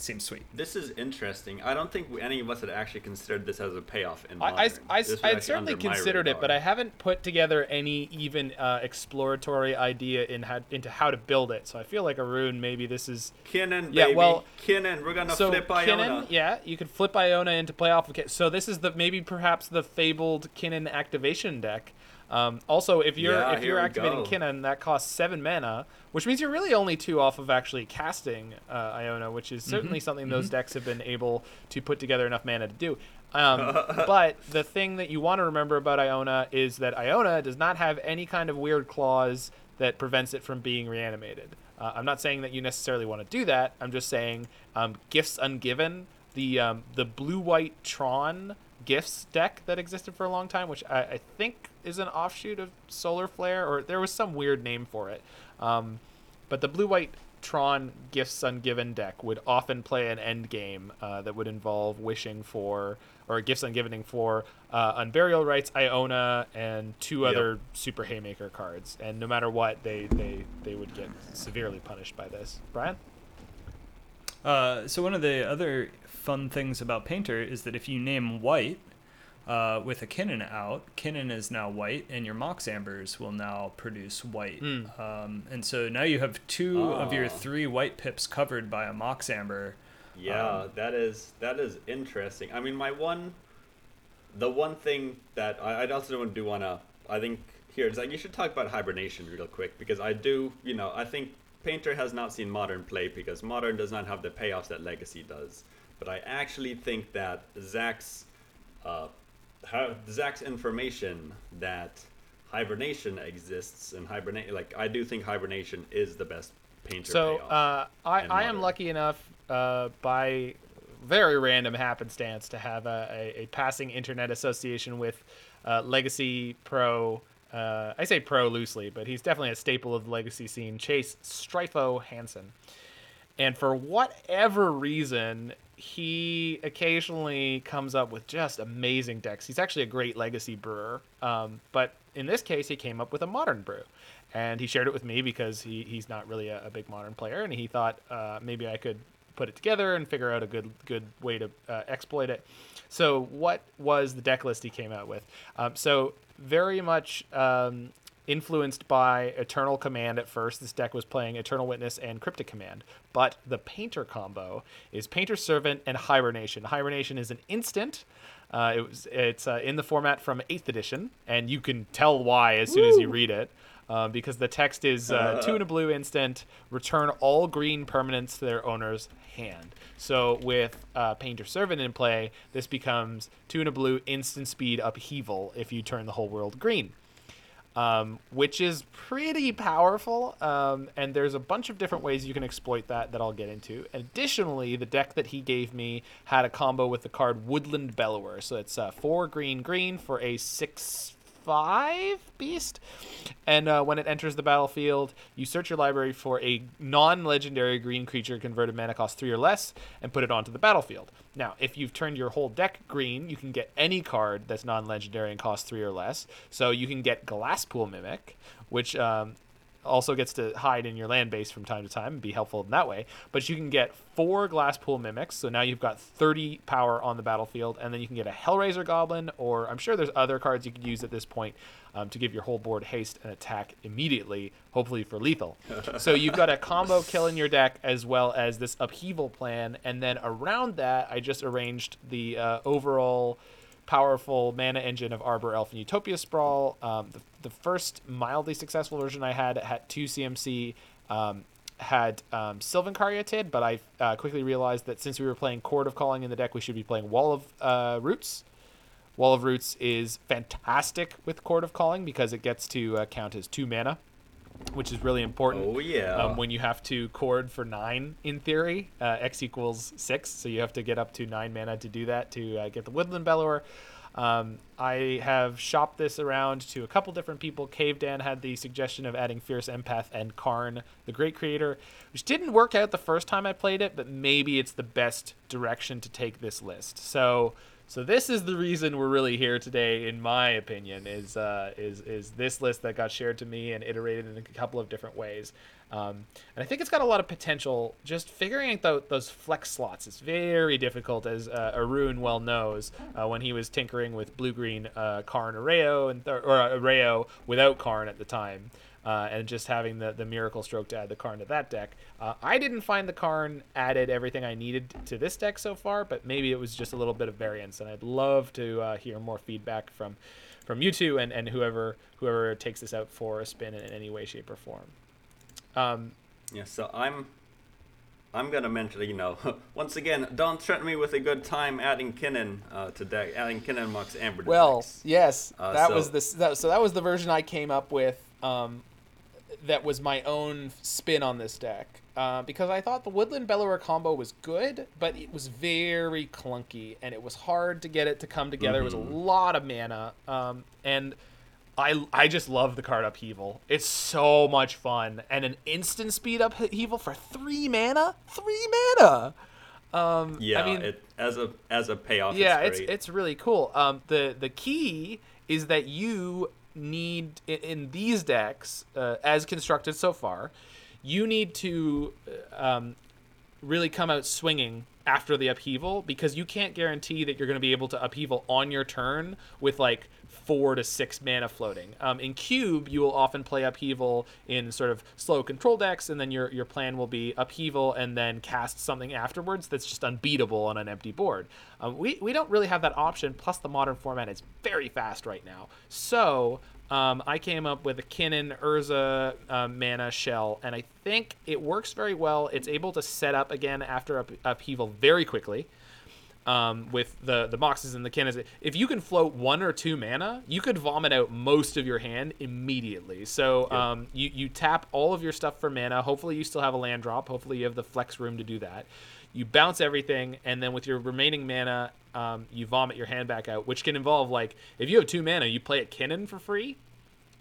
[SPEAKER 1] seems sweet.
[SPEAKER 2] This is interesting. I don't think any of us had actually considered this as a payoff in
[SPEAKER 3] I, I. I, I'd certainly considered it, but. I haven't put together any even uh, exploratory idea in how, into how to build it. So I feel like Arun, maybe this is
[SPEAKER 2] Kinnan,
[SPEAKER 3] Yeah,
[SPEAKER 2] baby.
[SPEAKER 3] well-
[SPEAKER 2] Kinnan, we're gonna
[SPEAKER 3] so
[SPEAKER 2] flip
[SPEAKER 3] Kinnan. Yeah, you could flip Iona into playoff. Ki- So this is the maybe perhaps the fabled Kinnan activation deck. Um, also, if you're
[SPEAKER 2] Yeah,
[SPEAKER 3] if you're activating
[SPEAKER 2] go.
[SPEAKER 3] Kinnan, that costs seven mana, which means you're really only two off of actually casting uh, Iona, which is certainly something those decks have been able to put together enough mana to do. Um, but the thing that you want to remember about Iona is that Iona does not have any kind of weird clause that prevents it from being reanimated. Uh, I'm not saying that you necessarily want to do that. I'm just saying um, gifts ungiven, the um, the blue white Tron gifts deck that existed for a long time, which I, I think is an offshoot of Solar Flare, or there was some weird name for it. Um, but the blue white Tron Gifts Ungiven deck would often play an end game uh, that would involve wishing for, or Gifts Ungivening for, uh, Unburial Rites, Iona, and two
[SPEAKER 2] Yep.
[SPEAKER 3] other Super Haymaker cards. And no matter what, they, they, they would get severely punished by this. Brian?
[SPEAKER 1] Uh, so one of the other fun things about Painter is that if you name white uh, with a Kinnan out, Kinnan is now white, and your Mox Ambers will now produce white.
[SPEAKER 3] Mm.
[SPEAKER 1] Um, and so now you have two of your
[SPEAKER 2] Ah.
[SPEAKER 1] three white pips covered by a Mox Amber.
[SPEAKER 2] Yeah,
[SPEAKER 1] Um,
[SPEAKER 2] that is that is interesting. I mean, my one, the one thing that I, I also do want to, I think here is like you should talk about hibernation real quick because I do, you know, I think Painter has not seen modern play because modern does not have the payoffs that Legacy does. But I actually think that Zach's, uh, Zach's information that hibernation exists and hibernate, like I do think hibernation is the best Painter
[SPEAKER 3] So uh, I, I am lucky enough uh, by very random happenstance to have a, a, a passing internet association with uh, Legacy Pro. Uh, I say pro loosely, but he's definitely a staple of the Legacy scene. Chase Strifo Hansen. And for whatever reason, he occasionally comes up with just amazing decks. He's actually a great legacy brewer. Um, but in this case, he came up with a modern brew. And he shared it with me because he, he's not really a, a big modern player. And he thought uh, maybe I could put it together and figure out a good good way to uh, exploit it. So, what was the deck list he came out with? Um, so, very much um, influenced by Eternal Command at first. This deck was playing Eternal Witness and Cryptic Command. But the Painter combo is Painter Servant and Hibernation. Hibernation is an instant. Uh, it was it's uh, in the format from Eighth Edition, and you can tell why as soon as you read it. Uh, because the text is uh, two and a blue instant, return all green permanents to their owner's hand. So with uh, Painter Servant in play, this becomes two and a blue instant speed upheaval if you turn the whole world green um, which is pretty powerful. Um, and there's a bunch of different ways you can exploit that that I'll get into. Additionally, the deck that he gave me had a combo with the card Woodland Bellower. So it's uh, four green green for a six five beast. And uh, when it enters the battlefield, you search your library for a non-legendary green creature converted mana cost three or less, and put it onto the battlefield. Now, if you've turned your whole deck green, you can get any card that's non-legendary and costs three or less. So you can get Glasspool Mimic, which um, also gets to hide in your land base from time to time and be helpful in that way. But you can get four Glasspool Mimics, so now you've got 30 power on the battlefield, and then you can get a Hellraiser Goblin, or I'm sure there's other cards you could use at this point um, to give your whole board haste and attack immediately, hopefully for lethal. so you've got a combo kill in your deck as well as this upheaval plan, and then around that, I just arranged the uh, overall powerful mana engine of Arbor Elf and Utopia Sprawl. Um, the, the first mildly successful version I had had two CMC, um, had um, Sylvan Caryatid, but I uh, quickly realized that since we were playing Chord of Calling in the deck, we should be playing Wall of uh, Roots. Wall of Roots is fantastic with Chord of Calling because it gets to uh, count as two mana, which is really important.
[SPEAKER 2] Oh yeah.
[SPEAKER 3] um, when you have to chord for nine in theory uh, x equals six so you have to get up to nine mana to do that to uh, get the woodland bellower. Um, i have shopped this around to a couple different people. Cave dan had the suggestion of adding fierce empath and karn the great creator which didn't work out the first time i played it but maybe it's the best direction to take this list. So so this is the reason we're really here today, in my opinion, is uh, is is this list that got shared to me and iterated in a couple of different ways, um, and I think it's got a lot of potential. Just figuring out those flex slots is very difficult, as uh, Arun well knows uh, when he was tinkering with blue green uh, Karn Arreo and th- or Arreo without Karn at the time. Uh, and just having the, the miracle stroke to add the Karn to that deck. Uh, I didn't find the Karn added everything I needed to this deck so far, but maybe it was just a little bit of variance, and I'd love to uh, hear more feedback from from you two and, and whoever whoever takes this out for a spin in any way, shape, or form. Um,
[SPEAKER 2] Yeah, so I'm I'm gonna mention, you know, once again, don't threaten me with a good time adding Kinnan uh, to deck, adding Kinnan Mox Amber. to
[SPEAKER 3] Well,
[SPEAKER 2] decks.
[SPEAKER 3] yes,
[SPEAKER 2] Uh,
[SPEAKER 3] that
[SPEAKER 2] so-
[SPEAKER 3] was the that, so that was the version I came up with. Um, that was my own spin on this deck uh, because I thought the Woodland Bellower combo was good, but it was very clunky and it was hard to get it to come together. It was a
[SPEAKER 2] Mhm.
[SPEAKER 3] lot of mana, um, and I I just love the card upheaval. It's so much fun and an instant speed upheaval for three mana. Three mana. Um,
[SPEAKER 2] yeah,
[SPEAKER 3] I mean,
[SPEAKER 2] it as a as a payoff.
[SPEAKER 3] yeah,
[SPEAKER 2] it's
[SPEAKER 3] it's it's really cool. Um, the the key is that you need in, these decks, uh, as constructed so far, you need to uh, um, really come out swinging after the upheaval because you can't guarantee that you're going to be able to upheaval on your turn with like four to six mana floating. Um, in cube, you will often play upheaval in sort of slow control decks, and then your your plan will be upheaval and then cast something afterwards that's just unbeatable on an empty board. Um, we we don't really have that option. Plus, the modern format is very fast right now, so. Um, I came up with a Kinnan Urza uh, mana shell, and I think it works very well. It's able to set up again after up- upheaval very quickly um, with the the boxes and the cannons. If you can float one or two mana, you could vomit out most of your hand immediately. So um, you you tap all of your stuff for mana. Hopefully you still have a land drop. Hopefully you have the flex room to do that. You bounce everything, and then with your remaining mana, um, you vomit your hand back out, which can involve like if you have two mana, you play a cannon for free,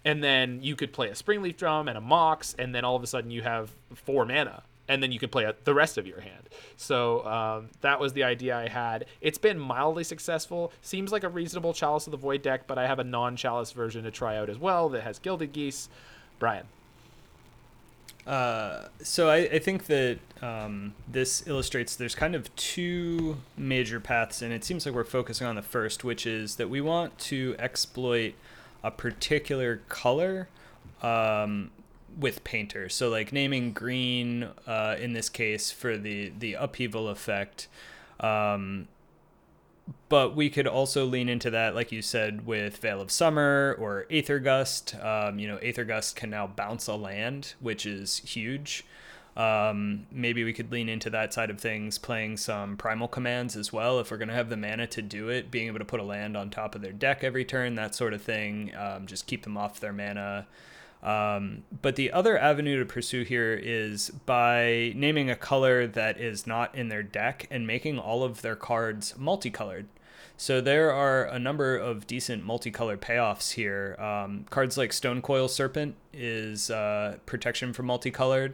[SPEAKER 3] and then you could play a Springleaf Drum and a Mox, and then all of a sudden you have four mana and then you can play a, the rest of your hand. So um, that was the idea I had. It's been mildly successful. Seems like a reasonable Chalice of the Void deck, but I have a non-Chalice version to try out as well that has Gilded Geese. Brian.
[SPEAKER 1] Uh, so I, I think that um, this illustrates there's kind of two major paths, and it seems like we're focusing on the first, which is that we want to exploit a particular color um, with painter. So like naming green uh, in this case for the the upheaval effect. Um, but we could also lean into that, like you said, with Veil of Summer or Aether Gust. Um, you know, Aether Gust can now bounce a land, which is huge. Um, maybe we could lean into that side of things, playing some primal commands as well. If we're going to have the mana to do it, being able to put a land on top of their deck every turn, that sort of thing. Um, just keep them off their mana. Um, but the other avenue to pursue here is by naming a color that is not in their deck and making all of their cards multicolored. So there are a number of decent multicolored payoffs here. Um, cards like Stonecoil Serpent is uh, protection for multicolored.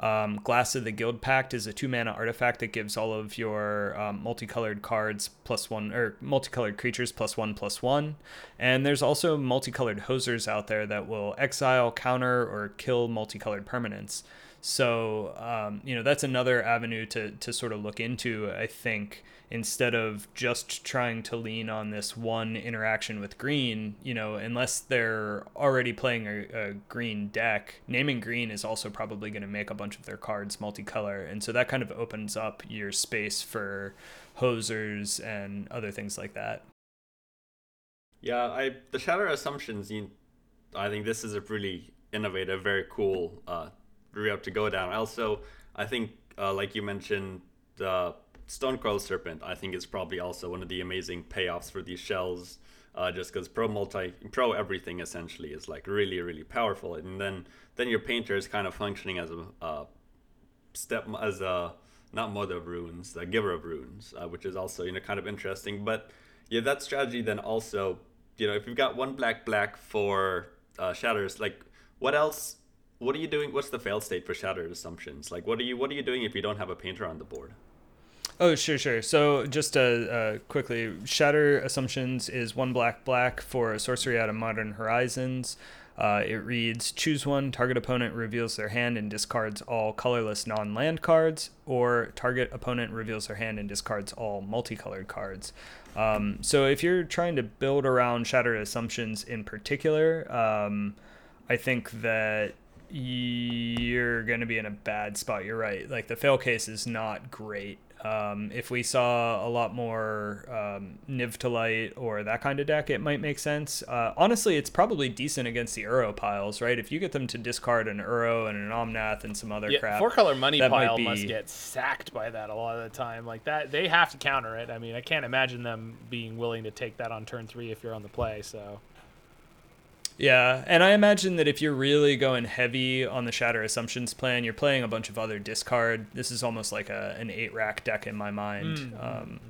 [SPEAKER 1] Um, Glass of the Guildpact is a two mana artifact that gives all of your um, multicolored cards plus one or multicolored creatures plus one plus one. And there's also multicolored hosers out there that will exile, counter, or kill multicolored permanents. So um, you know that's another avenue to to sort of look into. I think instead of just trying to lean on this one interaction with green, you know, unless they're already playing a, a green deck, naming green is also probably going to make a bunch of their cards multicolor, and so that kind of opens up your space for hosers and other things like that.
[SPEAKER 2] Yeah, I the Shatter Assumptions. You, I think this is a really innovative, very cool uh, route to go down. Also, I think, uh, like you mentioned, the Stonecoil Serpent, I think is probably also one of the amazing payoffs for these shells. Uh, just because pro multi pro everything essentially is like really really powerful, and then then your painter is kind of functioning as a uh, step as a not mother of runes, a giver of runes, uh, which is also you know kind of interesting. But yeah, that strategy then also you know if you've got one black black for uh, shatters, like what else? What are you doing? What's the fail state for shattered assumptions? Like what are you what are you doing if you don't have a painter on the board?
[SPEAKER 1] Oh, sure, sure. So just uh, uh, quickly, Shatter Assumptions is one black black for sorcery out of Modern Horizons. Uh, it reads Choose one, target opponent reveals their hand and discards all colorless non land cards, or target opponent reveals their hand and discards all multicolored cards. Um, so if you're trying to build around Shattered Assumptions in particular, um, I think that you're going to be in a bad spot. You're right. Like the fail case is not great. Um, if we saw a lot more um, Niv-to-Light or that kind of deck, it might make sense. Uh, honestly, it's probably decent against the Uro piles, right? If you get them to discard an Uro and an Omnath and some other
[SPEAKER 3] Yeah,
[SPEAKER 1] crap,
[SPEAKER 3] four color money pile
[SPEAKER 1] be-
[SPEAKER 3] must get sacked by that a lot of the time. Like that, they have to counter it. I mean, I can't imagine them being willing to take that on turn three if you're on the play. So
[SPEAKER 1] Yeah, and I imagine that if you're really going heavy on the Shatter Assumptions plan, you're playing a bunch of other discard. This is almost like a an eight rack deck in my mind.
[SPEAKER 3] Mm,
[SPEAKER 1] Um,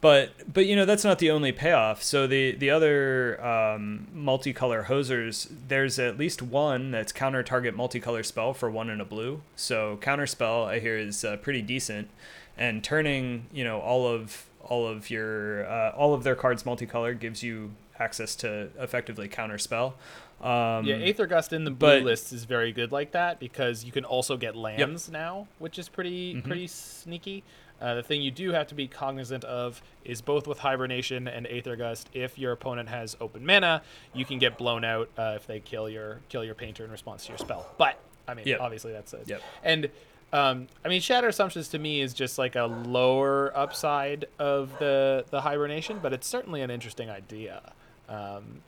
[SPEAKER 1] but but you know that's not the only payoff. So the the other um, multicolor hosers, there's at least one that's counter target multicolor spell for one and a blue. So counter spell I hear is uh, pretty decent, and turning you know all of all of your uh, all of their cards multicolor gives you access to effectively counter spell. Um,
[SPEAKER 3] yeah, Aether Gust in the blue
[SPEAKER 1] but-
[SPEAKER 3] list is very good like that because you can also get lands now, which is pretty
[SPEAKER 1] Mhm.
[SPEAKER 3] pretty sneaky. Uh, the thing you do have to be cognizant of is both with Hibernation and Aether Gust. If your opponent has open mana, you can get blown out uh, if they kill your kill your painter in response to your spell. But I mean,
[SPEAKER 1] Yep.
[SPEAKER 3] obviously that's it.
[SPEAKER 1] Yep.
[SPEAKER 3] And um, I mean, Shatter Assumptions to me is just like a lower upside of the the Hibernation, but it's certainly an interesting idea. Um,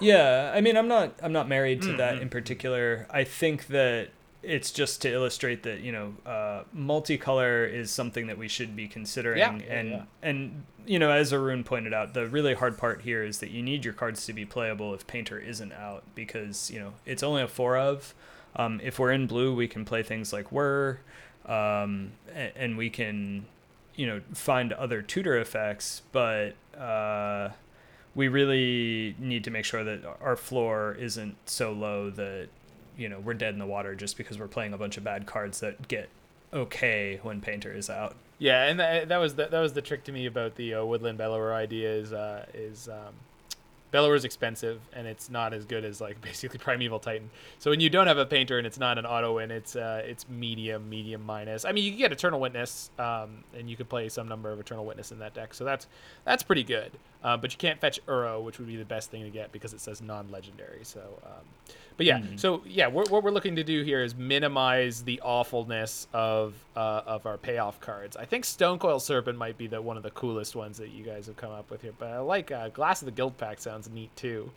[SPEAKER 1] Yeah, I mean, I'm not I'm not married to
[SPEAKER 3] Mm,
[SPEAKER 1] that in particular. I think that it's just to illustrate that you know uh, multicolor is something that we should be considering,
[SPEAKER 3] Yeah,
[SPEAKER 1] and
[SPEAKER 3] yeah.
[SPEAKER 1] and you know as Arun pointed out, the really hard part here is that you need your cards to be playable if Painter isn't out because you know it's only a four of. Um, if we're in blue, we can play things like Whir, um, and, and we can you know find other tutor effects, but. Uh, we really need to make sure that our floor isn't so low that you know we're dead in the water just because we're playing a bunch of bad cards that get okay when painter is out.
[SPEAKER 3] Yeah, and that, that was the, that was the trick to me about the uh, Woodland Bellower idea is uh, is um, Bellower is expensive and it's not as good as like basically Primeval Titan. So when you don't have a painter and it's not an auto win, it's uh, it's medium, medium minus. I mean, you can get Eternal Witness, um, and you could play some number of Eternal Witness in that deck, so that's that's pretty good. Uh, but you can't fetch Uro, which would be the best thing to get because it says non-legendary. So, um, but yeah,
[SPEAKER 1] Mhm.
[SPEAKER 3] so yeah, we're, what we're looking to do here is minimize the awfulness of uh, of our payoff cards. I think Stonecoil Serpent might be the one of the coolest ones that you guys have come up with here. But I like uh, Glass of the Guildpact sounds neat too.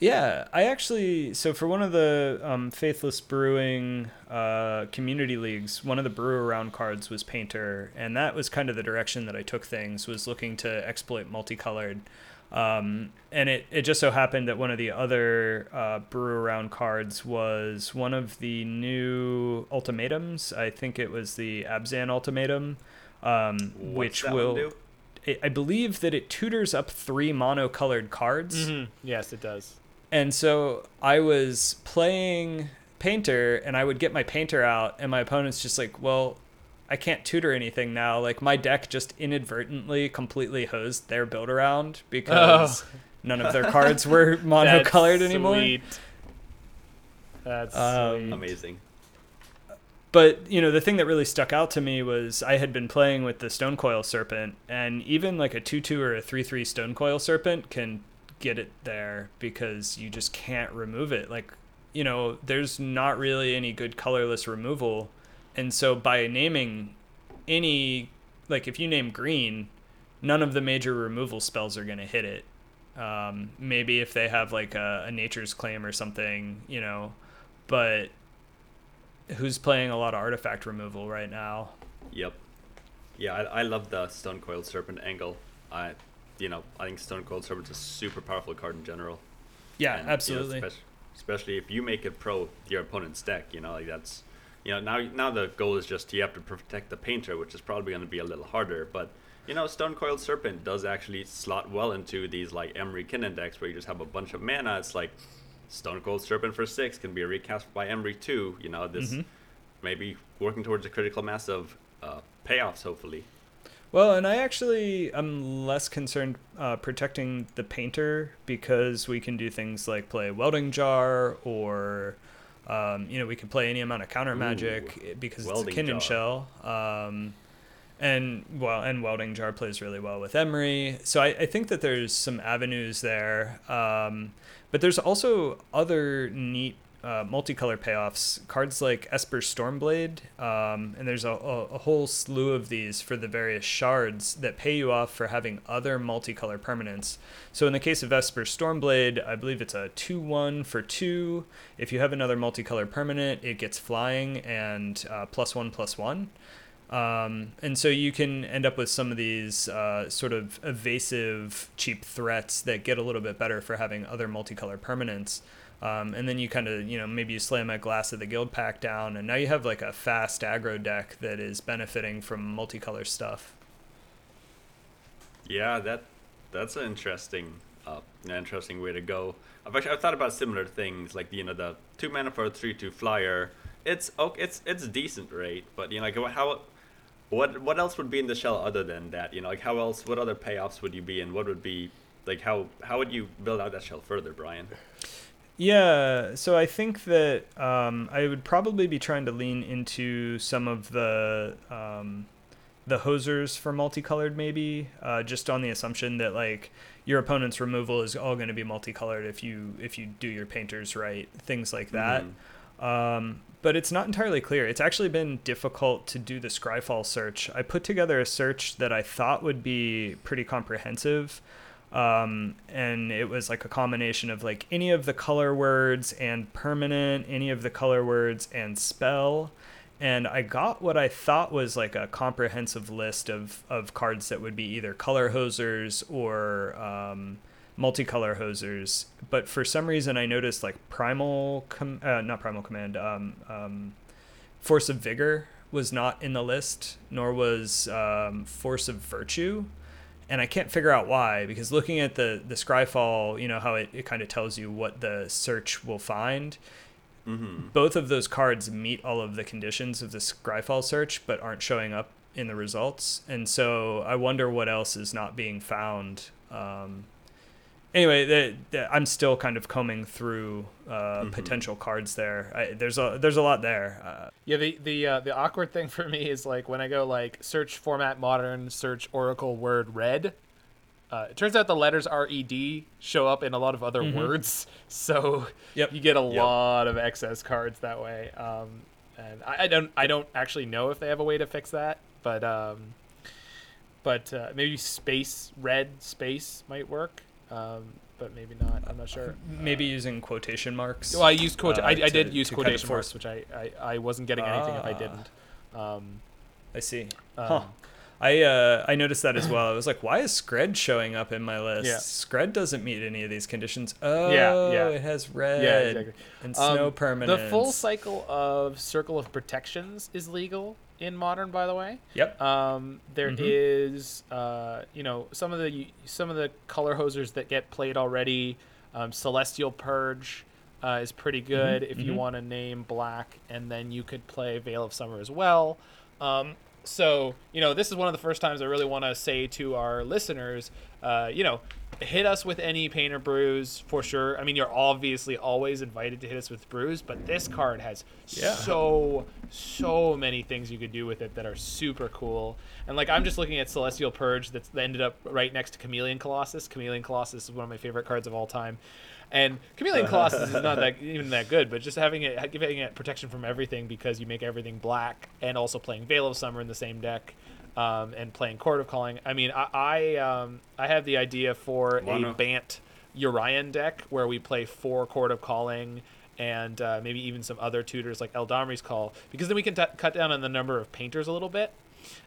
[SPEAKER 1] yeah i actually so for one of the um, faithless brewing uh, community leagues one of the brew around cards was painter and that was kind of the direction that i took things was looking to exploit multicolored um, and it, it just so happened that one of the other uh, brew around cards was one of the new ultimatums. I think it was the Abzan ultimatum, um, which will. I I believe that it tutors up three monocolored cards.
[SPEAKER 3] Yes, it does.
[SPEAKER 1] And so I was playing painter and I would get my painter out and my opponent's just like, well, I can't tutor anything now. Like my deck just inadvertently completely hosed their build around because none of their cards were monocolored
[SPEAKER 3] That's
[SPEAKER 1] anymore.
[SPEAKER 3] Sweet. That's
[SPEAKER 1] Um,
[SPEAKER 3] sweet.
[SPEAKER 2] Amazing.
[SPEAKER 1] But you know, the thing that really stuck out to me was I had been playing with the Stonecoil Serpent, and even like a two-two or a three-three Stonecoil Serpent can get it there because you just can't remove it. Like, you know, there's not really any good colorless removal, and so by naming any, like if you name green, none of the major removal spells are gonna hit it. Um, maybe if they have like a, a Nature's Claim or something, you know, but who's playing a lot of artifact removal right now.
[SPEAKER 2] Yep. Yeah, I, I love the Stone Coiled Serpent angle. I, you know, I think Stone Coiled Serpent's a super powerful card in general.
[SPEAKER 1] Yeah,
[SPEAKER 2] And, you know,
[SPEAKER 1] absolutely.
[SPEAKER 2] especially if you make it pro your opponent's deck, you know, like that's, you know, now now the goal is just you have to protect the painter, which is probably going to be a little harder. But you know, Stone Coiled Serpent does actually slot well into these like Emry Kinnan decks where you just have a bunch of mana. It's like Stonecoil Serpent for six can be recast by Emry two. You know, this
[SPEAKER 1] Mhm.
[SPEAKER 2] maybe working towards a critical mass of uh, payoffs, hopefully.
[SPEAKER 1] Well, and I actually am less concerned uh, protecting the painter because we can do things like play welding jar or. Um, you know, we can play any amount of counter
[SPEAKER 2] Ooh,
[SPEAKER 1] magic because it's a Kinnan shell. Um, and well, and welding jar plays really well with Emry. So I, I think that there's some avenues there. Um, but there's also other neat uh, multicolor payoffs. Cards like Esper Stormblade, um, and there's a, a, a whole slew of these for the various shards that pay you off for having other multicolor permanents. So in the case of Esper Stormblade, I believe it's a 2 1 for 2. If you have another multicolor permanent, it gets flying and uh, plus 1 plus 1. Um, and so you can end up with some of these uh, sort of evasive, cheap threats that get a little bit better for having other multicolor permanents. Um, and then you kind of, you know, maybe you slam a glass of the guildpact down, and now you have like a fast aggro deck that is benefiting from multicolor stuff.
[SPEAKER 2] Yeah, that that's an interesting, uh, an interesting way to go. I've actually I've thought about similar things, like you know the two mana for a three two flyer. It's okay, it's it's decent rate, but you know like how what what else would be in the shell other than that? You know, like how else? What other payoffs would you be in? What would be like how how would you build out that shell further, Brian?
[SPEAKER 1] Yeah, so I think that um, I would probably be trying to lean into some of the um, the hosers for multicolored, maybe, uh, just on the assumption that like your opponent's removal is all going to be multicolored if you if you do your painters right, things like that.
[SPEAKER 2] Mm-hmm.
[SPEAKER 1] Um, but it's not entirely clear. It's actually been difficult to do the Scryfall search. I put together a search that I thought would be pretty comprehensive. Um, and it was like a combination of like any of the color words and permanent, any of the color words and spell. And I got what I thought was like a comprehensive list of, of cards that would be either color hosers or um, multicolor hosers. But for some reason, I noticed like primal, com- uh, not primal command, um, um, force of vigor was not in the list, nor was um, force of virtue and I can't figure out why because looking at the the Scryfall, you know how it, it kind of tells you what the search will find.
[SPEAKER 2] Mm-hmm.
[SPEAKER 1] Both of those cards meet all of the conditions of the Scryfall search, but aren't showing up in the results, and so I wonder what else is not being found. Um, anyway, the, the, I'm still kind of combing through uh,
[SPEAKER 2] Mm-hmm.
[SPEAKER 1] potential cards there. I, there's a there's a lot there. Uh,
[SPEAKER 3] Yeah, the the uh, the awkward thing for me is like when I go like search format modern, search Oracle word red. Uh, it turns out the letters R E D show up in a lot of other words, so
[SPEAKER 1] Yep.
[SPEAKER 3] you get a
[SPEAKER 2] Yep.
[SPEAKER 3] lot of excess cards that way. Um, and I, I don't I don't actually know if they have a way to fix that, but um, but uh, maybe space red space might work, um, but maybe not. I'm not sure.
[SPEAKER 1] maybe using quotation marks.
[SPEAKER 3] Well, I used quote.
[SPEAKER 1] uh,
[SPEAKER 3] I, I
[SPEAKER 1] to-
[SPEAKER 3] did use
[SPEAKER 1] to kind of
[SPEAKER 3] quotation marks, which I, I, I wasn't getting anything if I
[SPEAKER 1] Ah.
[SPEAKER 3] didn't. Um,
[SPEAKER 1] I see.
[SPEAKER 3] um,
[SPEAKER 1] Huh. I uh, I noticed that as well. I was like, why is Skred showing up in my list?
[SPEAKER 3] Yeah.
[SPEAKER 1] Skred doesn't meet any of these conditions. Oh,
[SPEAKER 3] yeah.
[SPEAKER 1] it has red
[SPEAKER 3] Yeah, exactly.
[SPEAKER 1] and
[SPEAKER 3] Um,
[SPEAKER 1] snow permanents.
[SPEAKER 3] The full cycle of Circle of Protections is legal in Modern, by the way.
[SPEAKER 1] Yep.
[SPEAKER 3] Um, there
[SPEAKER 1] Mhm.
[SPEAKER 3] is, uh, you know, some of the some of the color hosers that get played already. Um, Celestial Purge uh, is pretty good if you
[SPEAKER 1] mhm.
[SPEAKER 3] want to name black, and then you could play Veil of Summer as well. Um, so you know, this is one of the first times I really want to say to our listeners, uh, you know, hit us with any painter brews for sure. I mean, you're obviously always invited to hit us with brews, but this card has
[SPEAKER 1] Yeah.
[SPEAKER 3] so so many things you could do with it that are super cool. And like I'm just looking at Celestial Purge that's that ended up right next to Chameleon Colossus. Chameleon Colossus is one of my favorite cards of all time. And Chameleon Colossus is not that even that good, but just having it giving it protection from everything because you make everything black and also playing Veil of Summer in the same deck. Um, and playing Chord of Calling. I mean, I I, um, I have the idea for
[SPEAKER 2] Mono.
[SPEAKER 3] a Bant Yorion deck where we play four Chord of Calling and uh, maybe even some other tutors like Eladamri's Call, because then we can t- cut down on the number of painters a little bit,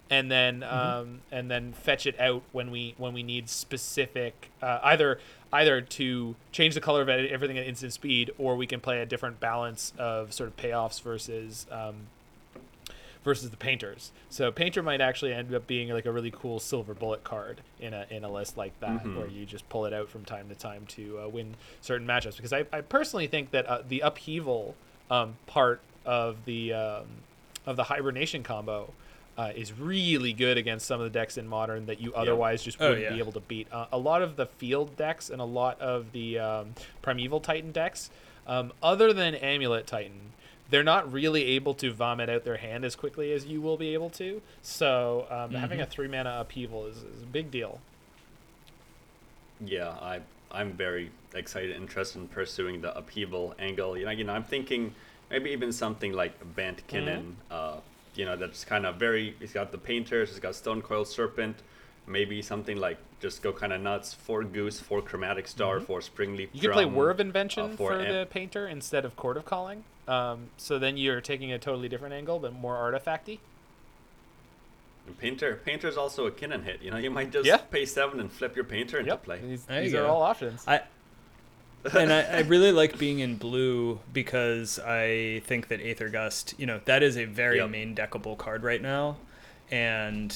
[SPEAKER 3] and then um, and then fetch it out when we when we need specific uh, either either to change the color of everything at instant speed, or we can play a different balance of sort of payoffs versus. Um, versus the painters. So painter might actually end up being like a really cool silver bullet card in a in a list like that,
[SPEAKER 2] Mhm.
[SPEAKER 3] where you just pull it out from time to time to uh, win certain matchups. Because I, I personally think that uh, the upheaval um, part of the um, of the hibernation combo. Uh, is really good against some of the decks in modern that you otherwise just
[SPEAKER 1] Oh,
[SPEAKER 3] wouldn't be
[SPEAKER 1] yeah.
[SPEAKER 3] able to beat. Uh, a lot of the field decks and a lot of the um, primeval titan decks, um, other than amulet titan, they're not really able to vomit out their hand as quickly as you will be able to. So um, having a three mana upheaval is, is a big deal.
[SPEAKER 2] Yeah, I I'm very excited, interested in pursuing the upheaval angle. You know, you know, I'm thinking maybe even something like Bant Kinnan. Uh, you know, that's kind of very. It's got the painters. It's got Stonecoil Serpent. Maybe something like just go kind of nuts. Four Goose, four Chromatic Star, four Springleaf.
[SPEAKER 3] You could play
[SPEAKER 2] Drum,
[SPEAKER 3] Whir of Invention
[SPEAKER 2] uh,
[SPEAKER 3] for
[SPEAKER 2] Am-
[SPEAKER 3] the painter instead of Chord of Calling. Um, so then you're taking a totally different angle, but more artifacty.
[SPEAKER 2] and Painter, Painter's also a Kinnan hit. You know, you might just
[SPEAKER 3] Yeah.
[SPEAKER 2] pay seven and flip your Painter into play.
[SPEAKER 3] These,
[SPEAKER 1] There
[SPEAKER 3] these are
[SPEAKER 1] go.
[SPEAKER 3] all options.
[SPEAKER 1] I and I, I really like being in blue because I think that Aether Gust, you know, that is a very
[SPEAKER 2] Yep.
[SPEAKER 1] main deckable card right now, and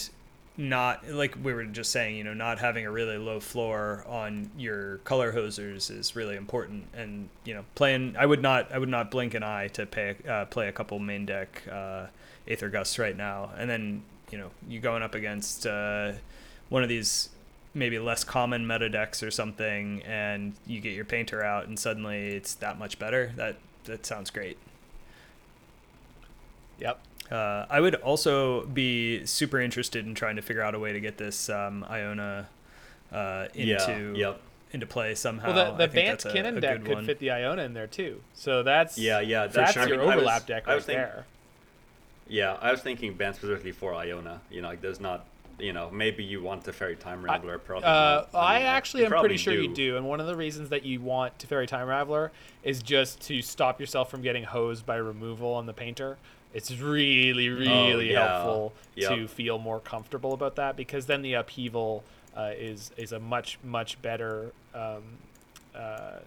[SPEAKER 1] not like we were just saying, you know, not having a really low floor on your color hosers is really important. And you know, playing, I would not, I would not blink an eye to pay, uh, play a couple main deck uh, Aether Gusts right now, and then you know you going up against uh, one of these maybe less common meta decks or something, and you get your painter out, and suddenly it's that much better. That that sounds great.
[SPEAKER 3] Yep.
[SPEAKER 1] Uh, I would also be super interested in trying to figure out a way to get this um, Iona uh, into
[SPEAKER 2] yeah, yep.
[SPEAKER 1] into play somehow.
[SPEAKER 3] Well, the,
[SPEAKER 1] I
[SPEAKER 3] the Bant
[SPEAKER 1] that's a-
[SPEAKER 3] Kinnan
[SPEAKER 1] a
[SPEAKER 3] deck could
[SPEAKER 1] one.
[SPEAKER 3] fit the Iona in there too. So that's
[SPEAKER 2] Yeah, yeah,
[SPEAKER 3] that's
[SPEAKER 2] sure.
[SPEAKER 3] your
[SPEAKER 2] I mean, I was-
[SPEAKER 3] overlap deck
[SPEAKER 2] I
[SPEAKER 3] right
[SPEAKER 2] was thinking-
[SPEAKER 3] there.
[SPEAKER 2] Yeah, I was thinking Bant specifically for Iona. You know, like there's not, you know, maybe you want the Teferi Time Raveler, probably.
[SPEAKER 3] Uh,
[SPEAKER 2] not.
[SPEAKER 3] I
[SPEAKER 2] mean,
[SPEAKER 3] actually am pretty
[SPEAKER 2] probably
[SPEAKER 3] sure you do, and one of the reasons that you want Teferi Time Raveler is just to stop yourself from getting hosed by removal on the painter. It's really, really
[SPEAKER 2] yeah.
[SPEAKER 3] helpful
[SPEAKER 2] Yep.
[SPEAKER 3] to feel more comfortable about that because then the upheaval uh, is is a much much better. Um, uh,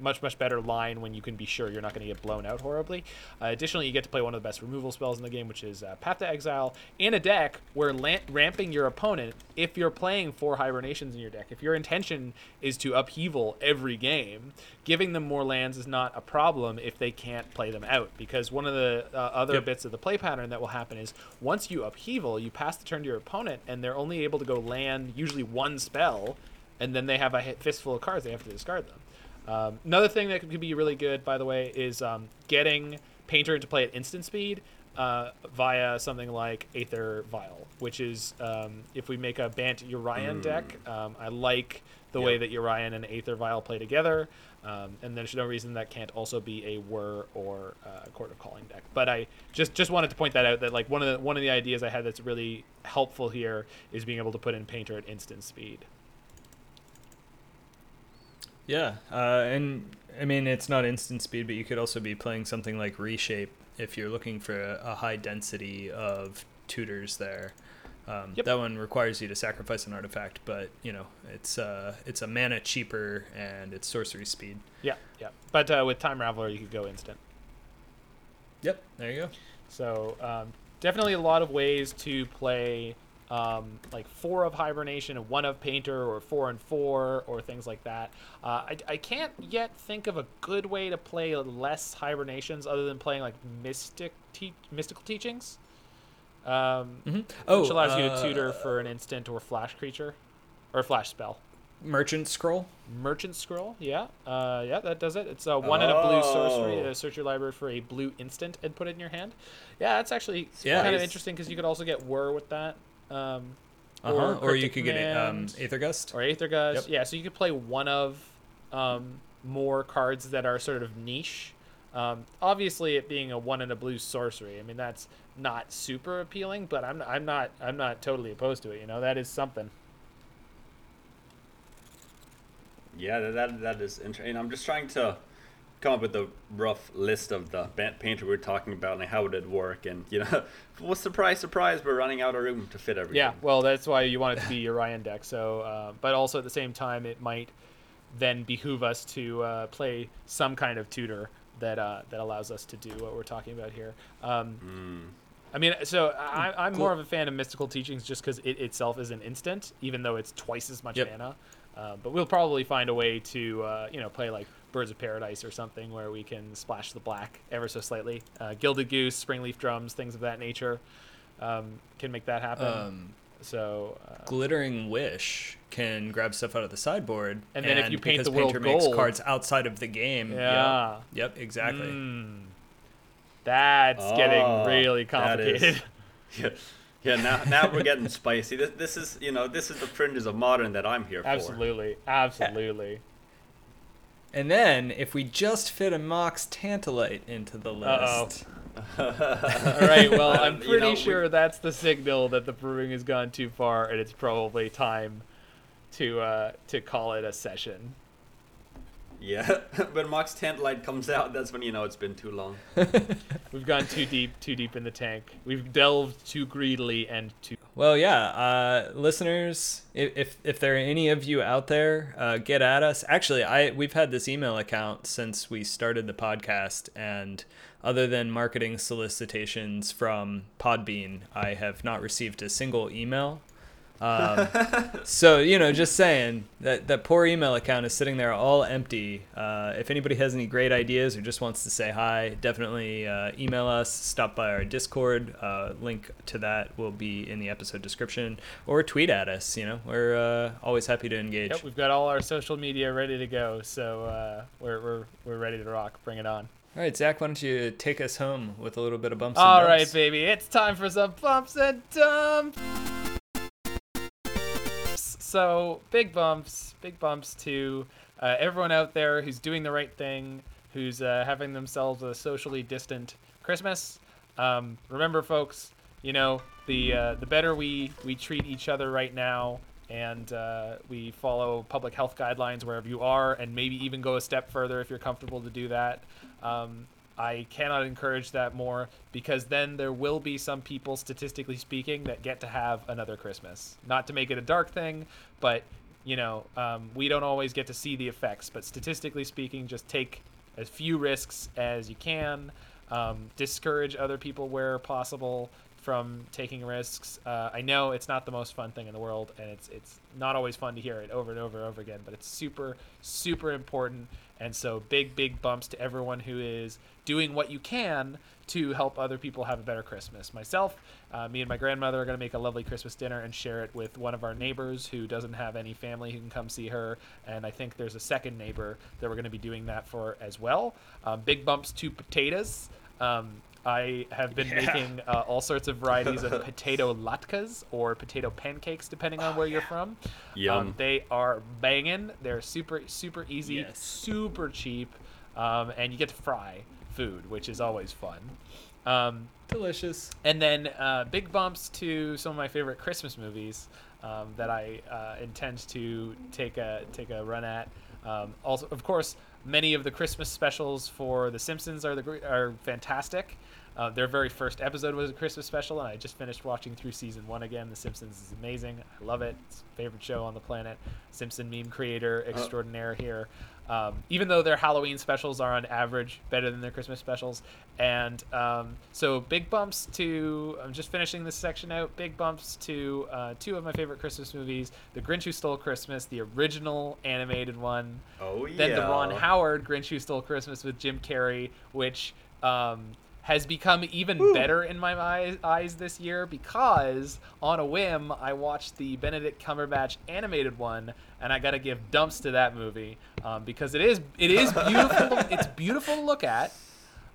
[SPEAKER 3] much much better line when you can be sure you're not going to get blown out horribly. Uh, additionally, you get to play one of the best removal spells in the game, which is uh, Path to Exile, in a deck where la- ramping your opponent. If you're playing four hibernations in your deck, if your intention is to upheaval every game, giving them more lands is not a problem if they can't play them out. Because one of the uh, other
[SPEAKER 1] Yep.
[SPEAKER 3] bits of the play pattern that will happen is once you upheaval, you pass the turn to your opponent, and they're only able to go land usually one spell, and then they have a fistful of cards they have to discard them. Um, another thing that could be really good, by the way, is um, getting Painter into play at instant speed uh, via something like Aether Vial, which is um, if we make a Bant Yorion deck. Um, I like the way that Yorion and Aether Vial play together, um, and there's no reason that can't also be a Whir or uh, Chord of Calling deck. But I just just wanted to point that out that like one of the one of the ideas I had that's really helpful here is being able to put in Painter at instant speed.
[SPEAKER 1] Yeah, uh, and I mean it's not instant speed, but you could also be playing something like Reshape if you're looking for a, a high density of tutors there. Um,
[SPEAKER 3] Yep.
[SPEAKER 1] That one requires you to sacrifice an artifact, but you know it's uh, it's a mana cheaper and it's sorcery speed.
[SPEAKER 3] Yeah, yeah. But uh, with Time Raveler, you could go instant.
[SPEAKER 1] Yep, there you go.
[SPEAKER 3] So um, definitely a lot of ways to play um, like four of hibernation and one of painter or four and four or things like that. Uh, I, I can't yet think of a good way to play less hibernations other than playing like mystic te- mystical teachings, um,
[SPEAKER 1] Mm-hmm. Oh,
[SPEAKER 3] which allows you
[SPEAKER 1] uh,
[SPEAKER 3] to tutor for an instant or flash creature or flash spell.
[SPEAKER 1] merchant scroll.
[SPEAKER 3] Merchant Scroll, yeah, uh, yeah, that does it. It's a one and a blue sorcery.
[SPEAKER 2] Oh.
[SPEAKER 3] Uh, search your library for a blue instant and put it in your hand. Yeah, that's actually
[SPEAKER 1] Yeah.
[SPEAKER 3] kind of interesting because you could also get Whir with that, um,
[SPEAKER 1] Uh huh. Or, you
[SPEAKER 3] Cryptic
[SPEAKER 1] could get it, um,
[SPEAKER 3] Command,
[SPEAKER 1] Aether Gust.
[SPEAKER 3] or Aether Gust.
[SPEAKER 1] Yep.
[SPEAKER 3] Yeah, so you could play one of um, more cards that are sort of niche. Um, obviously, it being a one and a blue sorcery, I mean that's not super appealing, but I'm I'm not I'm not totally opposed to it. You know, that is something.
[SPEAKER 2] Yeah, that, that, that is interesting. I'm just trying to come up with a rough list of the Bant painter we are talking about and how it would work. And, you know, well, surprise, surprise, we're running out of room to fit everything.
[SPEAKER 3] Yeah, well, that's why you want it to be your Ryan deck. So, uh, but also at the same time, it might then behoove us to uh, play some kind of tutor that uh, that allows us to do what we're talking about here. Um,
[SPEAKER 2] Mm.
[SPEAKER 3] I mean, so I, I'm more of a fan of mystical teachings just because it itself is an instant, even though it's twice as much
[SPEAKER 1] Yep.
[SPEAKER 3] mana. Uh, but we'll probably find a way to, uh, you know, play like Birds of Paradise or something where we can splash the black ever so slightly. Uh, Gilded Goose, Springleaf Drums, things of that nature um, can make that happen.
[SPEAKER 1] Um,
[SPEAKER 3] so, uh,
[SPEAKER 1] Glittering Wish can grab stuff out of the sideboard,
[SPEAKER 3] And then if you paint the world
[SPEAKER 1] Painter makes
[SPEAKER 3] gold-
[SPEAKER 1] cards outside of the game.
[SPEAKER 3] Yeah.
[SPEAKER 1] Yep, yep exactly.
[SPEAKER 3] mm, that's
[SPEAKER 2] Oh,
[SPEAKER 3] getting really complicated.
[SPEAKER 2] Yeah, yeah. Now, now we're getting spicy. This, this is, you know, this is the fringes of modern that I'm here for.
[SPEAKER 3] absolutely, absolutely.
[SPEAKER 1] And then if we just fit a Mox Tantalite into the list,
[SPEAKER 3] All right. Well, I'm
[SPEAKER 2] Um, you
[SPEAKER 3] pretty
[SPEAKER 2] know, we-
[SPEAKER 3] sure that's the signal that the brewing has gone too far, and it's probably time to uh, to call it a session.
[SPEAKER 2] Yeah, when Mox Tantalite comes out, that's when you know it's been too long.
[SPEAKER 3] We've gone too deep, too deep in the tank. We've delved too greedily and too.
[SPEAKER 1] Well, yeah, uh, listeners, if, if if there are any of you out there, uh, get at us. Actually, I we've had this email account since we started the podcast, and other than marketing solicitations from Podbean, I have not received a single email Um, so you know, just saying that that poor email account is sitting there all empty. Uh, if anybody has any great ideas or just wants to say hi, definitely uh, email us. Stop by our Discord. Uh, link to that will be in the episode description, or tweet at us. You know, we're uh, always happy to engage.
[SPEAKER 3] Yep, we've got all our social media ready to go, so uh, we're, we're we're ready to rock. Bring it on.
[SPEAKER 1] All right, Zach, why don't you take us home with a little bit of bumps?
[SPEAKER 3] All
[SPEAKER 1] and
[SPEAKER 3] right, baby, it's time for some bumps and dumps. So big bumps, big bumps to uh, everyone out there who's doing the right thing, who's uh, having themselves a socially distant Christmas. Um, remember, folks, you know the uh, the better we we treat each other right now, and uh, we follow public health guidelines wherever you are, and maybe even go a step further if you're comfortable to do that. Um, I cannot encourage that more because then there will be some people, statistically speaking, that get to have another Christmas. Not to make it a dark thing, but you know, um, we don't always get to see the effects. But statistically speaking, just take as few risks as you can. Um, discourage other people where possible from taking risks. Uh, I know it's not the most fun thing in the world, and it's it's not always fun to hear it over and over and over again. But it's super super important. And so big big bumps to everyone who is doing what you can to help other people have a better Christmas. Myself, uh, me and my grandmother are going to make a lovely Christmas dinner and share it with one of our neighbors who doesn't have any family who can come see her. And I think there's a second neighbor that we're going to be doing that for as well. Um, big bumps to potatoes. Um, I have been
[SPEAKER 1] Yeah.
[SPEAKER 3] making uh, all sorts of varieties of potato latkes or potato pancakes, depending on where you're from.
[SPEAKER 2] Yum.
[SPEAKER 3] Um, they are banging. They're super, super easy,
[SPEAKER 1] Yes.
[SPEAKER 3] super cheap, um, and you get to fry food, which is always fun. Um,
[SPEAKER 1] Delicious.
[SPEAKER 3] and then uh, big bumps to some of my favorite Christmas movies um, that I uh, intend to take a take a run at. Um, also, of course, many of the Christmas specials for The Simpsons are the are fantastic. Uh, their very first episode was a Christmas special, and I just finished watching through season one again. The Simpsons is amazing. I love it. It's favorite show on the planet. Simpson meme creator extraordinaire here. Um, even though their Halloween specials are on average better than their Christmas specials, and um, so big bumps to I'm just finishing this section out. Big bumps to uh, two of my favorite Christmas movies: The Grinch Who Stole Christmas, the original animated one,
[SPEAKER 2] Oh yeah.
[SPEAKER 3] then the Ron Howard Grinch Who Stole Christmas with Jim Carrey, which um, has become even better in my eyes, eyes this year because on a whim I watched the Benedict Cumberbatch animated one, and I got to give dumps to that movie um, because it is it is beautiful. it's beautiful to look at.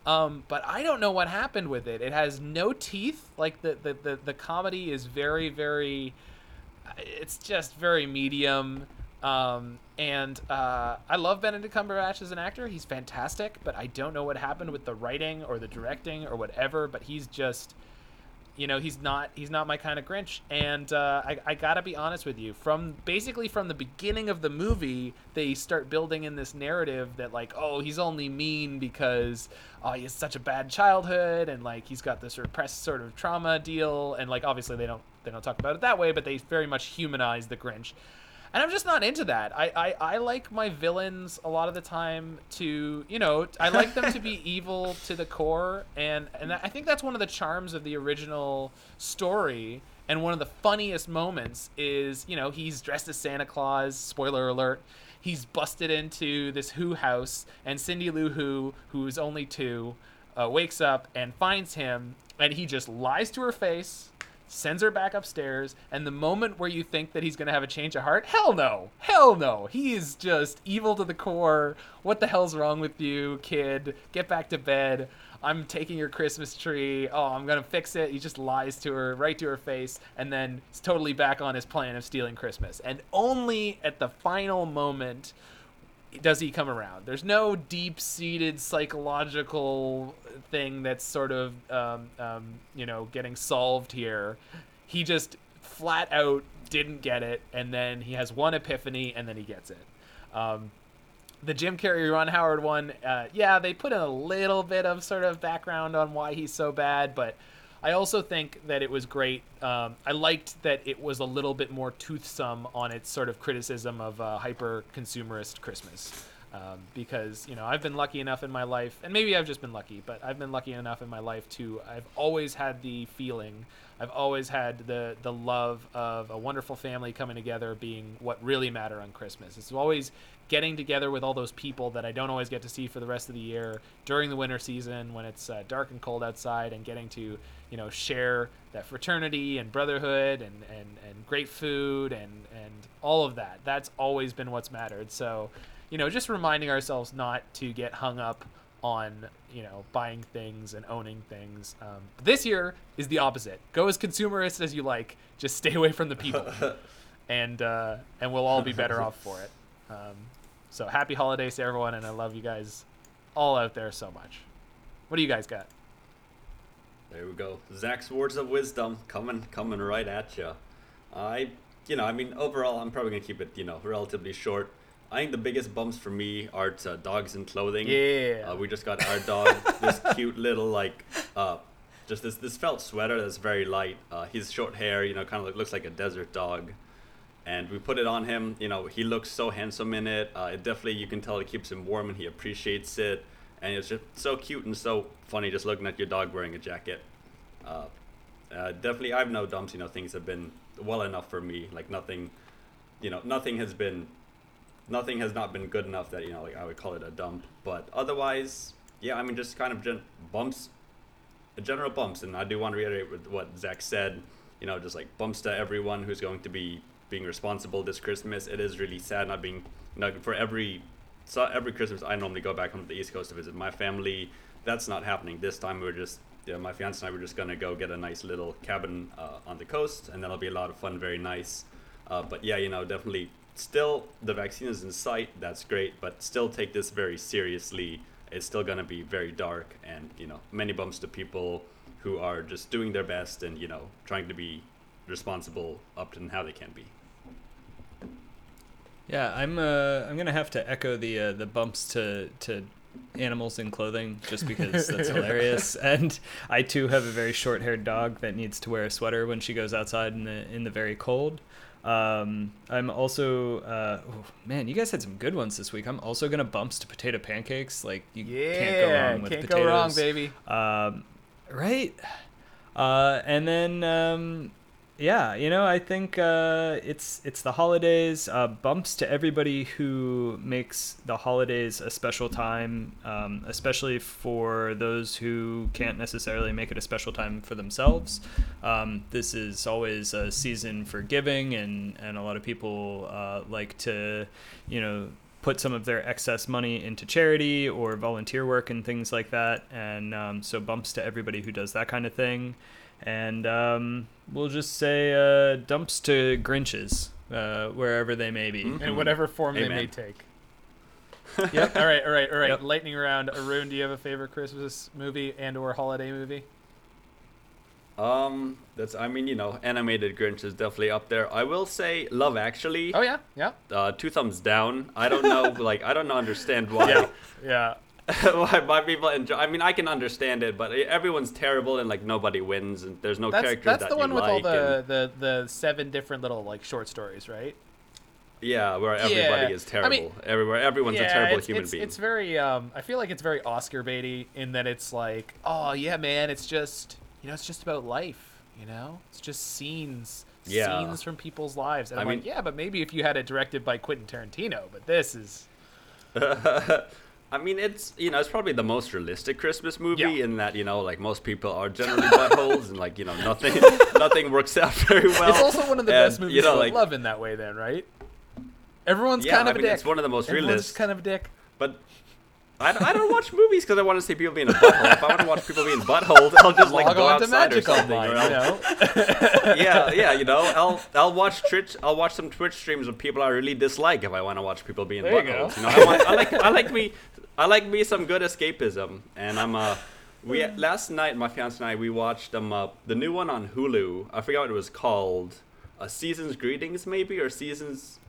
[SPEAKER 3] Um, but I don't know what happened with it. It has no teeth. Like the, the, the, the comedy is very, very it's just very medium. Um, and uh, I love Benedict Cumberbatch as an actor. He's fantastic, but I don't know what happened with the writing or the directing or whatever. But he's just, you know, he's not he's not my kind of Grinch. And uh, I, I gotta be honest with you. From basically from the beginning of the movie, they start building in this narrative that like, oh, he's only mean because oh, he has such a bad childhood, and like he's got this repressed sort of trauma deal, and like obviously they don't they don't talk about it that way, but they very much humanize the Grinch. And I'm just not into that. I, I, I like my villains a lot of the time to, you know, I like them to be evil to the core. And, and I think that's one of the charms of the original story. And one of the funniest moments is, you know, he's dressed as Santa Claus, spoiler alert. He's busted into this Who house, and Cindy Lou Who, who's only two, uh, wakes up and finds him, and he just lies to her face, sends her back upstairs, and the moment where you think that he's going to have a change of heart, hell no. Hell no. He is just evil to the core. What the hell's wrong with you, kid? Get back to bed. I'm taking your Christmas tree. Oh, I'm going to fix it. He just lies to her right to her face and then is totally back on his plan of stealing Christmas. And only at the final moment does he come around. There's no deep-seated psychological thing that's sort of, um, um, you know, getting solved here. He just flat out didn't get it, and then he has one epiphany, and then he gets it. Um, the Jim Carrey Ron Howard one, uh, yeah, they put in a little bit of sort of background on why he's so bad, but I also think that it was great. Um, I liked that it was a little bit more toothsome on its sort of criticism of uh, hyper consumerist Christmas. Um, because you know I've been lucky enough in my life, and maybe I've just been lucky, but I've been lucky enough in my life to I've always had the feeling, I've always had the the love of a wonderful family coming together being what really matter on Christmas. It's always getting together with all those people that I don't always get to see for the rest of the year during the winter season when it's uh, dark and cold outside, and getting to you know share that fraternity and brotherhood and and, and great food and and all of that. That's always been what's mattered. So you know, just reminding ourselves not to get hung up on you know buying things and owning things. Um, this year is the opposite. Go as consumerist as you like. Just stay away from the people, and uh, and we'll all be better off for it. Um, so happy holidays to everyone, and I love you guys all out there so much. What do you guys got?
[SPEAKER 2] There we go. Zach's words of wisdom coming coming right at you. I, you know, I mean, overall, I'm probably gonna keep it, you know, relatively short. I think the biggest bumps for me are to dogs and clothing.
[SPEAKER 3] Yeah.
[SPEAKER 2] Uh, we just got our dog this cute little like, uh, just this this felt sweater that's very light. Uh, he's short hair, you know, kind of looks like a desert dog. And we put it on him. You know, he looks so handsome in it. Uh, it definitely you can tell it keeps him warm and he appreciates it. And it's just so cute and so funny just looking at your dog wearing a jacket. Uh, uh, definitely, I've no dumps. You know, things have been well enough for me. Like nothing, you know, nothing has been nothing has not been good enough that you know like I would call it a dump. But otherwise, yeah, I mean just kind of gen- bumps, general bumps, and I do want to reiterate with what Zach said. You know, just like bumps to everyone who's going to be being responsible this Christmas. It is really sad not being you know for every so every Christmas I normally go back home to the East Coast to visit my family. That's not happening this time. We're just my fiance and I were just gonna go get a nice little cabin uh, on the coast, and that'll be a lot of fun, very nice. Uh, but yeah, you know, definitely still the vaccine is in sight that's great but still take this very seriously it's still to be very dark and you know many bumps to people who are just doing their best and you know trying to be responsible up to how they can be
[SPEAKER 1] yeah i'm uh i'm gonna have to echo the uh, the bumps to to animals in clothing just because that's hilarious and i too have a very short haired dog that needs to wear a sweater when she goes outside in the in the very cold um, I'm also, uh, oh, man, you guys had some good ones this week. I'm also gonna bumps to potato pancakes. Like you
[SPEAKER 3] yeah,
[SPEAKER 1] can't go wrong with
[SPEAKER 3] can't
[SPEAKER 1] potatoes.
[SPEAKER 3] go wrong, baby.
[SPEAKER 1] Um, right. Uh, and then um, yeah, you know, I think uh, it's it's the holidays. Uh, bumps to everybody who makes the holidays a special time, um, especially for those who can't necessarily make it a special time for themselves. Um, this is always a season for giving, and and a lot of people uh, like to, you know, put some of their excess money into charity or volunteer work and things like that. And um, so bumps to everybody who does that kind of thing and um, we'll just say uh, dumps to Grinches, uh, wherever they may be.
[SPEAKER 3] Mm-hmm. In whatever form
[SPEAKER 2] Amen.
[SPEAKER 3] they may take. yep. All right. All right. All right.
[SPEAKER 1] Yep.
[SPEAKER 3] Lightning round. Arun, do you have a favorite Christmas movie and/or holiday movie?
[SPEAKER 2] um that's i mean you know animated grinch is definitely up there i will say love actually
[SPEAKER 3] Oh yeah. Yeah.
[SPEAKER 2] uh, two thumbs down i don't know like i don't understand why
[SPEAKER 3] Yeah. Yeah.
[SPEAKER 2] why, why people enjoy. I mean, I can understand it, but everyone's terrible and like nobody wins, and there's no character
[SPEAKER 3] That's
[SPEAKER 2] characters
[SPEAKER 3] that's
[SPEAKER 2] that
[SPEAKER 3] the one with all the,
[SPEAKER 2] and,
[SPEAKER 3] the the seven different little like short stories, right?
[SPEAKER 2] yeah, where everybody
[SPEAKER 3] Yeah.
[SPEAKER 2] is
[SPEAKER 3] I
[SPEAKER 2] terrible.
[SPEAKER 3] mean,
[SPEAKER 2] Everywhere, everyone's a terrible
[SPEAKER 3] it's,
[SPEAKER 2] human
[SPEAKER 3] it's,
[SPEAKER 2] being.
[SPEAKER 3] It's very. Um, I feel like it's very Oscar baity in that it's like, oh yeah, man, it's just you know, it's just about life. You know, it's just scenes,
[SPEAKER 2] Yeah.
[SPEAKER 3] scenes from people's lives. And
[SPEAKER 2] I
[SPEAKER 3] I'm
[SPEAKER 2] mean-
[SPEAKER 3] like, yeah, but maybe if you had it directed by Quentin Tarantino, but this is.
[SPEAKER 2] I mean, it's you know, it's probably the most realistic Christmas movie
[SPEAKER 3] Yeah.
[SPEAKER 2] in that you know, like most people are generally buttholes, and like you know, nothing, nothing works out very well.
[SPEAKER 3] it's also one of the
[SPEAKER 2] And,
[SPEAKER 3] best movies
[SPEAKER 2] you know, like,
[SPEAKER 3] love in that way, then, right? Everyone's
[SPEAKER 2] Yeah,
[SPEAKER 3] kind
[SPEAKER 2] I
[SPEAKER 3] of a
[SPEAKER 2] mean,
[SPEAKER 3] dick.
[SPEAKER 2] it's one of the most
[SPEAKER 3] Everyone's
[SPEAKER 2] realistic.
[SPEAKER 3] kind of a dick.
[SPEAKER 2] But I, I don't watch movies because I want to see people being a butthole. if I want to watch people being buttholes, I'll just like
[SPEAKER 3] Log
[SPEAKER 2] go
[SPEAKER 3] on to
[SPEAKER 2] outside or something.
[SPEAKER 3] Online,
[SPEAKER 2] or
[SPEAKER 3] you know.
[SPEAKER 2] yeah, yeah, you know, I'll I'll watch Twitch. I'll watch some Twitch streams of people I really dislike if I want to watch people being
[SPEAKER 3] There you go.
[SPEAKER 2] buttholes. You know, I, want, I like I like me I like me some good escapism, and I'm uh we last night my fiance and I we watched um uh, the new one on Hulu. I forgot what it was called. Uh, Seasons Greetings maybe or Seasons.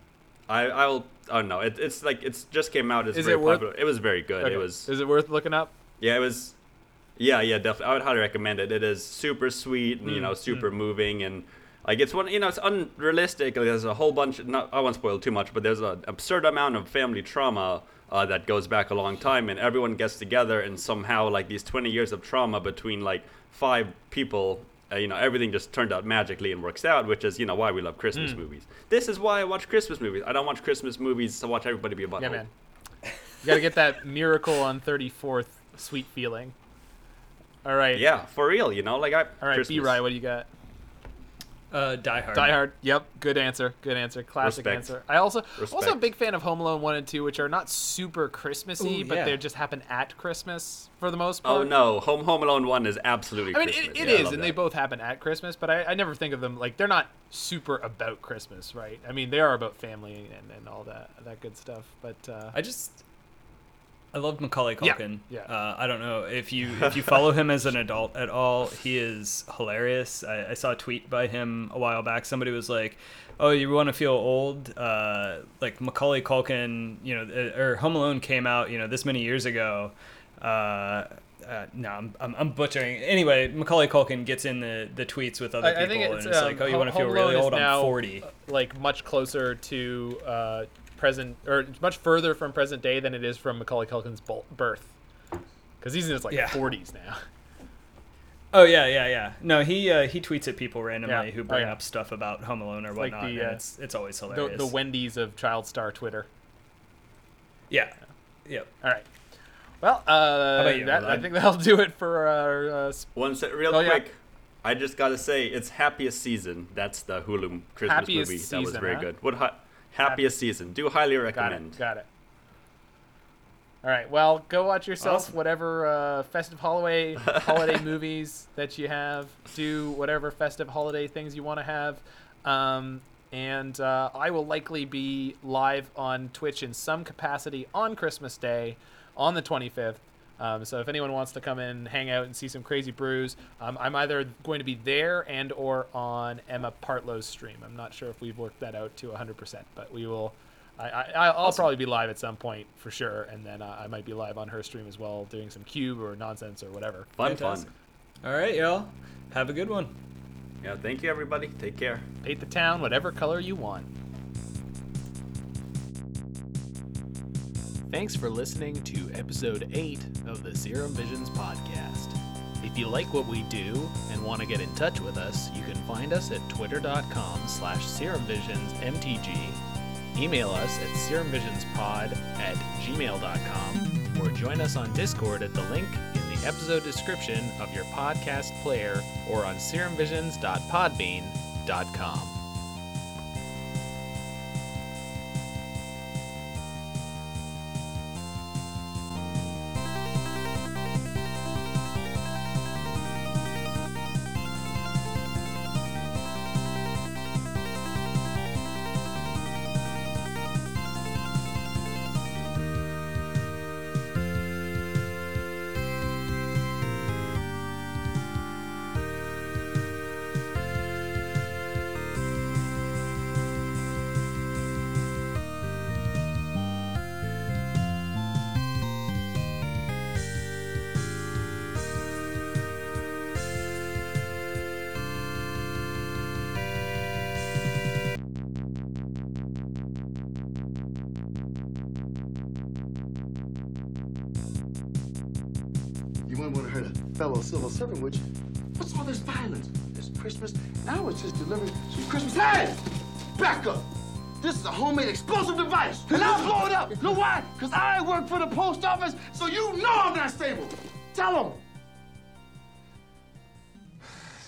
[SPEAKER 2] I I don't know. It, it's like it's just came out. It's
[SPEAKER 3] Is
[SPEAKER 2] very
[SPEAKER 3] it worth-
[SPEAKER 2] popular. It was very good.
[SPEAKER 3] Okay.
[SPEAKER 2] It was
[SPEAKER 3] Is it worth looking up?
[SPEAKER 2] yeah, it was. Yeah, yeah, definitely. I would highly recommend it. It is super sweet and you know
[SPEAKER 3] Mm,
[SPEAKER 2] super moving and Like it's one, you know, it's unrealistic. There's a whole bunch. Not, I won't spoil too much, but there's an absurd amount of family trauma uh, that goes back a long time, and everyone gets together, and somehow, like these 20 years of trauma between like five people, uh, you know, everything just turned out magically and works out, which is, you know, why we love Christmas
[SPEAKER 3] Hmm.
[SPEAKER 2] movies. This is why I watch Christmas movies. I don't watch Christmas movies to watch everybody be a butthole.
[SPEAKER 3] Yeah, man. You gotta get that miracle on 34th sweet feeling. All right.
[SPEAKER 2] Yeah, for real, you know, like I.
[SPEAKER 3] All right, B.
[SPEAKER 2] Christmas.
[SPEAKER 3] Rye, what do you got?
[SPEAKER 1] Uh, Die Hard.
[SPEAKER 3] Die Hard. Yep. Good answer. Good answer. Classic
[SPEAKER 2] Respect.
[SPEAKER 3] answer. I also also a big fan of Home Alone one and two, which are not super Christmassy,
[SPEAKER 1] Ooh,
[SPEAKER 3] but
[SPEAKER 1] yeah.
[SPEAKER 3] they just happen at Christmas for the most part.
[SPEAKER 2] Oh no, Home Home Alone one is absolutely.
[SPEAKER 3] I mean,
[SPEAKER 2] Christmas.
[SPEAKER 3] it, it
[SPEAKER 2] Yeah,
[SPEAKER 3] is, and
[SPEAKER 2] that.
[SPEAKER 3] they both happen at Christmas, but I, I never think of them like they're not super about Christmas, right? I mean, they are about family and, and all that that good stuff. But uh,
[SPEAKER 1] I just I love Macaulay Culkin.
[SPEAKER 3] yeah.
[SPEAKER 1] Uh, I don't know if you if you follow him as an adult at all. He is hilarious. I, I saw a tweet by him a while back. Somebody was like, "Oh, you want to feel old? Uh, like Macaulay Culkin, you know, or Home Alone came out, you know, this many years ago." Uh, uh, no, I'm, I'm, I'm butchering. Anyway, Macaulay Culkin gets in the, the tweets with other
[SPEAKER 3] I,
[SPEAKER 1] people,
[SPEAKER 3] I it's,
[SPEAKER 1] and it's
[SPEAKER 3] um,
[SPEAKER 1] like, "Oh, you want to feel really old? I'm 40."
[SPEAKER 3] uh, Like much closer to uh, present, or much further from present day than it is from Macaulay Culkin's birth, because he's in his like
[SPEAKER 1] Yeah.
[SPEAKER 3] 40s now.
[SPEAKER 1] Oh yeah, yeah, yeah. No, he uh, he tweets at people randomly
[SPEAKER 3] Yeah.
[SPEAKER 1] who
[SPEAKER 3] Oh,
[SPEAKER 1] bring
[SPEAKER 3] yeah.
[SPEAKER 1] up stuff about Home Alone or
[SPEAKER 3] like
[SPEAKER 1] whatnot,
[SPEAKER 3] the,
[SPEAKER 1] and
[SPEAKER 3] uh,
[SPEAKER 1] it's it's always hilarious.
[SPEAKER 3] the Wendy's of child star Twitter.
[SPEAKER 1] yeah, yep.
[SPEAKER 3] All right. Well, uh,
[SPEAKER 1] about you,
[SPEAKER 3] that, I think that'll do it for our. Uh, sp-
[SPEAKER 2] One set, real
[SPEAKER 3] Oh, yeah.
[SPEAKER 2] quick. I just gotta say, it's happiest season. That's the Hulu Christmas
[SPEAKER 3] Happiest
[SPEAKER 2] movie. that was very
[SPEAKER 3] huh?
[SPEAKER 2] good. What hi- happiest season? Do highly
[SPEAKER 3] got
[SPEAKER 2] recommend.
[SPEAKER 3] it. Got it. All right. Well, go watch yourself
[SPEAKER 1] Awesome.
[SPEAKER 3] whatever uh, festive holiday holiday movies that you have. Do whatever festive holiday things you want to have. Um, and uh, I will likely be live on Twitch in some capacity on Christmas Day, on the 25th. Um, so if anyone wants to come in, hang out, and see some crazy brews, um, I'm either going to be there and or on Emma Partlow's stream. I'm not sure if we've worked that out to 100%, but we will. I, I, I'll probably be live at some point for sure, and then uh, I might be live on her stream as well, doing some cube or nonsense or whatever.
[SPEAKER 2] Fun,
[SPEAKER 1] Fantastic.
[SPEAKER 2] fun.
[SPEAKER 1] All right, y'all. Have a good one.
[SPEAKER 2] Yeah, thank you, everybody. Take care.
[SPEAKER 3] Paint the town whatever color you want. Thanks for listening to episode 8 of the Serum Visions podcast. If you like what we do and want to get in touch with us, you can find us at twitter.com slash serumvisionsmtg, email us at serumvisionspod at gmail.com, or join us on Discord at the link in the episode description of your podcast player or on serumvisions.podbean.com.
[SPEAKER 4] Just delivering some Christmas. Hey! Back up! This is a homemade explosive device, and I'll blow it up. You know why? Because I work for the post office, so you know I'm not stable. Tell them.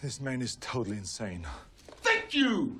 [SPEAKER 5] This man is totally insane.
[SPEAKER 4] Thank you!